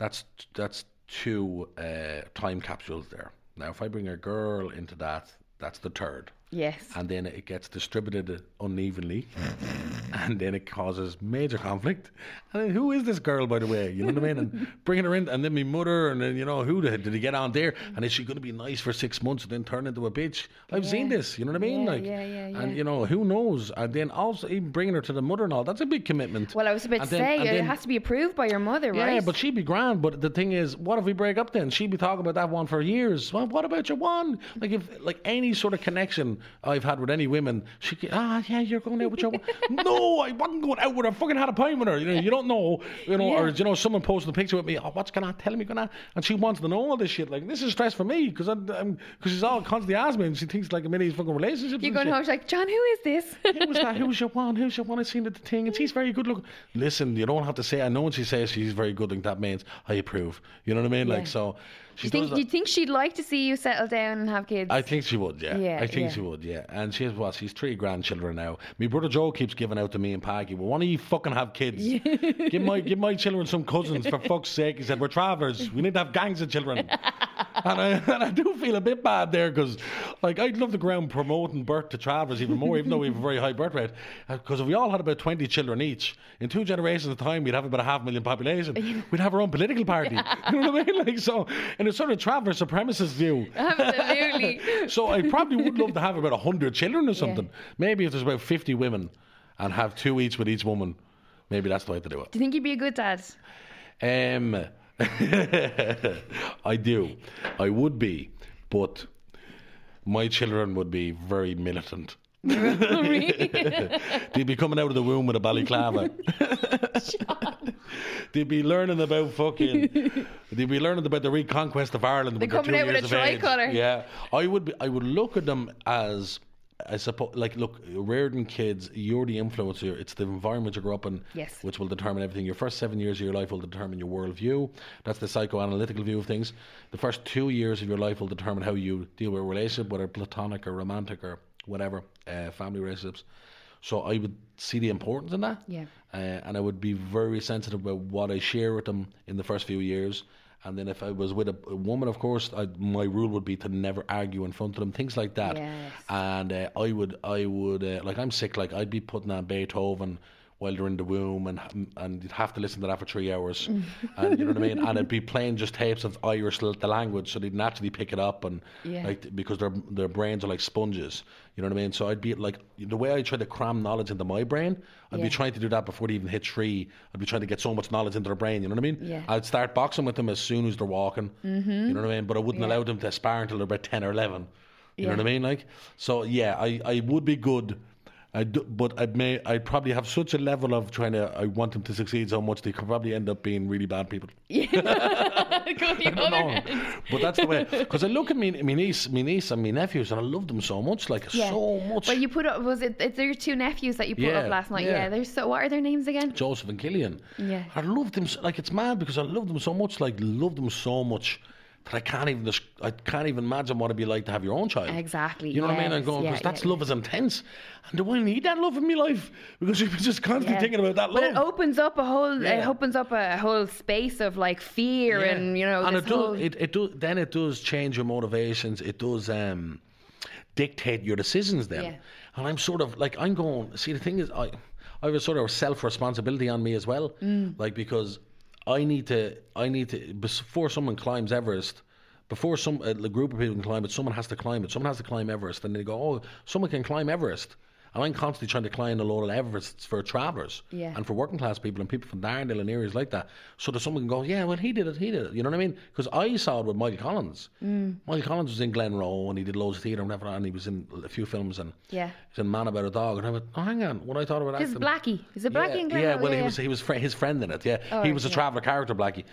That's that's two uh, time capsules there. Now, if I bring a girl into that, that's the third Yes. and then it gets distributed unevenly, (laughs) and then it causes major conflict. And then who is this girl, by the way? You know what I mean? And (laughs) bringing her in, and then my mother, and then you know who the, did he get on there? And is she going to be nice for six months and then turn into a bitch? I've seen this. You know what I mean? Yeah, like, yeah, yeah, and you know who knows? And then also even bringing her to the mother and all. That's a big commitment. Well, I was about to then- say and it then- has to be approved by your mother, yeah, right? Yeah, but she'd be grand. But the thing is, what if we break up then? She'd be talking about that one for years. Well, what about your one? Like if like any sort of connection I've had with any women, she ah yeah, you're going out with your (laughs) no, I wasn't going out with her. I fucking had a pint with her. You know, you don't know. You know, or you know, someone posted a picture with me. Oh, what's gonna Tell me going on. And she wants to know all this shit. Like this is stress for me because I'm because she's all constantly asking me, and she thinks like I'm in these fucking relationships. You're going home, she's like, John, who is this? (laughs) Who's that? Who's your one? Who's your one? I seen the thing, and she's very good looking. Listen, you don't have to say. I know when she says she's very good looking, that means I approve. You know what I mean? Yeah. Like so, she do you think, do you think she'd like to see you settle down and have kids? I think she would, yeah. Yeah, I think yeah. she would, yeah. And she has what? She's three grandchildren now. My brother Joe keeps giving out to me and Packy. Well, why don't you fucking have kids. (laughs) give my (laughs) give my children some cousins for fuck's sake. He said we're travellers. We need to have gangs of children. (laughs) and, I, and I do feel a bit bad there because, like, I'd love to ground promoting birth to travellers even more, even though we have a very high birth rate. Uh, because if we all had about twenty children each, in two generations of time, we'd have about a half million population. We'd have our own political party. you know what I mean? Like so, in a sort of a traveller supremacist view. Absolutely. (laughs) So I probably would love to have about hundred children or something. Maybe if there's about fifty women, and have two each with each woman. Maybe that's the way to do it. do you think you'd be a good dad? Um, (laughs) I do. I would be, but my children would be very militant. They'd be coming out of the womb with a balaclava. (laughs) they'd be learning about fucking. They'd be learning about the reconquest of Ireland. They're coming out with a tricolour. Yeah, I would. Be, I would look at them as. I suppose, like, look, Reardon kids, you're the influencer. It's the environment you grow up in, Yes. which will determine everything. Your first seven years of your life will determine your worldview. That's the psychoanalytical view of things. The first two years of your life will determine how you deal with a relationship, whether platonic or romantic or whatever, uh, family relationships. So I would see the importance in that. Yeah. Uh, and I would be very sensitive about what I share with them in the first few years. And then if I was with a, a woman, of course, I, my rule would be to never argue in front of them, things like that. Yes. And uh, I would, I would, uh, like I'm sick, like I'd be putting on Beethoven while they're in the womb, and and you'd have to listen to that for three hours, and you know what I mean. And it'd be playing just tapes of Irish the language, so they'd naturally pick it up, and Yeah. like because their their brains are like sponges, you know what I mean. So I'd be like the way I try to cram knowledge into my brain, I'd Yeah. be trying to do that before they even hit three. I'd be trying to get so much knowledge into their brain, you know what I mean. Yeah. I'd start boxing with them as soon as they're walking, mm-hmm. you know what I mean. But I wouldn't Yeah. allow them to spar until they're about ten or eleven. You know what I mean? Like, so yeah, I, I would be good. I do, but I may I'd probably have such a level of trying to I want them to succeed so much they could probably end up being really bad people. (laughs) Go the other end. but that's the way. Because I look at me, my niece, my niece and my nephews, and I love them so much, like Yeah. so much. Well, you put up was it? It's your two nephews that you put Yeah, up last night. yeah. Yeah. There's so. What are their names again? Joseph and Killian. Yeah. I love them. so- Like it's mad because I love them so much. Like love them so much that I can't even I can't even imagine what it'd be like to have your own child. Exactly. You know what I mean? I'm yes, going yeah, because that's yeah, love is intense, and do I need that love in my life? Because (laughs) you're just constantly Yeah. thinking about that But love. it opens up a whole. It opens up a whole space of like fear Yeah. and you know. and it does it, it do then it does change your motivations it does um dictate your decisions then Yeah. and i'm sort of like i'm going see the thing is i i have a sort of self responsibility on me as well Mm. like because i need to i need to before someone climbs everest before some uh, a group of people can climb it, someone has to climb it. Someone has to climb Everest, and they go, "Oh, someone can climb Everest." And I'm constantly trying to climb a load of Everests for travellers Yeah. and for working class people and people from Darndale and areas like that, so that someone can go, "Yeah, well, he did it, he did it." You know what I mean? Because I saw it with Michael Collins. Mm. Michael Collins was in Glenroe and he did loads of theatre and whatever, and he was in a few films and Yeah. he's in Man About a Dog. And I went, "Oh, hang on, what I thought about This is. Blackie. Is it Blackie yeah, and yeah, well, Yeah, he was he was fr- his friend in it. Yeah, Oh, he was a yeah. traveller character, Blackie.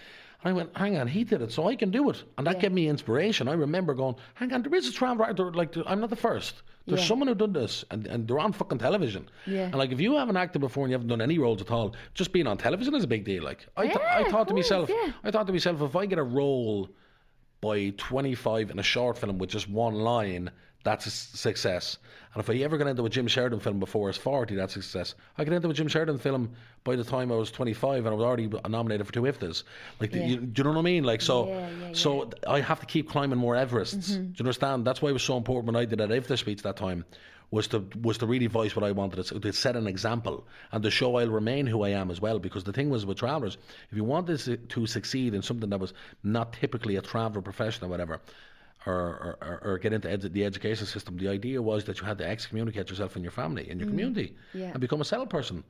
I went, hang on, he did it, so I can do it, and that Yeah. gave me inspiration. I remember going, hang on, there is a traveller actor. Like, I'm not the first. There's Yeah. someone who done this, and, and they're on fucking television. Yeah. And like, if you haven't acted before and you haven't done any roles at all, just being on television is a big deal. Like, I, th- Yeah, I thought to course, myself, yeah. I thought to myself, if I get a role by 25 in a short film with just one line, that's a success. And if I ever get into a Jim Sheridan film before I was 40, that's a success. I got into a Jim Sheridan film by the time I was 25 and I was already nominated for two IFTAs. Like, Yeah. you, do you know what I mean? Like, so, Yeah, yeah, so I have to keep climbing more Everests. Mm-hmm. Do you understand? That's why it was so important when I did that IFTA speech that time. Was to was to really voice what I wanted to, to set an example and to show I'll remain who I am as well. Because the thing was with travellers, if you wanted to, to succeed in something that was not typically a traveller profession or whatever, or, or, or- get into edu- the education system. The idea was that you had to excommunicate yourself in your family, in your mm-hmm. community, Yeah. and become a settled person.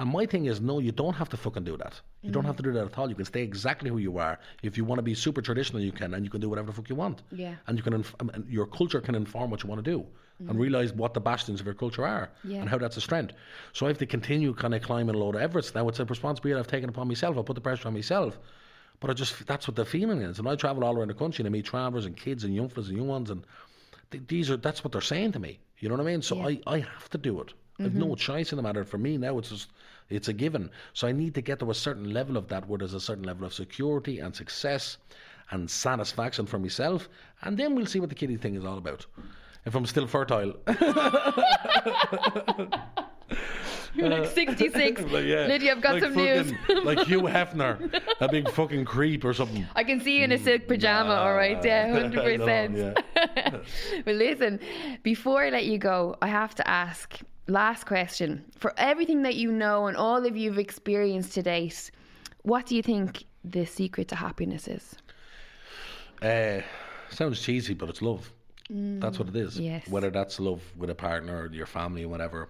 And my thing is, no, you don't have to fucking do that. You don't mm-hmm. have to do that at all. You can stay exactly who you are. If you want to be super traditional, you can, and you can do whatever the fuck you want. Yeah. And you can, inf- and your culture can inform what you want to do, and mm-hmm. realize what the bastions of your culture are, Yeah. and how that's a strength. So I have to continue kind of climbing a load of Everest. Now it's a responsibility I've taken upon myself. I put the pressure on myself. But I just that's what the feeling is. And I travel all around the country and I meet travellers and kids and young fellas and young ones and th- these are that's what they're saying to me. You know what I mean? So I, I have to do it. I've mm-hmm. no choice in the matter. For me now it's just it's a given. So I need to get to a certain level of that where there's a certain level of security and success and satisfaction for myself. And then we'll see what the kiddie thing is all about. If I'm still fertile. (laughs) (laughs) You're like uh, 66. (laughs) Like, yeah, Lydia, I've got like some news. fucking- (laughs) like Hugh Hefner, a big fucking creep or something. I can see you in a silk mm, pajama, all right? Yeah, 100%. No, well, listen, before I let you go, I have to ask last question. For everything that you know and all of you've experienced to date, what do you think the secret to happiness is? Uh, sounds cheesy, but it's love. Mm, that's what it is. yes. Whether that's love with a partner, or your family, or whatever,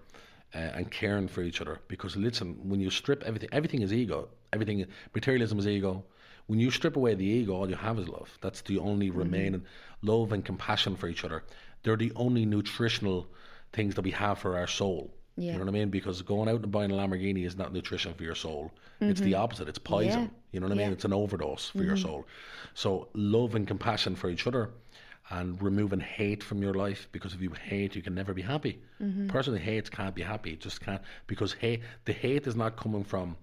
uh, and caring for each other. Because listen, when you strip everything, everything is ego. Everything, materialism is ego. When you strip away the ego, all you have is love. That's the only mm-hmm. remaining love and compassion for each other. They're the only nutritional things that we have for our soul. Yeah. You know what I mean? Because going out and buying a Lamborghini is not nutrition for your soul. It's the mm-hmm. opposite. It's poison. Yeah. You know what I mean? Yeah. It's an overdose for your mm-hmm. soul. So love and compassion for each other and removing hate from your life because if you hate you can never be happy. Mm-hmm. Person who hates can't be happy. Just can't because hate the hate is not coming from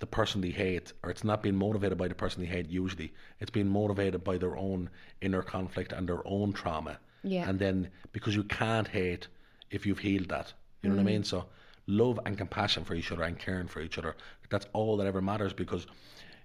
the person they hate or it's not being motivated by the person they hate usually. It's being motivated by their own inner conflict and their own trauma. Yeah. And then because you can't hate if you've healed that. You know what I mm-hmm. mean? So love and compassion for each other and caring for each other. That's all that ever matters because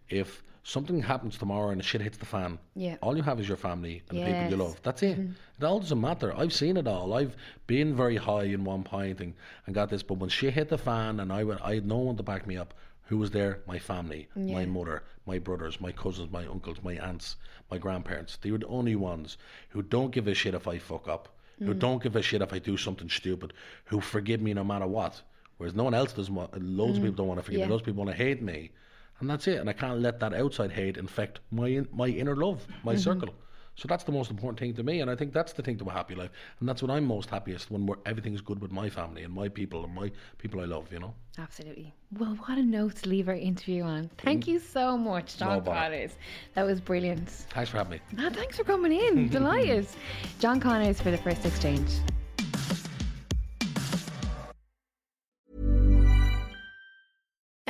if something happens tomorrow and the shit hits the fan, Yeah. all you have is your family and the people you love. That's it. Mm-hmm. It all doesn't matter. I've seen it all. I've been very high in one point and, and got this, but when shit hit the fan and I went, I had no one to back me up. Who was there? My family, my mother, my brothers, my cousins, my uncles, my aunts, my grandparents. They were the only ones who don't give a shit if I fuck up, who mm. don't give a shit if I do something stupid, who forgive me no matter what. Whereas no one else does. want- Loads of mm. people don't want to forgive Yeah. me. Loads of people want to hate me, and that's it. And I can't let that outside hate infect my in- my inner love, my circle. So that's the most important thing to me, and I think that's the thing to a happy life, and that's when I'm most happiest when we're, everything's good with my family and my people and my people I love. You know. Absolutely. Well, what a note to leave our interview on. Thank you so much, John No. Connors. That was brilliant. Thanks for having me. Ah, thanks for coming in. (laughs) Delighted. John Connors for the first exchange.